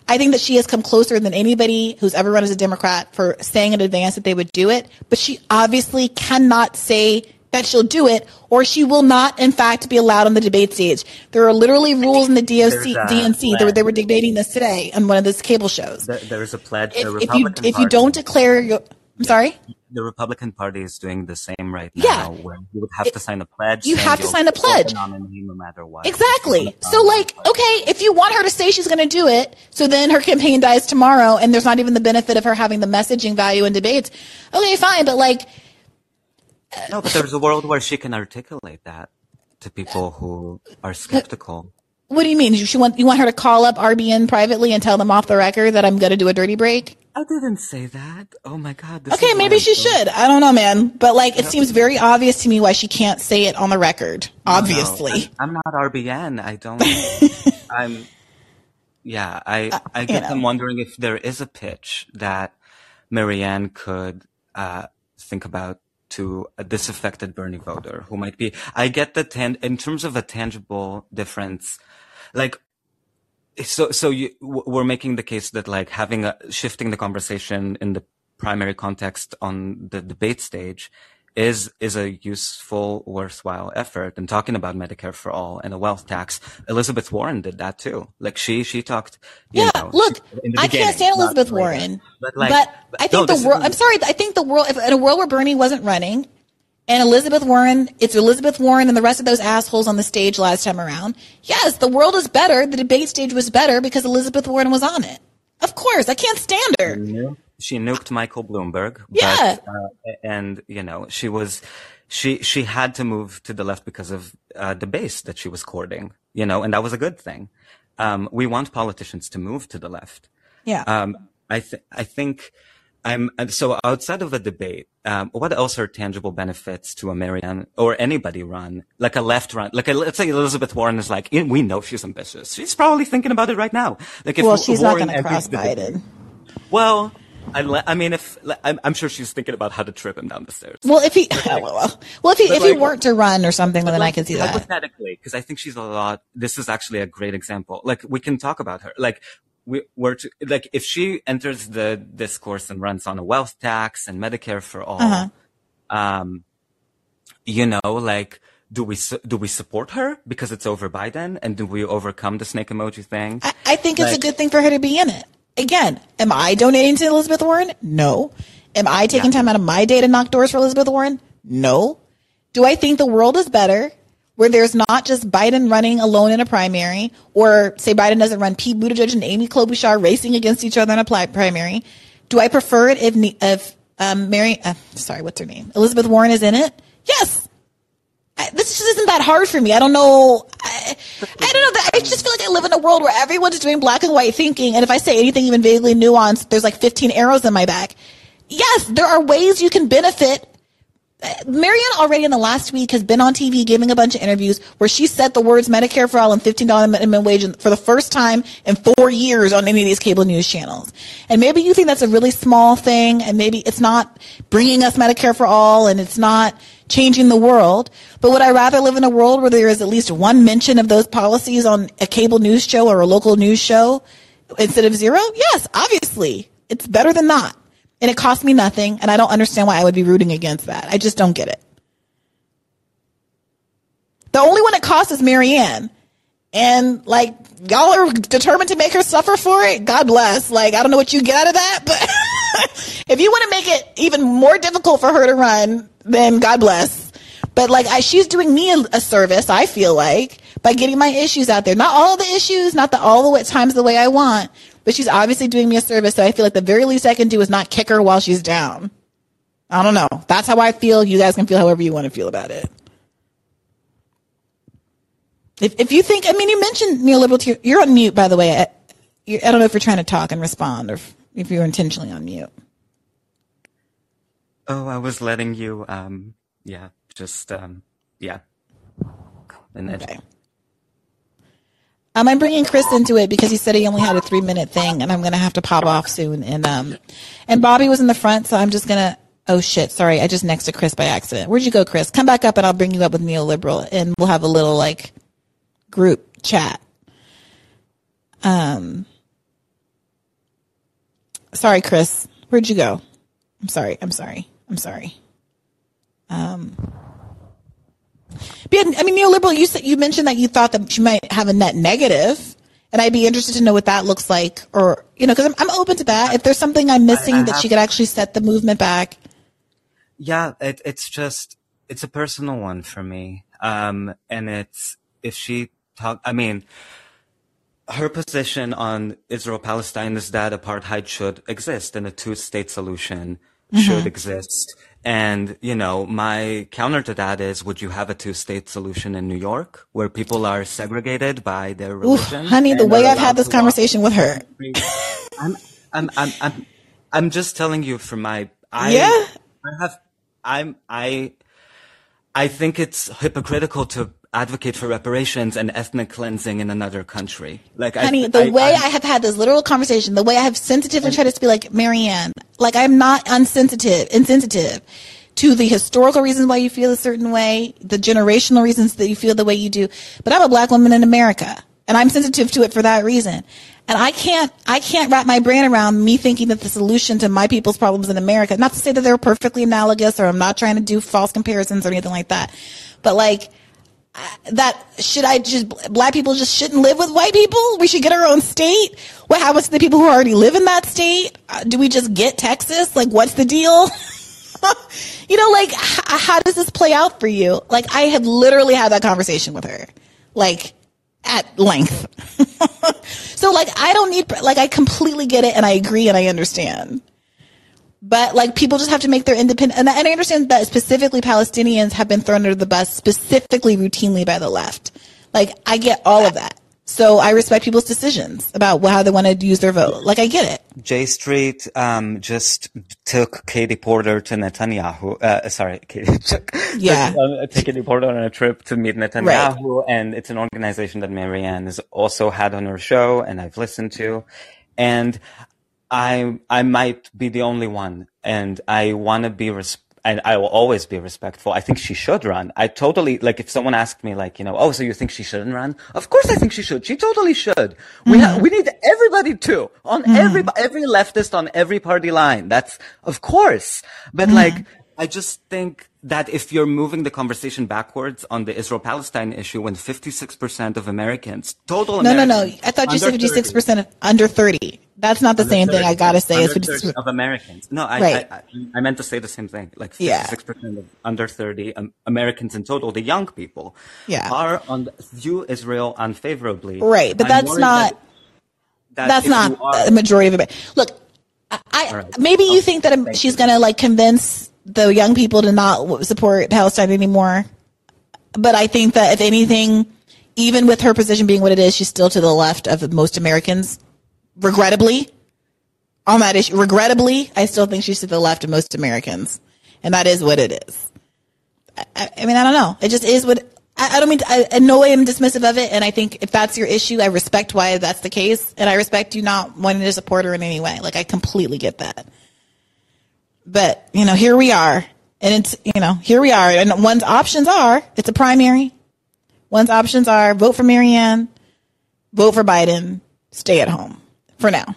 I think that she has come closer than anybody who's ever run as a Democrat for saying in advance that they would do it. But she obviously cannot say that she'll do it, or she will not, in fact, be allowed on the debate stage. There are literally rules in the DOC, DNC. They were, they were debating this today on one of those cable shows. There, there is a pledge. If, if you Republican if you don't declare your I'm sorry? The Republican Party is doing the same right now, Yeah. where you would have to sign a pledge. You have to sign a pledge. no matter what. Exactly. So, like, okay, if you want her to say she's going to do it, so then her campaign dies tomorrow, and there's not even the benefit of her having the messaging value in debates. Okay, fine, but like, No, but there's a world where she can articulate that to people who are skeptical. what do you mean? You, want, you want her to call up RBN privately and tell them off the record that I'm going to do a dirty break? I didn't say that. Oh my god. This Okay, maybe she doing. should. I don't know, man. But like, it seems very obvious to me why she can't say it on the record. Obviously. No, I'm, I'm not RBN. I don't. I'm. Yeah, I I you guess know. I'm wondering if there is a pitch that Marianne could uh, think about to a disaffected Bernie voter who might be. I get the tan in terms of a tangible difference, like. So, so you, we're making the case that like having a, shifting the conversation in the primary context on the debate stage is, is a useful, worthwhile effort. And talking about Medicare for all and a wealth tax, Elizabeth Warren did that too. Like she, she talked, you Yeah, know, look, I can't stand Elizabeth later. Warren, But like, but I think this the world. I'm sorry. I think the world. If in a world where Bernie wasn't running, and Elizabeth Warren, it's Elizabeth Warren and the rest of those assholes on the stage last time around. Yes, the world is better. The debate stage was better because Elizabeth Warren was on it. Of course, I can't stand her. nu- she nuked Michael Bloomberg. Yeah. But, uh, and you know, she was, she, she had to move to the left because of, uh, the base that she was courting, you know, and that was a good thing. Um, we want politicians to move to the left. Yeah. Um, I th- I think I'm so outside of a debate. Um, what else are tangible benefits to a Marianne or anybody run like a left run? Like a, let's say Elizabeth Warren is like, we know she's ambitious. She's probably thinking about it right now. Like if well, she's not going to cross Biden. Well, I, le- I mean, if I'm, I'm sure she's thinking about how to trip him down the stairs. Well, if he, well, well, if he, if he weren't to run or something, then I like, could see that. hypothetically, because I think she's a lot. This is actually a great example. Like we can talk about her. Like we were to like if she enters the discourse and runs on a wealth tax and Medicare for all. Uh-huh. Um, you know, like do we su- do we support her because it's over Biden, and do we overcome the snake emoji thing? I, I think it's a good thing for her to be in it. Again, am I donating to Elizabeth Warren? No. Am I taking Yeah. time out of my day to knock doors for Elizabeth Warren? No. Do I think the world is better where there's not just Biden running alone in a primary, or say Biden doesn't run Pete Buttigieg and Amy Klobuchar racing against each other in a primary? Do I prefer it if if um, Mary, uh, sorry, what's her name? Elizabeth Warren is in it? Yes. This just isn't that hard for me. I don't know. I, I don't know. I just feel like I live in a world where everyone's doing black and white thinking, and if I say anything even vaguely nuanced, there's like 15 arrows in my back. Yes, there are ways you can benefit. Uh, Marianne already in the last week has been on TV giving a bunch of interviews where she said the words Medicare for all and $15 minimum wage for the first time in four years on any of these cable news channels. And maybe you think that's a really small thing and maybe it's not bringing us Medicare for all and it's not changing the world. But would I rather live in a world where there is at least one mention of those policies on a cable news show or a local news show instead of zero? Yes, obviously. It's better than not. And it costs me nothing, and I don't understand why I would be rooting against that. I just don't get it. The only one it costs is Marianne. And like y'all are determined to make her suffer for it. God bless. Like I don't know what you get out of that, but if you want to make it even more difficult for her to run, then God bless. But like I, she's doing me a, a service. I feel like by getting my issues out there. Not all the issues, not the all the times the way I want, but she's obviously doing me a service. So I feel like the very least I can do is not kick her while she's down. I don't know. That's how I feel. You guys can feel however you want to feel about it. If if you think, I mean, you mentioned neoliberal. You're on mute, by the way. I, I don't know if you're trying to talk and respond, or if, if you're intentionally on mute. Oh, I was letting you. Um, yeah, just um, yeah. And then- Okay. Um, I'm bringing Chris into it because he said he only had a three minute thing, and I'm gonna have to pop off soon. And um, and Bobby was in the front, so I'm just gonna. Oh shit! Sorry, I just next to Chris by accident. Where'd you go, Chris? Come back up, and I'll bring you up with neoliberal, and we'll have a little like group chat. Um, sorry, Chris. Where'd you go? I'm sorry. I'm sorry. I'm sorry. Um, but I mean, neoliberal. You said you mentioned that you thought that she might have a net negative, And I'd be interested to know what that looks like, or you know, because I'm, I'm open to that. If there's something I'm missing I that she could actually set the movement back. Yeah, it, it's just it's a personal one for me. Um, and it's if she talk, I mean, her position on Israel Palestine is that apartheid should exist and a two state solution mm-hmm. should exist. And, you know, my counter to that is, would you have a two state solution in New York where people are segregated by their religion? honey, the way I've had this walk conversation with her. I'm, I'm, I'm, I'm, I'm just telling you from my, I, Yeah. I have, I'm, I, I think it's hypocritical to advocate for reparations and ethnic cleansing in another country. Like, Honey, I, the I, way I'm- I have had this literal conversation, the way I have sensitively tried to be like, Marianne, like I'm not unsensitive, insensitive to the historical reasons why you feel a certain way, the generational reasons that you feel the way you do. But I'm a black woman in America and I'm sensitive to it for that reason. And I can't, I can't wrap my brain around me thinking that the solution to my people's problems in America, not to say that they're perfectly analogous or I'm not trying to do false comparisons or anything like that, but like, that should I just black people just shouldn't live with white people? We should get our own state. What happens to the people who already live in that state? Uh, do we just get Texas? Like, what's the deal? you know, like, h- how does this play out for you? Like, I have literally had that conversation with her, like, at length. so, like, I don't need, like, I completely get it and I agree and I understand. But like people just have to make their independent, and I and I understand that specifically Palestinians have been thrown under the bus specifically routinely by the left. Like I get all of that. So I respect people's decisions about how they want to use their vote. Like I get it. J Street um, just took Katie Porter to Netanyahu. Uh, sorry, Katie took, Yeah. took, uh, took Katie Porter on a trip to meet Netanyahu, and it's an organization that Marianne has also had on her show, and I've listened to, and I I might be the only one, and I want to be res- and I will always be respectful. I think she should run. I totally like if someone asked me like you know oh so you think she shouldn't run? Of course I think she should. She totally should. We ha- we need everybody to on mm-hmm. every every leftist on every party line. That's of course, but mm-hmm. like I just think that if you're moving the conversation backwards on the Israel Palestine issue, when 56% of Americans total No, no, Americans no. I thought you said under 30 fifty six percent under thirty. That's not the same thing. I gotta say, it's 30 of Americans. No, I, Right. I, I, I meant to say the same thing. Like Yeah. 56% of under 30 um, Americans in total, the young people, Yeah. are on view Israel unfavorably. Right, but I'm that's not- that- that That's not are- the majority of it. Look, I, I maybe you Okay. think that Thank she's you. gonna like convince the young people to not support Palestine anymore. But I think that if anything, even with her position being what it is, she's still to the left of most Americans. Regrettably, on that issue, regrettably, I still think she's to the left of most Americans, and that is what it is. I, I- mean, I don't know. It just is what. I, I don't mean. To, I, in no way I'm dismissive of it, and I think if that's your issue, I respect why that's the case, and I respect you not wanting to support her in any way. Like I completely get that. But you know, here we are, and it's you know, here we are, and one's options are it's a primary. One's options are vote for Marianne, vote for Biden, stay at home for now,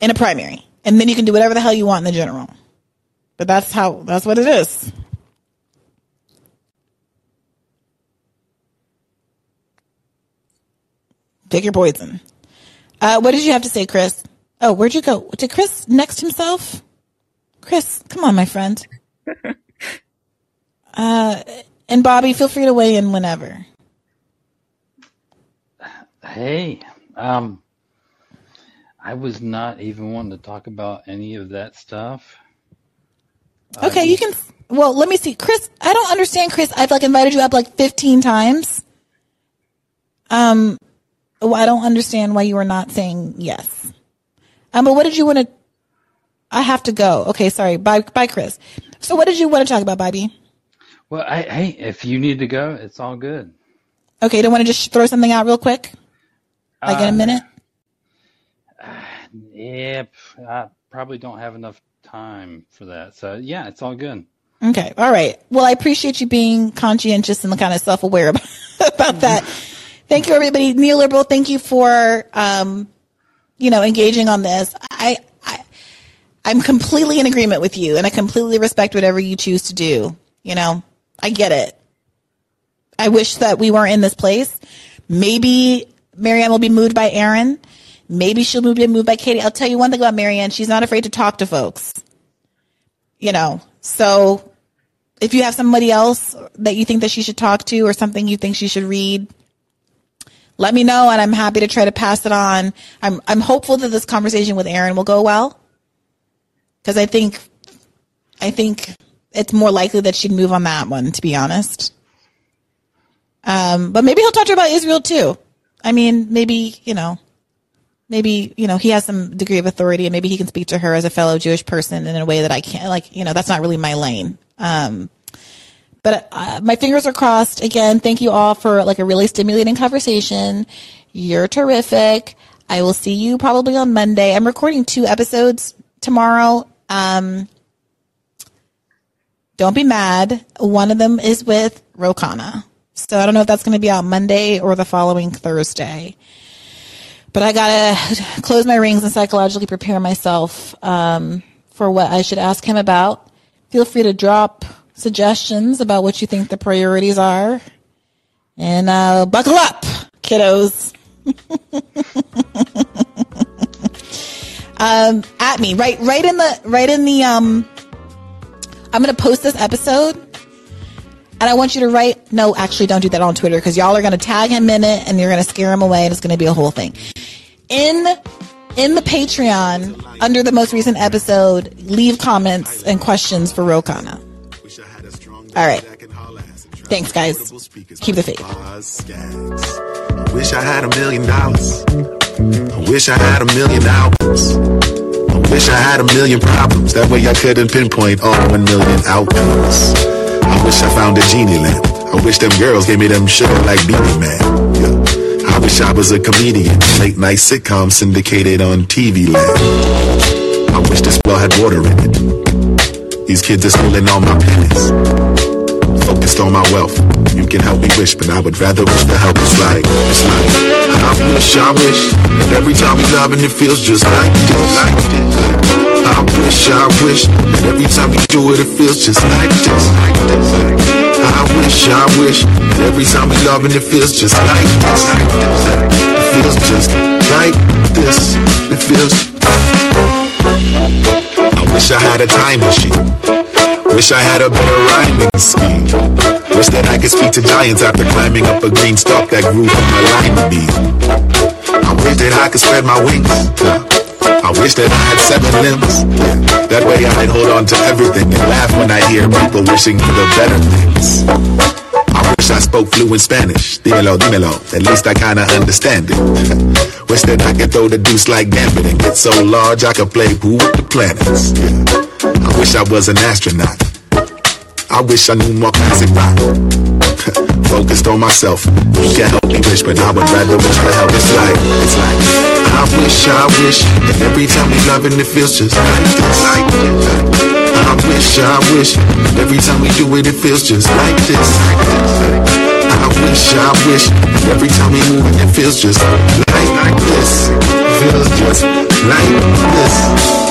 in a primary, and then you can do whatever the hell you want in the general. But that's how that's what it is. Pick your poison. Uh, what did you have to say, Chris? Oh, where'd you go? Did Chris next himself? Chris, come on, my friend. Uh, and Bobby, feel free to weigh in whenever. Hey, um, I was not even wanting to talk about any of that stuff. Okay, you can. Well, let me see, Chris. I don't understand, Chris. I've like invited you up like fifteen times. Um, well, I don't understand why you are not saying yes. Um, but what did you want to? I have to go. Okay, sorry. Bye, bye, Chris. So, what did you want to talk about, Bobby? Well, I, hey, if you need to go, it's all good. Okay, don't want to just throw something out real quick, like in a Uh, minute. Yep, I probably don't have enough time for that. So yeah, it's all good. Okay. All right. Well, I appreciate you being conscientious and kind of self-aware about, about that. Thank you, everybody. Neil Liberal, thank you for, um, you know, engaging on this. I, I, I'm completely in agreement with you and I completely respect whatever you choose to do. You know, I get it. I wish that we weren't in this place. Maybe Marianne will be moved by Aaron. Maybe she'll be moved by Katie. I'll tell you one thing about Marianne. She's not afraid to talk to folks. You know, so if you have somebody else that you think that she should talk to or something you think she should read, let me know and I'm happy to try to pass it on. I'm, I'm hopeful that this conversation with Aaron will go well. Cause I think, I think it's more likely that she'd move on that one, to be honest. Um, but maybe he'll talk to her about Israel too. I mean, maybe, you know, maybe, you know, he has some degree of authority and maybe he can speak to her as a fellow Jewish person in a way that I can't, like, you know, that's not really my lane. Um, but uh, my fingers are crossed. Again, thank you all for like a really stimulating conversation. You're terrific. I will see you probably on Monday. I'm recording two episodes tomorrow. Um, don't be mad. One of them is with Ro Khanna So I don't know if that's going to be on Monday or the following Thursday. But I gotta close my rings and psychologically prepare myself um, for what I should ask him about. Feel free to drop suggestions about what you think the priorities are, and uh, buckle up, kiddos. um, at me, right, right in the, right in the. Um, I'm gonna post this episode and I want you to write, no, actually don't do that on Twitter because y'all are going to tag him in it and you're going to scare him away and it's going to be a whole thing. In, in the Patreon, under the most recent episode, leave comments and questions for Ro Khanna. All right. Thanks, guys. Keep the faith. I wish I had a million dollars. I wish I had a million hours. I wish I had a million problems. That way I couldn't pinpoint all one million outcomes. I wish I found a genie lamp. I wish them girls gave me them sugar like Beenie Man. Yeah. I wish I was a comedian. Late night sitcom syndicated on TV land. I wish this well had water in it. These kids are stealing all my pennies. Focused on my wealth. You can help me wish, but I would rather wish the help is like, it's like, I wish, I wish, every time we love and it feels just like this. Like this. I wish, I wish that every time we do it, it feels just like this. I wish, I wish that every time we love and it feels just like this. It feels just like this. It feels. I wish I had a time machine. Wish I had a better rhyming scheme. Wish that I could speak to giants after climbing up a green stalk that grew from my lima bean. I wish that I could spread my wings. I wish that I had seven limbs. That way I'd hold on to everything and laugh when I hear people wishing for the better things. I wish I spoke fluent Spanish. Dímelo, dímelo. At least I kinda understand it. wish that I could throw the deuce like Gambit and get so large I could play pool with the planets. I wish I was an astronaut. I wish I knew more classic rock. Focused on myself. You can help me wish, but I would rather wish for help. It's like, it's like. I wish, I wish that every time we loving it it feels just like this. I wish, I wish that every time we do it, it feels just like this. I wish, I wish that every time we move it, it feels just like, like this. Feels just like this.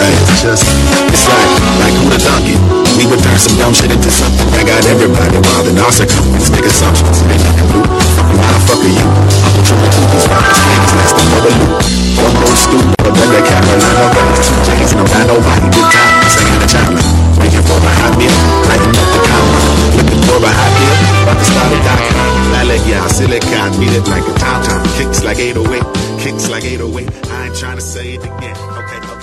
It's just, it's like, like who the donkey. We would turn some dumb shit into something that got everybody wild and our circumference, big assumptions. Ain't nothing new. Why the fuck are you? I'm a to these rappers, niggas, that's the mother loop. One more stupid, but they Carolina Records. James no got nobody, good time, singing the challenge. Waiting for my hot meal, lighting up the counter. Looking for a hot deal, about to start a doc. Lala, yeah, silicon, beat it like a tom tom. Kicks like 808, kicks like 808. I ain't trying to say it again. Okay, okay,